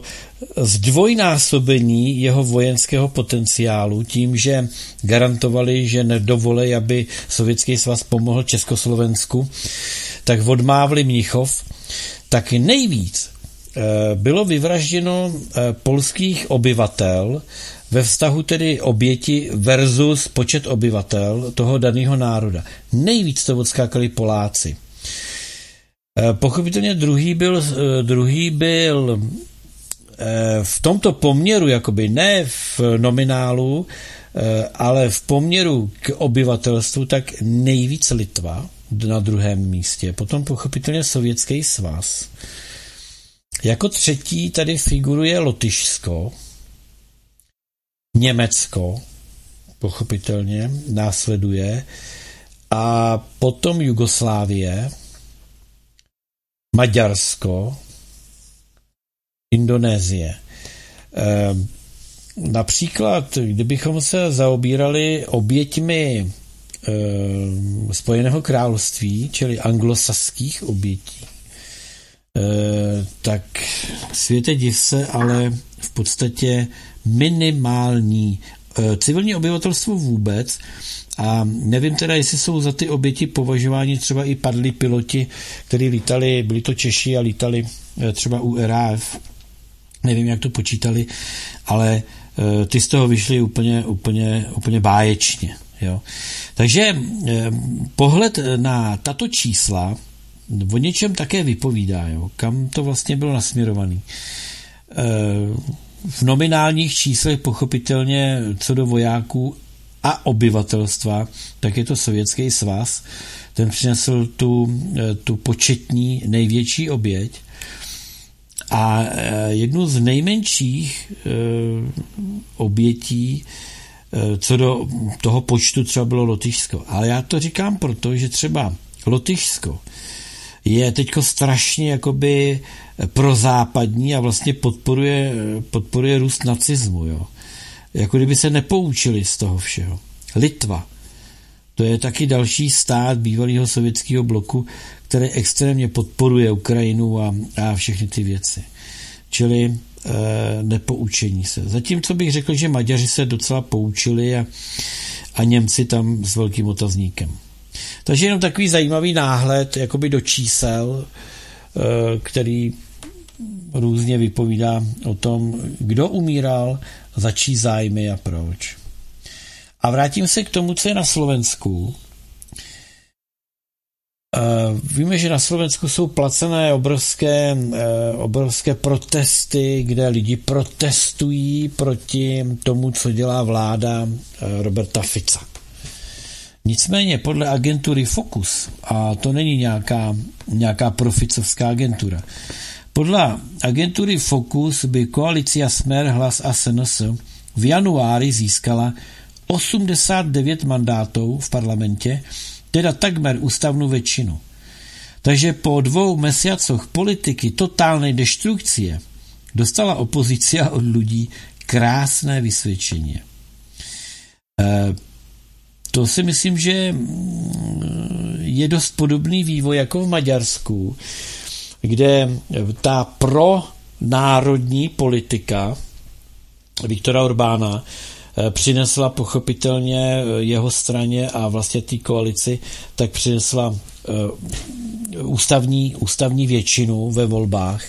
zdvojnásobení jeho vojenského potenciálu tím, že garantovali, že nedovolej, aby Sovětský svaz pomohl Československu, tak odmávli Mnichov, tak nejvíc bylo vyvražděno eh, polských obyvatel ve vztahu tedy oběti versus počet obyvatel toho daného národa. Nejvíc to odskákali Poláci. Eh, pochopitelně druhý byl, druhý byl v tomto poměru, jakoby ne v nominálu, ale v poměru k obyvatelstvu, tak nejvíc Litva na druhém místě. Potom pochopitelně Sovětský svaz. Jako třetí tady figuruje Lotyšsko, Německo, pochopitelně, následuje, a potom Jugoslávie, Maďarsko, Indonésie. Ehm, například, kdybychom se zaobírali oběťmi ehm, Spojeného království, čili anglosaských obětí, tak světe div se, ale v podstatě minimální eh, civilní obyvatelstvo vůbec a nevím teda, jestli jsou za ty oběti považováni třeba i padlí piloti, kteří lítali, byli to Češi a lítali eh, třeba u RAF, nevím, jak to počítali, ale ty z toho vyšly úplně, úplně, úplně báječně. Jo. Takže pohled na tato čísla o něčem také vypovídá, jo? kam to vlastně bylo nasměrovaný. E, v nominálních číslech pochopitelně co do vojáků a obyvatelstva, tak je to Sovětský svaz. Ten přinesl tu, e, tu početní největší oběť. A e, jednu z nejmenších obětí co do toho počtu třeba bylo Lotyšsko. Ale já to říkám proto, že třeba Lotyšsko je teďko strašně jakoby prozápadní a vlastně podporuje, podporuje růst nacismu. Jo. Jako kdyby se nepoučili z toho všeho. Litva. To je taky další stát bývalého sovětského bloku, který extrémně podporuje Ukrajinu a, a všechny ty věci. Čili e, nepoučení se. Zatímco bych řekl, že Maďaři se docela poučili a, a Němci tam s velkým otazníkem. Takže jenom takový zajímavý náhled jakoby do čísel, eh, který různě vypovídá o tom, kdo umíral, za čí zájmy a proč. A vrátím se k tomu, co je na Slovensku. Víme, že na Slovensku jsou placené obrovské, obrovské protesty, kde lidi protestují proti tomu, co dělá vláda Roberta Fica. Nicméně podle agentury Focus, a to není nějaká, nějaká proficovská agentura, podle agentury Focus by koalice Smer, Hlas a SNS v januári získala 89 mandátů v parlamentě, teda takmer ústavnou většinu. Takže po dvou mesiacoch politiky totálnej deštrukcie dostala opozícia od lidí krásné vysvědčení. To si myslím, že mm, je dost podobný vývoj jako v Maďarsku, kde ta pro národní politika Viktora Orbána eh, přinesla pochopitelně eh, jeho straně a vlastně té koalici, tak přinesla eh, ústavní, ústavní většinu ve volbách.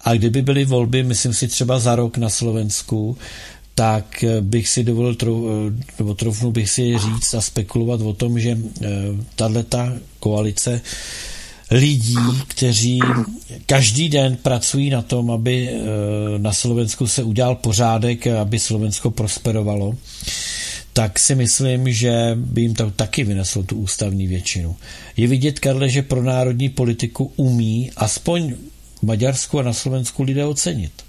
A kdyby byly volby, myslím si třeba za rok na Slovensku, tak bych si dovolil, nebo troufnu bych si říct a spekulovat o tom, že tato koalice lidí, kteří každý den pracují na tom, aby eh, na Slovensku se udělal pořádek, aby Slovensko prosperovalo, tak si myslím, že by jim to taky vyneslo tu ústavní většinu. Je vidět, Karle, že pro národní politiku umí aspoň v Maďarsku a na Slovensku lidé ocenit.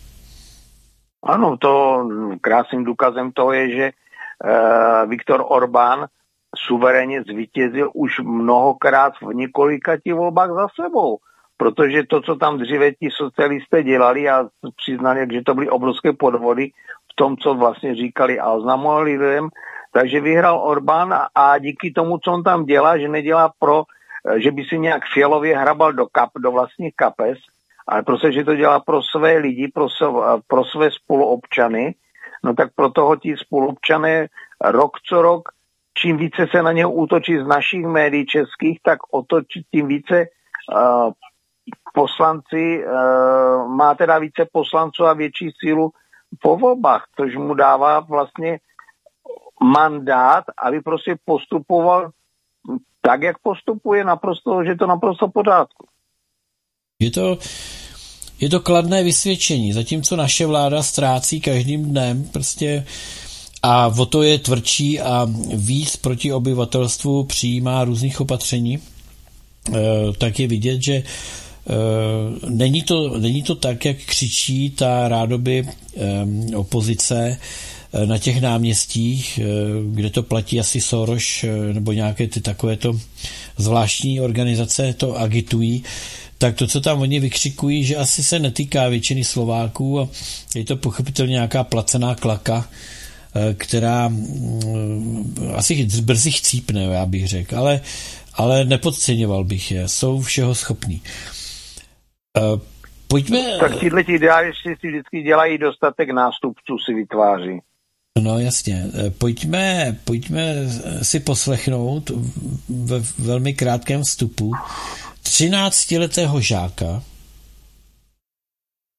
Ano, to krásným důkazem toho je, že uh, Viktor Orbán suverénně zvítězil už mnohokrát v několika těch volbách za sebou. Protože to, co tam dříve ti socialisté dělali a přiznali, že to byly obrovské podvody v tom, co vlastně říkali a oznamovali lidem, takže vyhrál Orbán a díky tomu, co on tam dělá, že nedělá pro, že by si nějak fialově hrabal do, kap, do vlastních kapes, ale prostě, že to dělá pro své lidi, pro, pro své spoluobčany, no tak pro toho ti spoluobčané rok co rok čím více se na něho útočí z našich médií českých, tak o to tím více uh, poslanci, uh, má teda více poslanců a větší sílu po volbách, což mu dává vlastně mandát, aby prostě postupoval tak, jak postupuje, naprosto, že to naprosto v pořádku. Je to, je to kladné vysvědčení, zatímco naše vláda ztrácí každým dnem prostě a o to je tvrdší a víc proti obyvatelstvu přijímá různých opatření, eh, tak je vidět, že eh, není to, není to tak, jak křičí ta rádoby eh, opozice na těch náměstích, kde to platí asi Soros nebo nějaké ty takovéto zvláštní organizace to agitují, tak to, co tam oni vykřikují, že asi se netýká většiny Slováků a je to pochopitelně nějaká placená klaka, Eh, která mm, asi brzy chcípne, já bych řekl, ale, ale nepodceňoval bych je, jsou všeho schopní. Eh, pojďme... Tak tihle ti idealisti si vždycky dělají dostatek nástupců, si vytváří. No jasně. Eh, pojďme, pojďme si poslechnout ve velmi krátkém vstupu 13-letého žáka,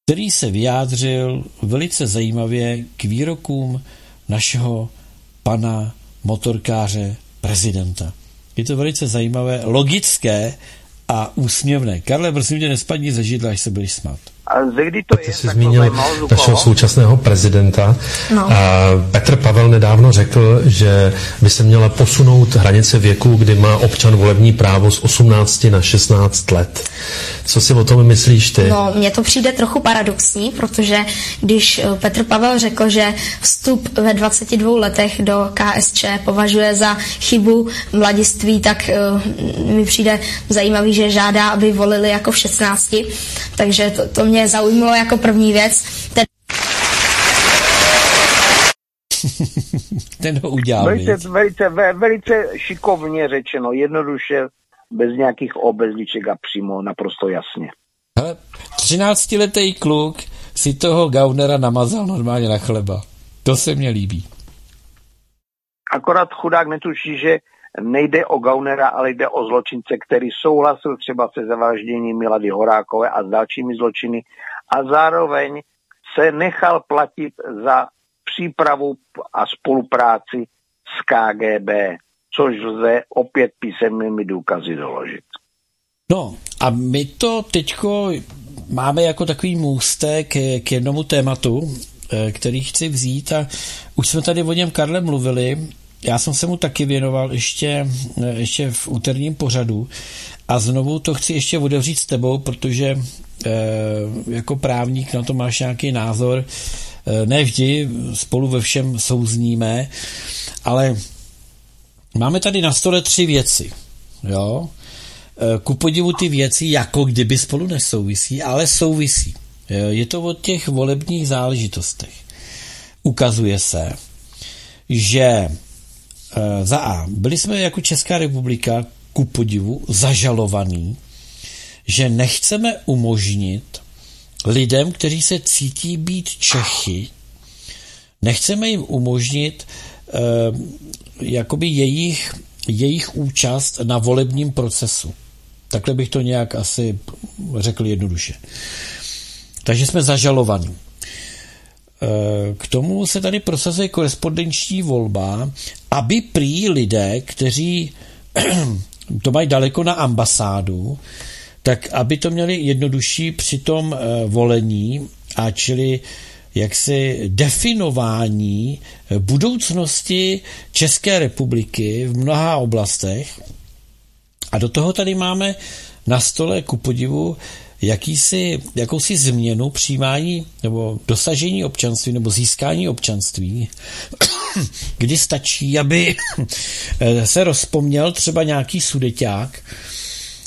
který se vyjádřil velice zajímavě k výrokům našeho pana motorkáře prezidenta. Je to velice zajímavé, logické a úsměvné. Karle, prosím tě, nespadni ze židla, až se budeš smát. A ze kdy to je? Ty jsi zmínil našeho současného prezidenta. No. A Petr Pavel nedávno řekl, že by se měla posunout hranice věku, kdy má občan volební právo z 18 na 16 let. Co si o tom myslíš ty? No, mně to přijde trochu paradoxní, protože když eh, Petr Pavel řekl, že vstup ve 22 letech do KSČ považuje za chybu mladiství, tak uh, mi přijde zajímavý, že žádá, aby volili jako v 16. Takže to, to mě mě zaujmulo jako první věc. Ten, ten ho udělal. Velice, velice, velice šikovně řečeno, jednoduše, bez nějakých obezliček a přímo, naprosto jasně. Hele, 13-letý kluk si toho Gaunera namazal normálně na chleba. To se mně líbí. Akorát chudák netuší, že nejde o Gaunera, ale jde o zločince, který souhlasil třeba se zavražděním Milady Horákové a s dalšími zločiny a zároveň se nechal platit za přípravu a spolupráci s KGB, což lze opět písemnými důkazy doložit. No a my to teďko máme jako takový můstek k jednomu tématu, eh, který chci vzít a už jsme tady o něm Karle mluvili, já jsem se mu taky věnoval ještě, eh, ještě v úterním pořadu a znovu to chci ještě otevřít s tebou, protože e, jako právník na to máš nějaký názor. E, ne vždy spolu ve všem souzníme, ale máme tady na stole tři věci. Jo? E, ku podivu ty věci jako kdyby spolu nesouvisí, ale souvisí. Je to o těch volebních záležitostech. Ukazuje se, že za A. Byli jsme jako Česká republika ku podivu zažalovaný, že nechceme umožnit lidem, kteří se cítí být Čechy, nechceme jim umožnit eh, jakoby jejich, jejich účast na volebním procesu. Takhle bych to nějak asi řekl jednoduše. Takže jsme zažalovaní. K tomu se tady prosazuje korespondenční volba, aby prý lidé, kteří to mají daleko na ambasádu, tak aby to měli jednodušší při tom eh, volení a čili jaksi definování eh, budoucnosti České republiky v mnoha oblastech. A do toho tady máme na stole ku podivu jakýsi, jakousi změnu přijímání nebo dosažení občanství nebo získání občanství, kdy stačí, aby se rozpomněl třeba nějaký sudeťák,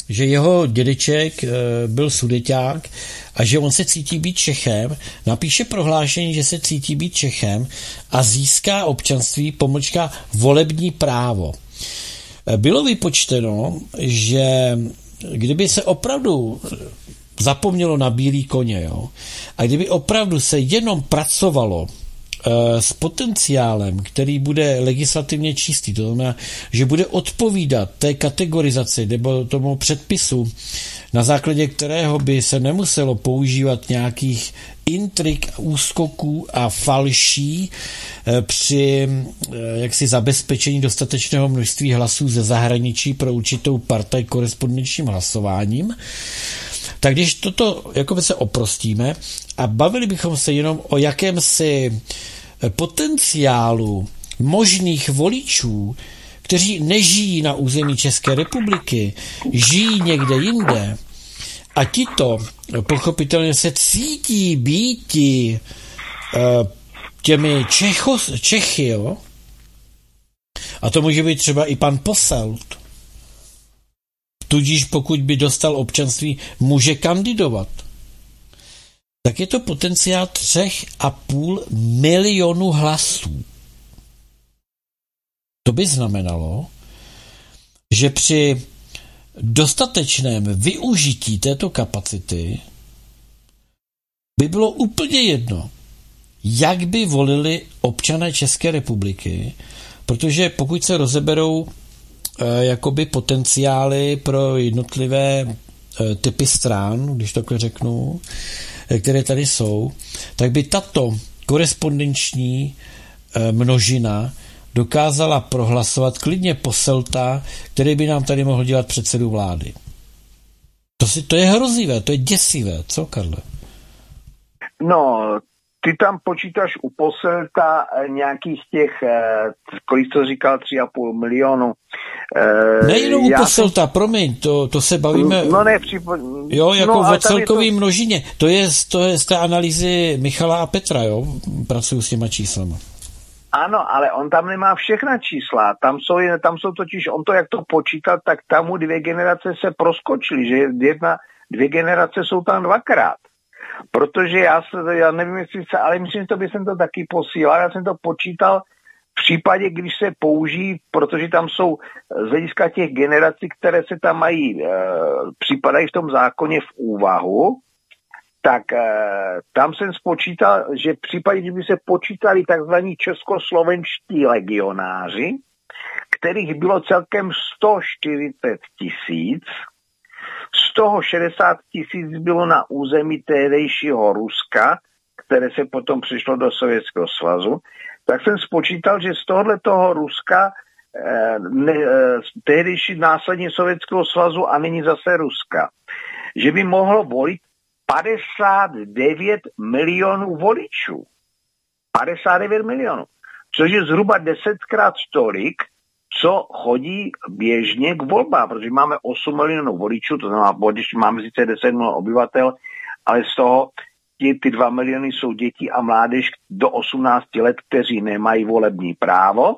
že jeho dědeček eh, byl sudeťák a že on se cítí být Čechem, napíše prohlášení, že se cítí být Čechem a získá občanství pomlčka volební právo. Eh, bylo vypočteno, že kdyby se opravdu zapomnělo na bílý koně. Jo? A kdyby opravdu se jenom pracovalo e, s potenciálem, který bude legislativně čistý, to znamená, že bude odpovídat té kategorizaci nebo tomu předpisu, na základě kterého by se nemuselo používat nějakých intrik, úskoků a falší e, při e, jaksi zabezpečení dostatečného množství hlasů ze zahraničí pro určitou partaj korespondenčním hlasováním, tak když toto jako se oprostíme a bavili bychom se jenom o jakémsi eh, potenciálu možných voličů, kteří nežijí na území České republiky, žijí někde jinde a tito pochopitelně se cítí býti eh, těmi Čechos, Čechy, jo? A to může být třeba i pan Poselt, tudíž pokud by dostal občanství, může kandidovat. Tak je to potenciál třech a půl milionu hlasů. To by znamenalo, že při dostatečném využití této kapacity by bylo úplně jedno, jak by volili občané České republiky, protože pokud se rozeberou jakoby potenciály pro jednotlivé eh, typy stran, když takhle řeknu, eh, které tady jsou, tak by tato korespondenční množina dokázala prohlasovat klidně poselta, který by nám tady mohl dělat předsedu vlády. To, si, to je hrozivé, to je děsivé, co Karle? No, ty tam počítáš u poselta eh, nějakých těch, eh, kolik to říkal, 3,5 milionu. Eh, Nejenom u poselta, promiň, to, to se bavíme... No ne, připo... Jo, jako no, o celkový to... množině. To je, to je z té analýzy Michala a Petra, jo? Pracuju s těma číslama. Ano, ale on tam nemá všechna čísla. Tam jsou, tam jsou totiž, on to jak to počítal, tak tam mu dvě generace se proskočily, že jedna, dvě generace jsou tam dvakrát. Protože já, se, já nevím, jestli se, ale myslím, že to by jsem to taky posílal. Já jsem to počítal v případě, když se použijí, protože tam jsou z hlediska těch generací, které se tam mají, e, připadají v tom zákoně v úvahu, tak e, tam jsem spočítal, že v případě, kdyby se počítali takzvaní českoslovenští legionáři, kterých bylo celkem 140 tisíc, z toho 60 tisíc bylo na území tehdejšího Ruska, které se potom přišlo do Sovětského svazu, tak jsem spočítal, že z tohohle toho Ruska ne, tehdejší následně Sovětského svazu a nyní zase Ruska, že by mohlo volit 59 milionů voličů. 59 milionů. Což je zhruba desetkrát tolik, co chodí běžně k volbám, protože máme 8 milionů voličů, to znamená, když máme sice 10 milionů obyvatel, ale z toho ti, ty 2 miliony jsou děti a mládež do 18 let, kteří nemají volební právo,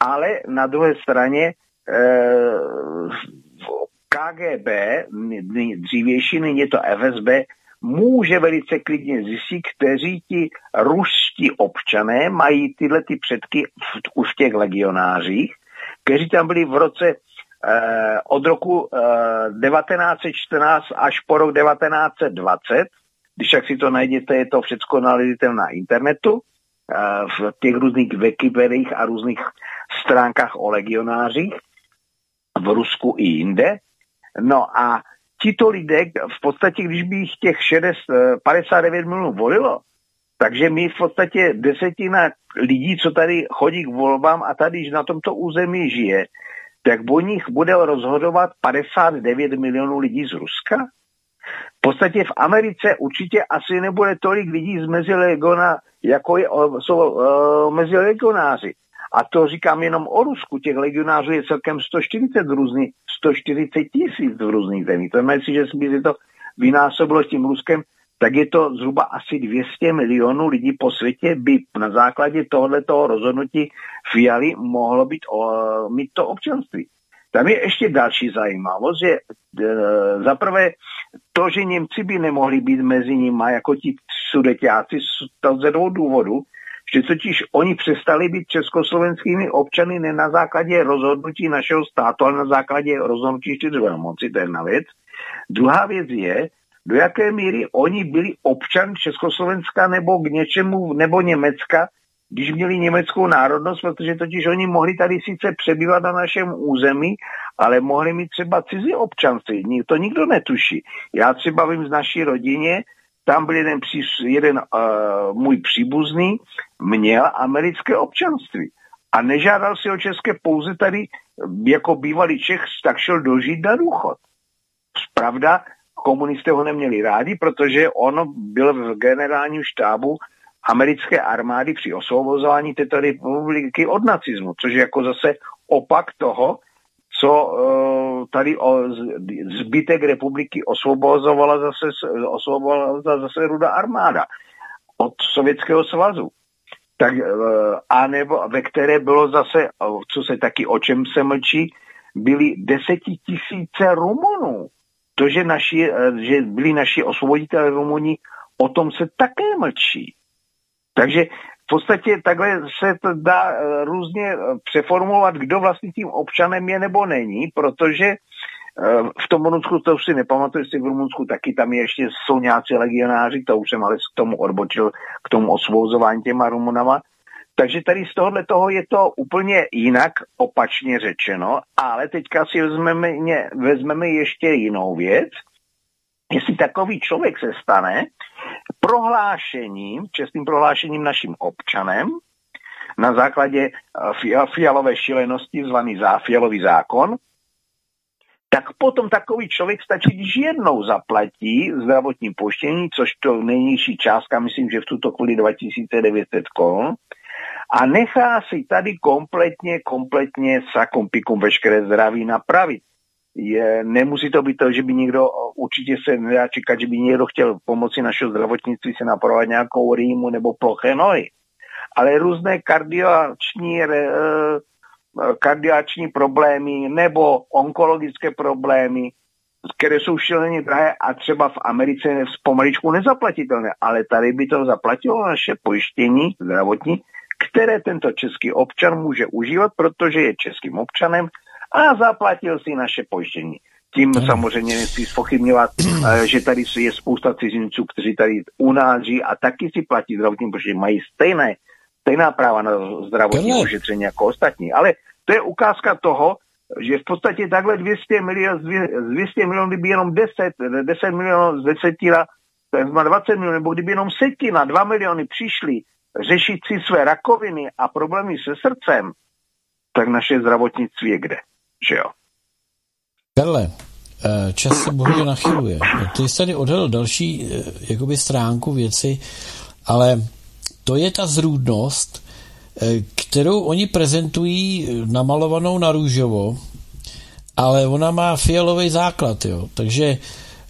ale na druhé straně eh, KGB, dřívější, nyní je to FSB, může velice klidně zjistit, kteří ti ruští občané mají tyhle ty předky v, už v těch legionářích, kteří tam byli v roce eh, od roku eh, 1914 až po rok 1920. Když tak si to najdete, je to všechno nalezitelné na internetu, eh, v těch různých Wikipediích a různých stránkách o legionářích v Rusku i jinde. No a tito lidé, v podstatě, když by jich těch 60, 59 milionů volilo, takže my v podstatě desetina lidí, co tady chodí k volbám a tady na tomto území žije, tak o nich bude rozhodovat 59 milionů lidí z Ruska. V podstatě v Americe určitě asi nebude tolik lidí z mezilegiona, jako je, jsou uh, mezilegionáři. A to říkám jenom o Rusku. Těch legionářů je celkem 140 různých, 140 tisíc v různých zemích. To znamená si, že by si to vynásobilo s tím Ruskem, tak je to zhruba asi 200 milionů lidí po světě by na základě tohoto rozhodnutí Fialy mohlo být o, mít to občanství. Tam je ještě další zajímavost, že e, zaprvé to, že Němci by nemohli být mezi nimi jako ti sudeťáci, to ze dvou důvodů že totiž oni přestali být československými občany ne na základě rozhodnutí našeho státu, ale na základě rozhodnutí čtyř velmoci, to je jedna věc. Druhá věc je, do jaké míry oni byli občan Československa nebo k něčemu, nebo Německa, když měli německou národnost, protože totiž oni mohli tady sice přebývat na našem území, ale mohli mít třeba cizí občanství. To nikdo netuší. Já třeba vím z naší rodině, tam byl jeden, jeden uh, můj příbuzný, měl americké občanství a nežádal si o české pouze tady jako bývalý Čech, tak šel dožít na důchod. Pravda, komunisté ho neměli rádi, protože on byl v generálním štábu americké armády při osvobozování této republiky od nacismu, což je jako zase opak toho, co uh, tady zbytek republiky osvobozovala zase, osvobozovala zase ruda armáda od Sovětského svazu. Tak, uh, a nebo ve které bylo zase, co se taky o čem se mlčí, byly desetitisíce Rumunů. To, že, naši, že byli naši osvoboditelé Rumuni, o tom se také mlčí. Takže v podstatě takhle se to dá eh, různě eh, přeformulovat, kdo vlastně tím občanem je nebo není, protože eh, v tom Rumunsku, to už si nepamatuju, jestli v Rumunsku taky tam ještě jsou nějací legionáři, to už jsem ale k tomu odbočil, k tomu osvouzování těma Rumunama. Takže tady z tohohle toho je to úplně jinak opačně řečeno, ale teďka si vezmeme, vezmeme ještě jinou věc. Jestli takový člověk se stane, prohlášením, čestným prohlášením naším občanem, na základě eh, fialové šílenosti, zvaný fialový zákon, tak potom takový člověk stačí, když jednou zaplatí zdravotní poštění, což to nejnižší částka, myslím, že v tuto chvíli 2900 korun, a nechá si tady kompletně, kompletně sakom pikum veškeré zdraví napravit je, nemusí to být to, že by někdo, určitě se nedá čekat, že by někdo chtěl pomoci našeho zdravotnictví se napravovat nějakou rýmu nebo ploché nohy. Ale různé kardioační, eh, kardioační problémy nebo onkologické problémy, které jsou šíleně drahé a třeba v Americe pomaličku nezaplatitelné, ale tady by to zaplatilo naše pojištění zdravotní, které tento český občan může užívat, protože je českým občanem a zaplatil si naše pojištění. Tím hmm. samozřejmě nechci spochybňovat, eh, že tady je spousta cizinců, kteří tady u nás žijí a taky si platí zdravotní pojištění, mají stejné, stejná práva na zdravotní ošetření jako ostatní. Ale to je ukázka toho, že v podstatě takhle 200 milionů, z 200 milionů, kdyby jenom 10, 10 milionů z desetina, to je 20 milionů, nebo kdyby jenom setina, 2 miliony přišli řešit si své rakoviny a problémy se srdcem, tak naše zdravotnictví je kde, že jo? Karle, eh, čas se bohužel nachyluje. Ty jsi tady odhalil další eh, jakoby stránku věci, ale to je ta zrůdnost, eh, kterou oni prezentují namalovanou na růžovo, ale ona má fialový základ, jo. Takže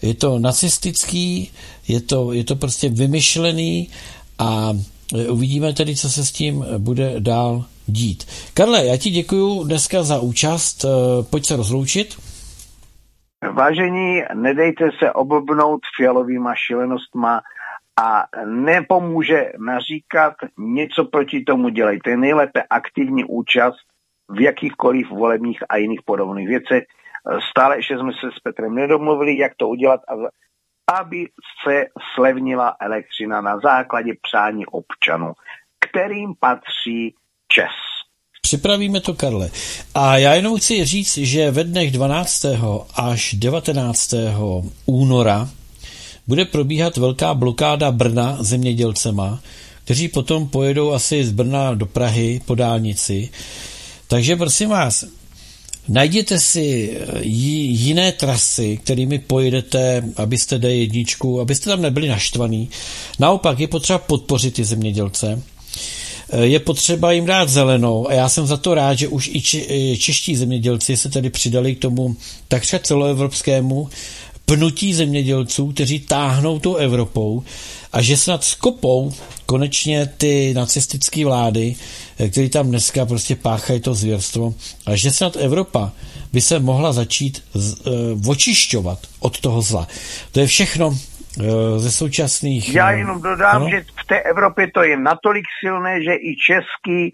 je to nacistický, je to, je to prostě vymyšlený a uvidíme tedy, co se s tím bude dál dít. Karle, já ti děkuji dneska za účast. Pojď se rozloučit. Vážení, nedejte se oblbnout fialovýma šílenostma a nepomůže naříkat, něco proti tomu dělejte. Nejlépe aktivní účast v jakýchkoliv volebních a jiných podobných věcech. Stále ještě jsme se s Petrem nedomluvili, jak to udělat, aby se slevnila elektřina na základě přání občanů, kterým patří Čes. Připravíme to, Karle. A já jenom chci říct, že ve dnech 12. až 19. února bude probíhat velká blokáda Brna zemědělcema, kteří potom pojedou asi z Brna do Prahy po dálnici. Takže prosím vás, najděte si jiné trasy, kterými pojedete, abyste D1, abyste tam nebyli naštvaní. Naopak je potřeba podpořit ty zemědělce je potřeba jim dát zelenou a já jsem za to rád, že už i čeští zemědělci se tedy přidali k tomu takřka celoevropskému pnutí zemědělců, kteří táhnou tou Evropou a že snad skopou konečně ty nacistické vlády, které tam dneska prostě páchají to zvěrstvo a že snad Evropa by se mohla začít z, uh, očišťovat od toho zla. To je všechno Eh, ze současných... Já jenom dodám, ano? že v té Evropě to je natolik silné, že i český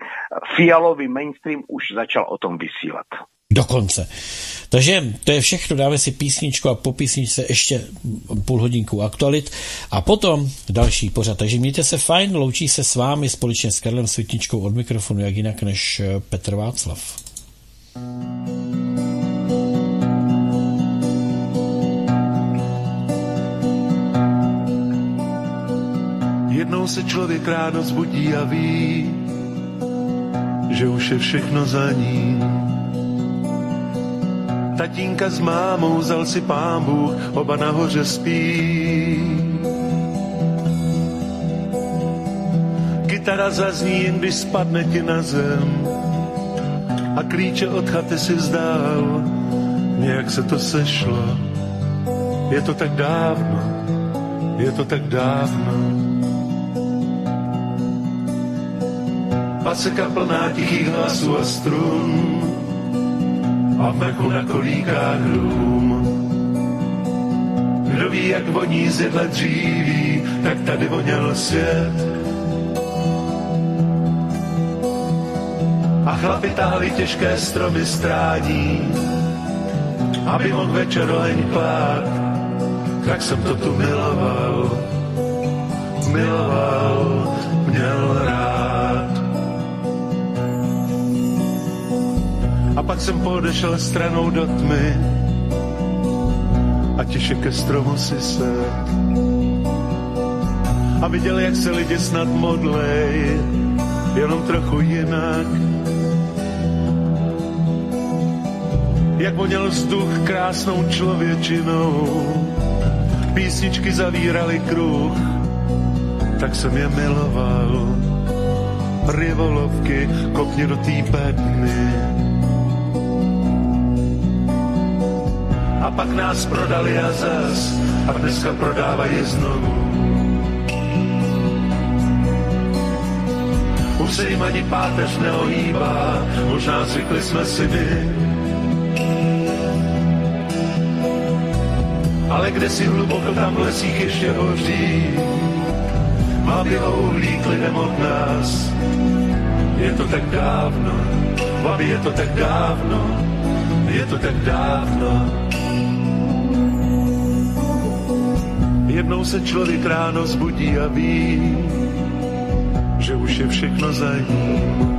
fialový mainstream už začal o tom vysílat. Dokonce. Takže to je všechno, dáme si písničku a po písničce ještě půl hodinku aktualit a potom další pořad. Takže mějte se fajn, loučí se s vámi společně s Karlem Světničkou od mikrofonu, jak jinak než eh, Petr Václav. Jednou se člověk ráno zbudí a ví, že už je všechno za ním. Tatínka s mámou vzal si pán Bůh, oba nahoře spí. Kytara zazní, jen když spadne ti na zem a klíče od chaty si vzdál, nějak se to sešlo. Je to tak dávno, je to tak dávno. paseka plná tichých hlasů a strun a v mechu na kolíkách dům. Kdo ví, jak voní z jedle dříví, tak tady voněl svět. A chlapi táhli těžké stromy strádí, aby mohl večer leň plát, tak jsem to tu miloval, miloval, měl rád. Pak jsem podešel stranou do tmy a tiše ke stromu si se a viděl, jak se lidi snad modlej, jenom trochu jinak. Jak voněl vzduch krásnou člověčinou, písničky zavíraly kruh, tak jsem je miloval. Rivolovky, kopně do té bedny a pak nás prodali a zas a dneska prodávají znovu. Už se jim ani páteř neohýbá, možná zvykli jsme si my. Ale kde si hluboko tam v lesích ještě hoří, má bělo uhlík lidem od nás. Je to tak dávno, babi, je to tak dávno, je to tak dávno. Jednou se člověk ráno zbudí a ví, že už je všechno za ním.